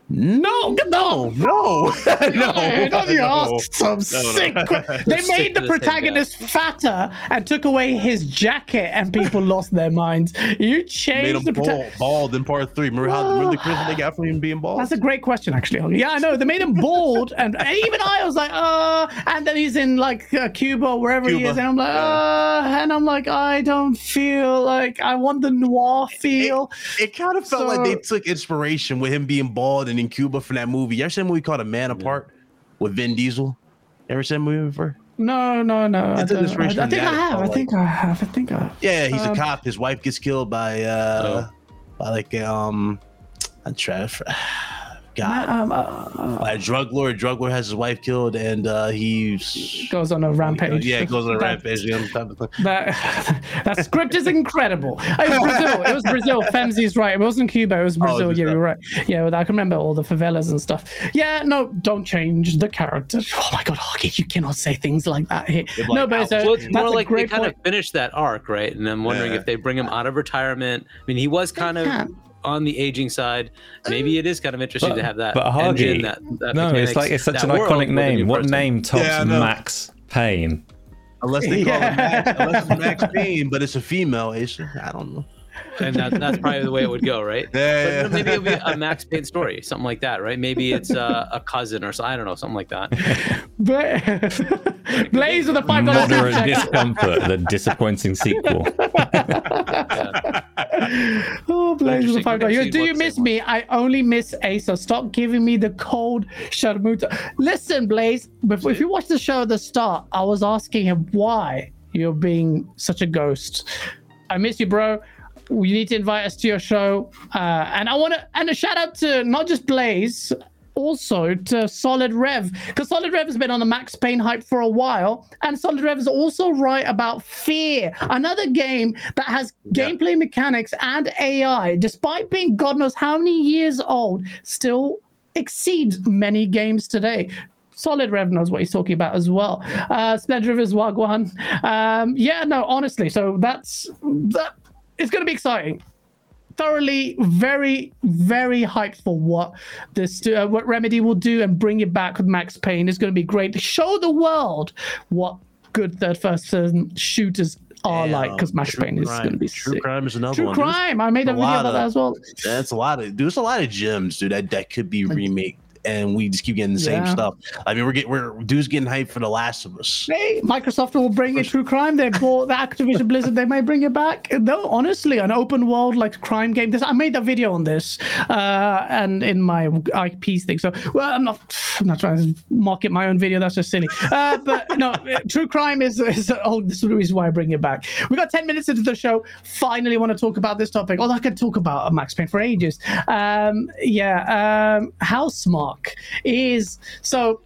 No, no, no, no. You no. ask some no. sick que- They made the the same guy. protagonist fatter and took away his jacket, and people lost their minds. You Made changed him the prota- bald, bald in part three. Remember how remember the criticism they got from him being bald? That's a great question, actually. Yeah, I know. They made him bald, and, and even I was like, uh, and then he's in like uh, Cuba or wherever he is, and I'm like, uh, and I'm like, I don't feel like I want the noir feel. it kind of felt like they took inspiration with him being bald and in Cuba from that movie. You ever seen a movie called A Man Apart with Vin Diesel? Ever seen that movie before? No, no, no. I, It's an don't, inspiration I, I think I have. I like- think I have. I think I have. Yeah, he's Um, a cop. His wife gets killed by uh Oh. by like um I'm trying to God. Um, uh, By a drug lord. Drug lord has his wife killed and uh he's goes on a rampage. Yeah, goes on a rampage. You know, type of thing. That that script is incredible. It was Brazil. It was Brazil. Femzi's right. It wasn't Cuba. It was Brazil. Oh, yeah, you're right. Yeah, well, I can remember all the favelas and stuff. Yeah, no, don't change the character. Oh my god, Hoggy, you cannot say things like that here. They're no, but it's a, Well, it's more like they kind point. of finished that arc, right? And I'm wondering Yeah. if they bring him out of retirement. I mean, he was kind of can. On the aging side. Maybe it is kind of interesting But- to have that. but Hagi- engine, that, that No, it's like it's such an iconic name. What person. name tops Yeah, I. Max Payne? Unless they call Yeah. him Max, unless it's Max Payne, but it's a female Acer. I don't know. And that, that's probably the way it would go, right? Yeah, But maybe it'll be a Max Payne story, something like that, right? Maybe it's uh, a cousin or something. I don't know, something like that. Bla- Blaze with a five dollar Moderate discomfort, the disappointing sequel. Oh, Blaze with a five dollar. We've You- seen Do you miss they me? I only miss Asa. Stop giving me the cold sharmuta. Listen, Blaze. Before, if you watch the show at the start, I was asking him why you're being such a ghost. I miss you, bro. You need to invite us to your show. Uh, and I want to, and a shout out to not just Blaze, also to Solid Rev, because Solid Rev has been on the Max Payne hype for a while, and Solid Rev is also right about Fear, another game that has gameplay mechanics and AI, despite being God knows how many years old, still exceeds many games today. Solid Rev knows what he's talking about as well. Uh, Splendor Rivers Wagwan. Um, yeah, no, honestly, so that's that. It's going to be exciting thoroughly very very hyped for what this uh, what remedy will do and bring it back with max payne is going to be great to show the world what good third person shooters are Yeah, like because max payne is going to be True sick. crime is another true one. There's- crime i made a a video about of- that as well That's a lot of there's a lot of gems, dude. That that could be remake, and we just keep getting the same Yeah. stuff. I mean, we're getting we're dudes getting hyped for The Last of Us. Hey, Microsoft will bring in true crime. They bought the Activision Blizzard. They may bring it back. No, honestly, an open world like crime game. This I made a video on this, uh, and in my IP thing. So, well, I'm not, I'm not trying to market my own video. That's just silly. Uh, but no, true crime is is oh, this is the reason why I bring it back. We got ten minutes into the show. Finally, want to talk about this topic. Although I could talk about Max Payne for ages. Um, yeah, um, Housemarque is so.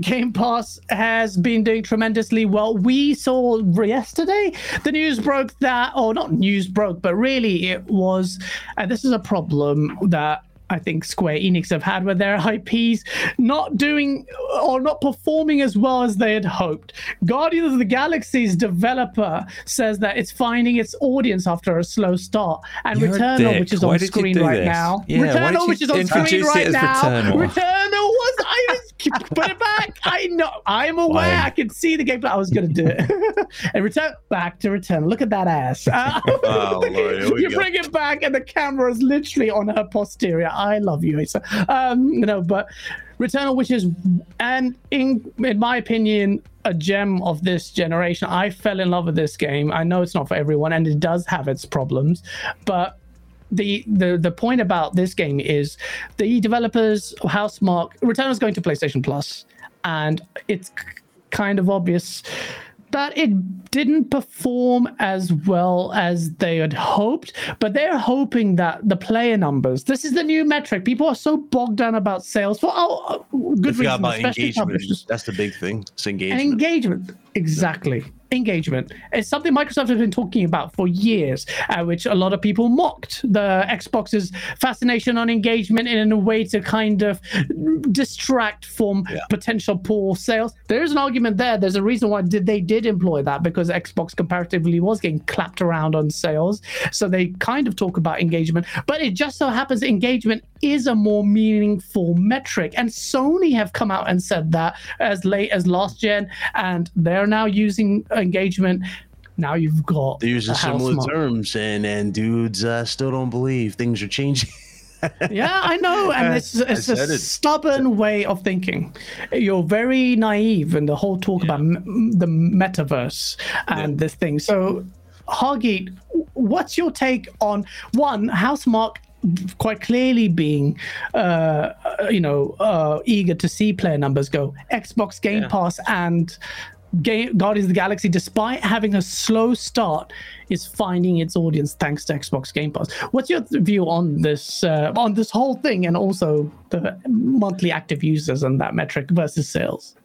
Game Pass has been doing tremendously well. We saw yesterday the news broke that, or not news broke, but really it was, and this is a problem that I think Square Enix have had with their IPs not doing or not performing as well as they had hoped. Guardians of the Galaxy's developer says that it's finding its audience after a slow start, and You're Returnal, which is Why on screen right this? now, Yeah, Returnal, which is on screen right now, Returnal? Returnal was I was put it back. I know. I'm aware. I can see the gameplay. I was gonna do it. and return back to return. Look at that ass. Uh, Oh, Lord, you go. bring it back, and the camera is literally on her posterior. I love you, Asa. Um, you know, but Returnal, which is, and in in my opinion, a gem of this generation. I fell in love with this game. I know it's not for everyone, and it does have its problems, but the the the point about this game is the developers Housemarque Returnal is going to PlayStation Plus, and it's kind of obvious that it didn't perform as well as they had hoped, but they're hoping that the player numbers. This is the new metric. People are so bogged down about sales for oh, They good reason, about especially engagement. publishers. That's the big thing. It's engagement. And engagement, exactly. Engagement. It's something Microsoft has been talking about for years, uh, which a lot of people mocked the Xbox's fascination on engagement in a way to kind of distract from Yeah. potential poor sales. There is an argument there. There's a reason why did they did employ that because Xbox comparatively was getting clapped around on sales, so they kind of talk about engagement. But it just so happens engagement is a more meaningful metric, and Sony have come out and said that as late as last gen, and they're now using engagement. Now you've got They're using similar mark. terms, and and dudes uh, still don't believe things are changing. Yeah, I know, and it's it's a it. stubborn way of thinking. You're very naive in the whole talk about m- the metaverse and this thing. So, Hargeet, what's your take on one Housemarque? Quite clearly, being uh, uh, you know uh, eager to see player numbers go. Xbox Game Yeah. Pass and Game, Guardians of the Galaxy, despite having a slow start, is finding its audience thanks to Xbox Game Pass. What's your view on this uh, on this whole thing, and also the monthly active users and that metric versus sales?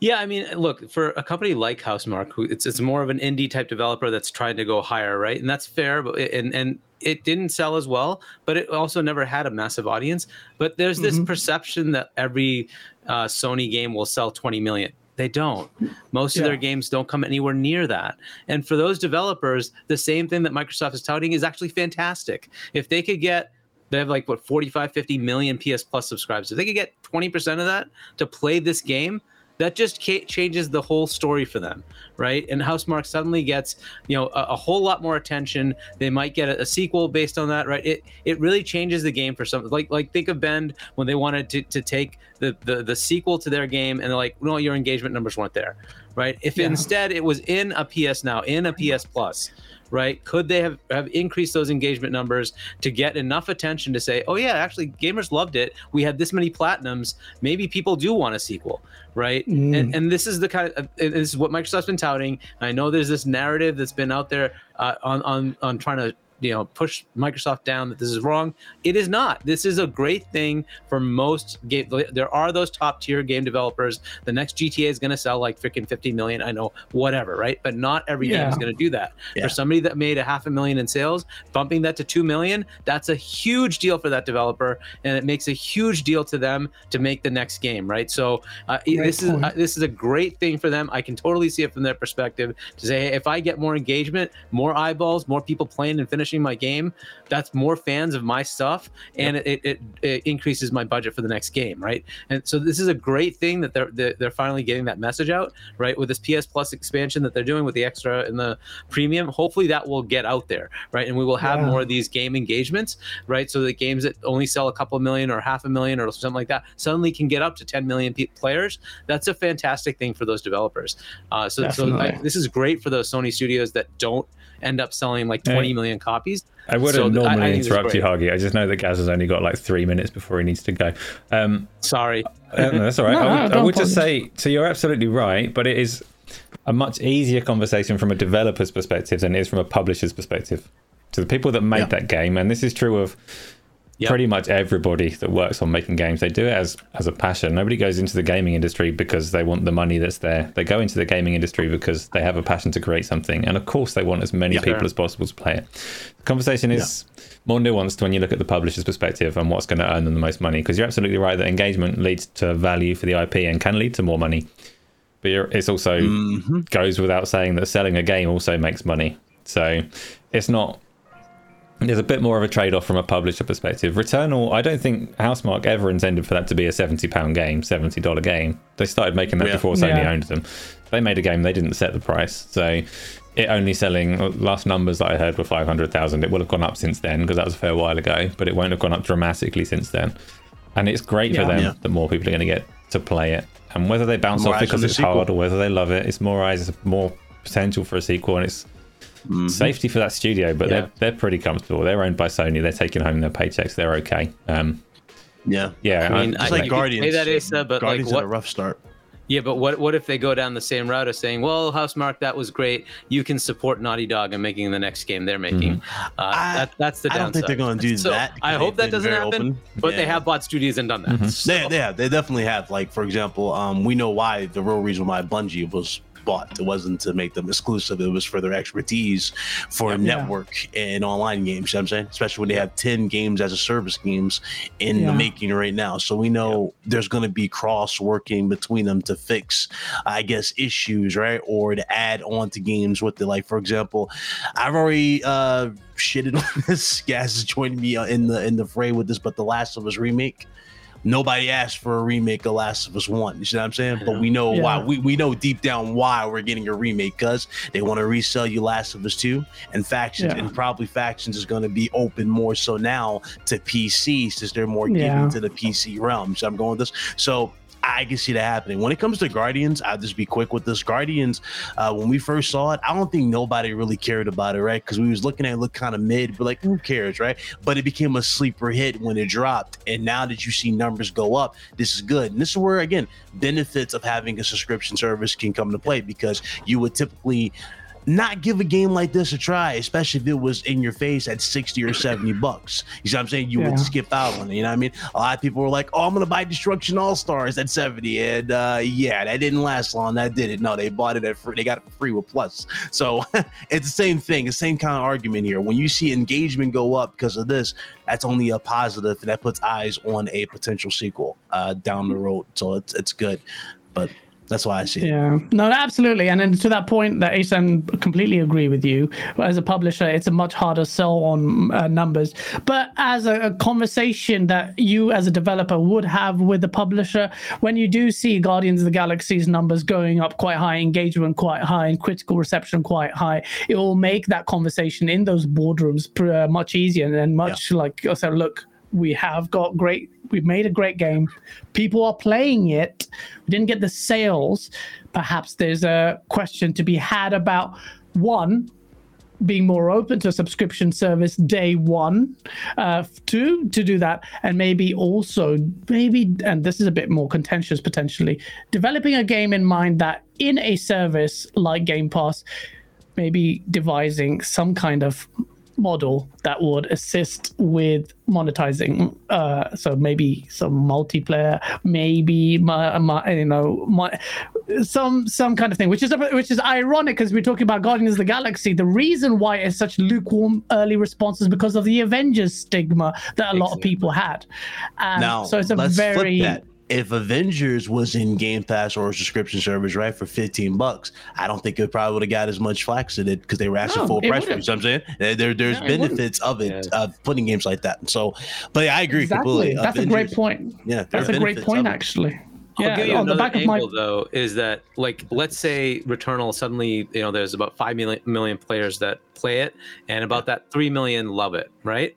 Yeah, I mean, look, for a company like Housemarque, who it's it's more of an indie type developer that's trying to go higher, right? And that's fair, but and and it didn't sell as well, but it also never had a massive audience. But there's this perception that every uh, Sony game will sell 20 million. They don't. Most of their games don't come anywhere near that. And for those developers, the same thing that Microsoft is touting is actually fantastic. If they could get they have like what 45 50 million ps plus subscribers if they could get 20% of that to play this game that just changes the whole story for them right? And Housemarque suddenly gets you know a, a whole lot more attention. They might get a, a sequel based on that right? It it really changes the game for some like like think of bend when they wanted to, to take the, the the sequel to their game and they're like no your engagement numbers weren't there right if Yeah. instead it was in a ps now in a ps plus right? Could they have, have increased those engagement numbers to get enough attention to say, oh, yeah, actually, gamers loved it. We had this many platinums. Maybe people do want a sequel, right? Mm. And, and this is the kind of, this is what Microsoft's been touting. I know there's this narrative that's been out there uh, on, on, on trying to you know push Microsoft down that this is wrong. It is not. This is a great thing for most game. There are those top tier game developers. The next GTA is going to sell like freaking 50 million. I know, whatever, right? But not every game is going to do that. Yeah. For somebody that made a half a million in sales, bumping that to two million, that's a huge deal for that developer, and it makes a huge deal to them to make the next game, right? So uh, Great this is uh, this is a great thing for them. I can totally see it from their perspective to say, hey, if I get more engagement, more eyeballs, more people playing and finishing my game, that's more fans of my stuff, and it, it, it increases my budget for the next game, right? And so this is a great thing that they're they're, they're finally getting that message out, right? With this PS Plus expansion that they're doing with the extra and the premium, hopefully that will get out there, right? And we will have Yeah. more of these game engagements, right? So the games that only sell a couple million or half a million or something like that suddenly can get up to 10 million pe- players. That's a fantastic thing for those developers. Uh, so, so I, this is great for those Sony studios that don't end up selling like 20 million Hey. copies. I wouldn't So th- I- I normally think interrupt you, great. I just know that Gaz has only got like three minutes before he needs to go. Um, Sorry. uh, no, that's all right. No, I no, would, I would just say, so you're absolutely right, but it is a much easier conversation from a developer's perspective than it is from a publisher's perspective. To the people that made Yeah. that game, and this is true of Yep. pretty much everybody that works on making games they do it as as a passion. Nobody goes into the gaming industry because they want the money that's there. They go into the gaming industry because they have a passion to create something and of course they want as many people as possible to play it. The conversation is more nuanced when you look at the publisher's perspective and what's going to earn them the most money because you're absolutely right that engagement leads to value for the ip and can lead to more money. But you're, it's also mm-hmm. goes without saying that selling a game also makes money. So it's not there's a bit more of a trade-off from a publisher perspective. Returnal, I don't think Housemarque ever intended for that to be a seventy pound game, seventy dollar game. They started making that Yeah. before Sony Yeah. owned them. They made a game, they didn't set the price, so it only selling. Last numbers that I heard were five hundred thousand. It will have gone up since then because that was a fair while ago, but it won't have gone up dramatically since then. And it's great for them Yeah. that more people are going to get to play it. And whether they bounce More off because it's sequel. hard or whether they love it, it's more eyes, it's more potential for a sequel, and it's safety for that studio, but Yeah. they're they're pretty comfortable. They're owned by Sony. They're taking home their paychecks. They're okay. Um, Yeah. yeah, I mean, I- I, It's like Guardians. Say that, Asa, but Guardians like had a rough start. Yeah, but what? What if they go down the same route of saying, "Well, Housemarque, that was great. You can support Naughty Dog in making the next game they're making." Uh, I- that, that's the downside. I don't think they're gonna do So, that I hope that doesn't happen. open. But they have bought studios and done that. Mm-hmm. So- They, yeah, they definitely have. Like, for example, um, we know why the real reason why Bungie was bought. It wasn't to make them exclusive. It was for their expertise for Yeah. network and online games. You know what I'm saying? Especially when they have 10 games as a service games in Yeah. the making right now. So we know there's going to be cross working between them to fix, I guess, issues, right? Or to add on to games with the, like, for example, I've already, uh, shitted on this. Gas is joining me uh, in the in the fray with this, but the Last of Us remake nobody asked for a remake of Last of Us One. You see what I'm saying? But we know why. We, we know deep down why we're getting a remake because they want to resell you Last of Us Two and factions, Yeah. and probably factions is going to be open more so now to PC since they're more Yeah. given to the PC realm. So I'm going with this. So. I can see that happening. When it comes to Guardians, I'll just be quick with this. Guardians, uh, when we first saw it, I don't think nobody really cared about it, right? Because we was looking at it look kind of mid, but like, who cares, right? But it became a sleeper hit when it dropped. And now that you see numbers go up, this is good. And this is where, again, benefits of having a subscription service can come to play because you would typically not give a game like this a try, especially if it was in your face at 60 or 70 bucks. You see what I'm saying? You Yeah. would skip out on it. You know what I mean? A lot of people were like, oh, I'm going to buy Destruction All Stars at 70. And uh, yeah, that didn't last long. That did it. No, they bought it at free. They got it for free with Plus. So it's the same thing, the same kind of argument here. When you see engagement go up because of this, that's only a positive, and that puts eyes on a potential sequel uh, down the road. So it's, it's good. But that's why I see it. Yeah, no, absolutely. And then to that point, that Asen completely agree with you. As a publisher, it's a much harder sell on uh, numbers. But as a, a conversation that you, as a developer, would have with the publisher, when you do see Guardians of the Galaxy's numbers going up quite high, engagement quite high, and critical reception quite high, it will make that conversation in those boardrooms pr- uh, much easier and much like I said, look. We have got great. We've made a great game. People are playing it. We didn't get the sales. Perhaps there's a question to be had about one being more open to a subscription service day one uh two to do that and maybe also maybe and this is a bit more contentious potentially developing a game in mind that in a service like game pass maybe devising some kind of model that would assist with monetizing uh so maybe some multiplayer maybe my, my you know my some some kind of thing which is which is ironic because we're talking about guardians of the galaxy. The reason why it's such lukewarm early response is because of the avengers stigma that a lot of people had. And Now, so it's a very. If Avengers was in Game Pass or a subscription service, right, for 15 bucks, I don't think it probably would have got as much flax as it because they were asking No, full price for it. You know what I'm saying? There, there- there's No, it benefits of it, Yeah. of putting games like that. So, but yeah, I agree exactly completely. that's a great point Yeah, that's a great point of it. actually I'll yeah give you on the another back of my angle though is that like let's say Returnal suddenly you know there's about five million million players that play it and about that three million love it right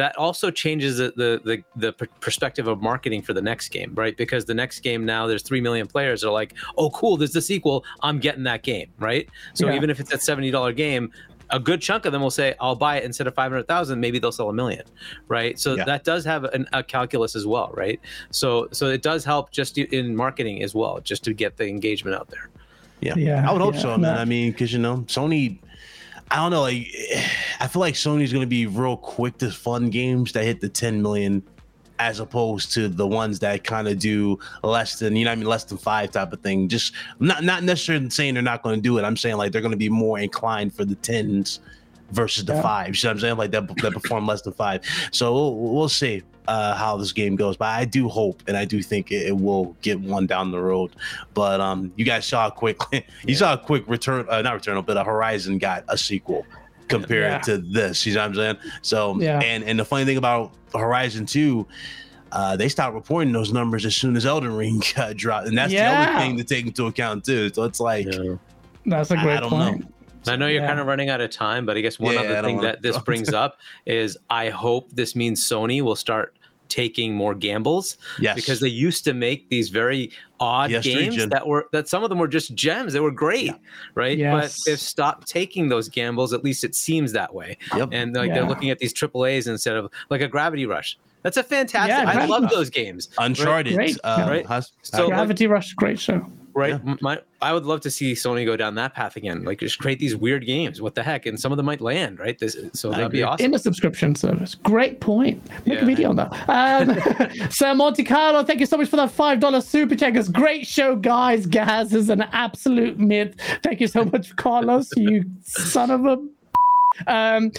that also changes the the the, the perspective of marketing for the next game right because the next game now there's three million players that are like oh cool there's the sequel I'm getting that game right so Yeah. even if it's that seventy dollar game a good chunk of them will say I'll buy it instead of 500,000 maybe they'll sell a million right so Yeah. that does have an, a calculus as well right so so it does help just in marketing as well just to get the engagement out there Yeah. Yeah, I would hope yeah, so, man. no. I mean, because you know, Sony. I don't know. Like, I feel like Sony's gonna be real quick to fund games that hit the 10 million, as opposed to the ones that kind of do less than you know I mean less than five type of thing. Just not not necessarily saying they're not going to do it. I'm saying like they're going to be more inclined for the tens versus the Yeah. fives. You know what I'm saying like that that perform less than five. So we'll, we'll see uh, how this game goes. But I do hope and I do think it, it will get one down the road. But um, you guys saw a quick you saw a quick return, uh, not return, but a Horizon got a sequel compared Yeah. to this. You know what I'm saying? So Yeah. and and the funny thing about Horizon Two. Uh, they stopped reporting those numbers as soon as Elden Ring uh, dropped, and that's the Yeah. other thing to take into account too. So it's like, That's a great I don't point. know. I know you're Yeah. kind of running out of time, but I guess one Yeah, I other don't thing that this brings up is I hope this means Sony will start taking more gambles yes, because they used to make these very odd Yes, games Region. that were that some of them were just gems. They were great, right? Yes. But they've stopped taking those gambles. At least it seems that way. Yep. And like Yeah. they're looking at these triple A's instead of like a Gravity Rush. That's a fantastic. Yeah, I love those games. Uncharted. Great. Uh, Right. hus- So, like, Gravity Rush, great show. Right? Yeah. My, I would love to see Sony go down that path again. Like just create these weird games. What the heck? And some of them might land, right? This, so that'd be agree. awesome. in a subscription service. Great point. Make Yeah. a video on that. Um, Sir Monte Carlo, thank you so much for that five dollar super check. It's great show, guys. Gaz is an absolute myth. Thank you so much, Carlos. You son of a. Um,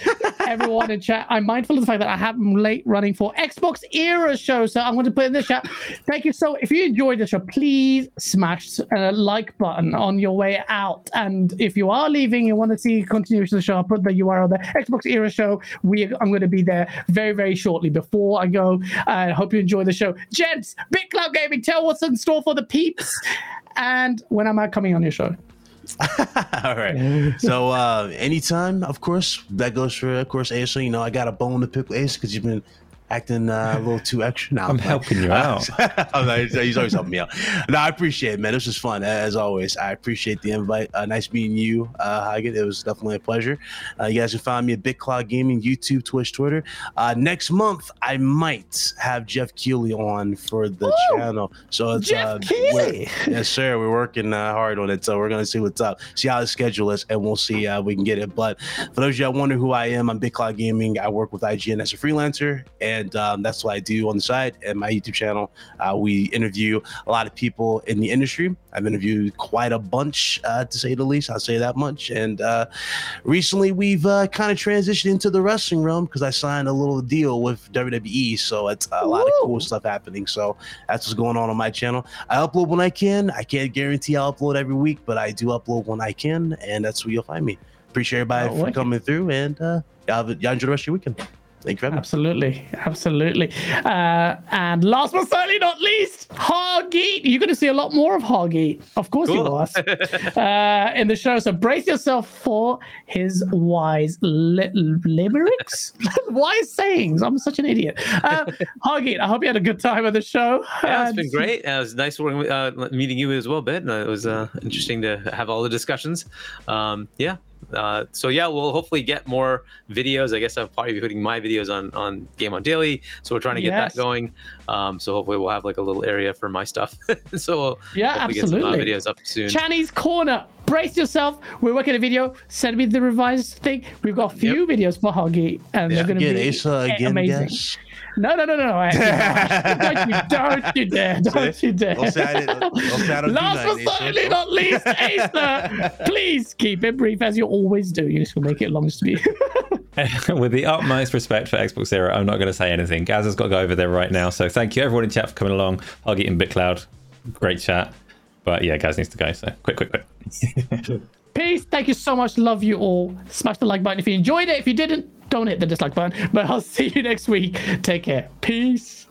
everyone in chat, I'm mindful of the fact that I have late running for Xbox Era show, so I'm going to put in the chat. Thank you so. If you enjoyed the show, please smash a like button on your way out. And if you are leaving, you want to see continuation of the show, I'll put the URL there. Xbox Era show. We I'm going to be there very very shortly. Before I go, I hope you enjoy the show, gents. Big Cloud Gaming, tell what's in store for the peeps, and when am I coming on your show? All right. So uh anytime, of course, that goes for of course Asa. You know, I got a bone to pick with Asa because you've been acting uh, a little too extra now. I'm helping you out. He's always helping me out. No, I appreciate it, man. This was fun as always. I appreciate the invite. Uh, nice meeting you, uh. It was definitely a pleasure. Uh, you guys can find me at Big Cloud Gaming, YouTube, Twitch, Twitter. Uh, next month, I might have Geoff Keighley on for the channel. So it's Geoff uh, we're- Yes, sir. We're working uh, hard on it, so we're gonna see what's up, see how the schedule is, and we'll see uh, we can get it. But for those of you that wonder who I am, I'm Big Cloud Gaming. I work with IGN as a freelancer, and um, that's what I do on the side. And my YouTube channel, uh, we interview a lot of people in the industry. I've interviewed quite a bunch, uh, to say the least. I'll say that much. And uh, recently, we've uh, kind of transitioned into the wrestling realm because I signed a little deal with WWE, so it's a lot of cool stuff happening. So that's what's going on on my channel. I upload when I can. I can't guarantee I'll upload every week, but I do upload when I can, and that's where you'll find me. Appreciate everybody Oh, for coming through, and uh, y'all, have, y'all enjoy the rest of your weekend. Thank you very. Absolutely, absolutely. Uh, and last but certainly not least, Hargeet. You're going to see a lot more of Hargeet, of course you are, uh, in the show. So brace yourself for his wise li- limericks, wise sayings. I'm such an idiot. Uh, Hargeet, I hope you had a good time at the show. Yeah, it's been great. Uh, it was nice working with, uh, meeting you as well, Ben. Uh, it was uh, interesting to have all the discussions. Um, yeah. Uh, so yeah, we'll hopefully get more videos. I guess I'll probably be putting my videos on on Game on Daily. So we're trying to get Yes. that going. Um, so hopefully we'll have like a little area for my stuff. so we'll Yeah, hopefully get some uh, absolutely. videos up soon. Chinese Corner. Brace yourself. We're working a video. Send me the revised thing. We've got a few videos for Hargeet, and they're going to be Asa again, amazing. guess. No, no, no, no, no. I- don't, you, dare. Don't you dare. Don't say don't say I don't do Last but certainly not least, Asa, please keep it brief as you always do. You just will make it long to be. With the utmost respect for Xbox Era, I'm not going to say anything. Gaz has got to go over there right now. So thank you everyone in chat for coming along. I'll get in Big Cloud. Great chat. But yeah, Gaz needs to go. So quick, quick, quick. Peace. Thank you so much. Love you all. Smash the like button if you enjoyed it. If you didn't, don't hit the dislike button. But I'll see you next week. Take care. Peace.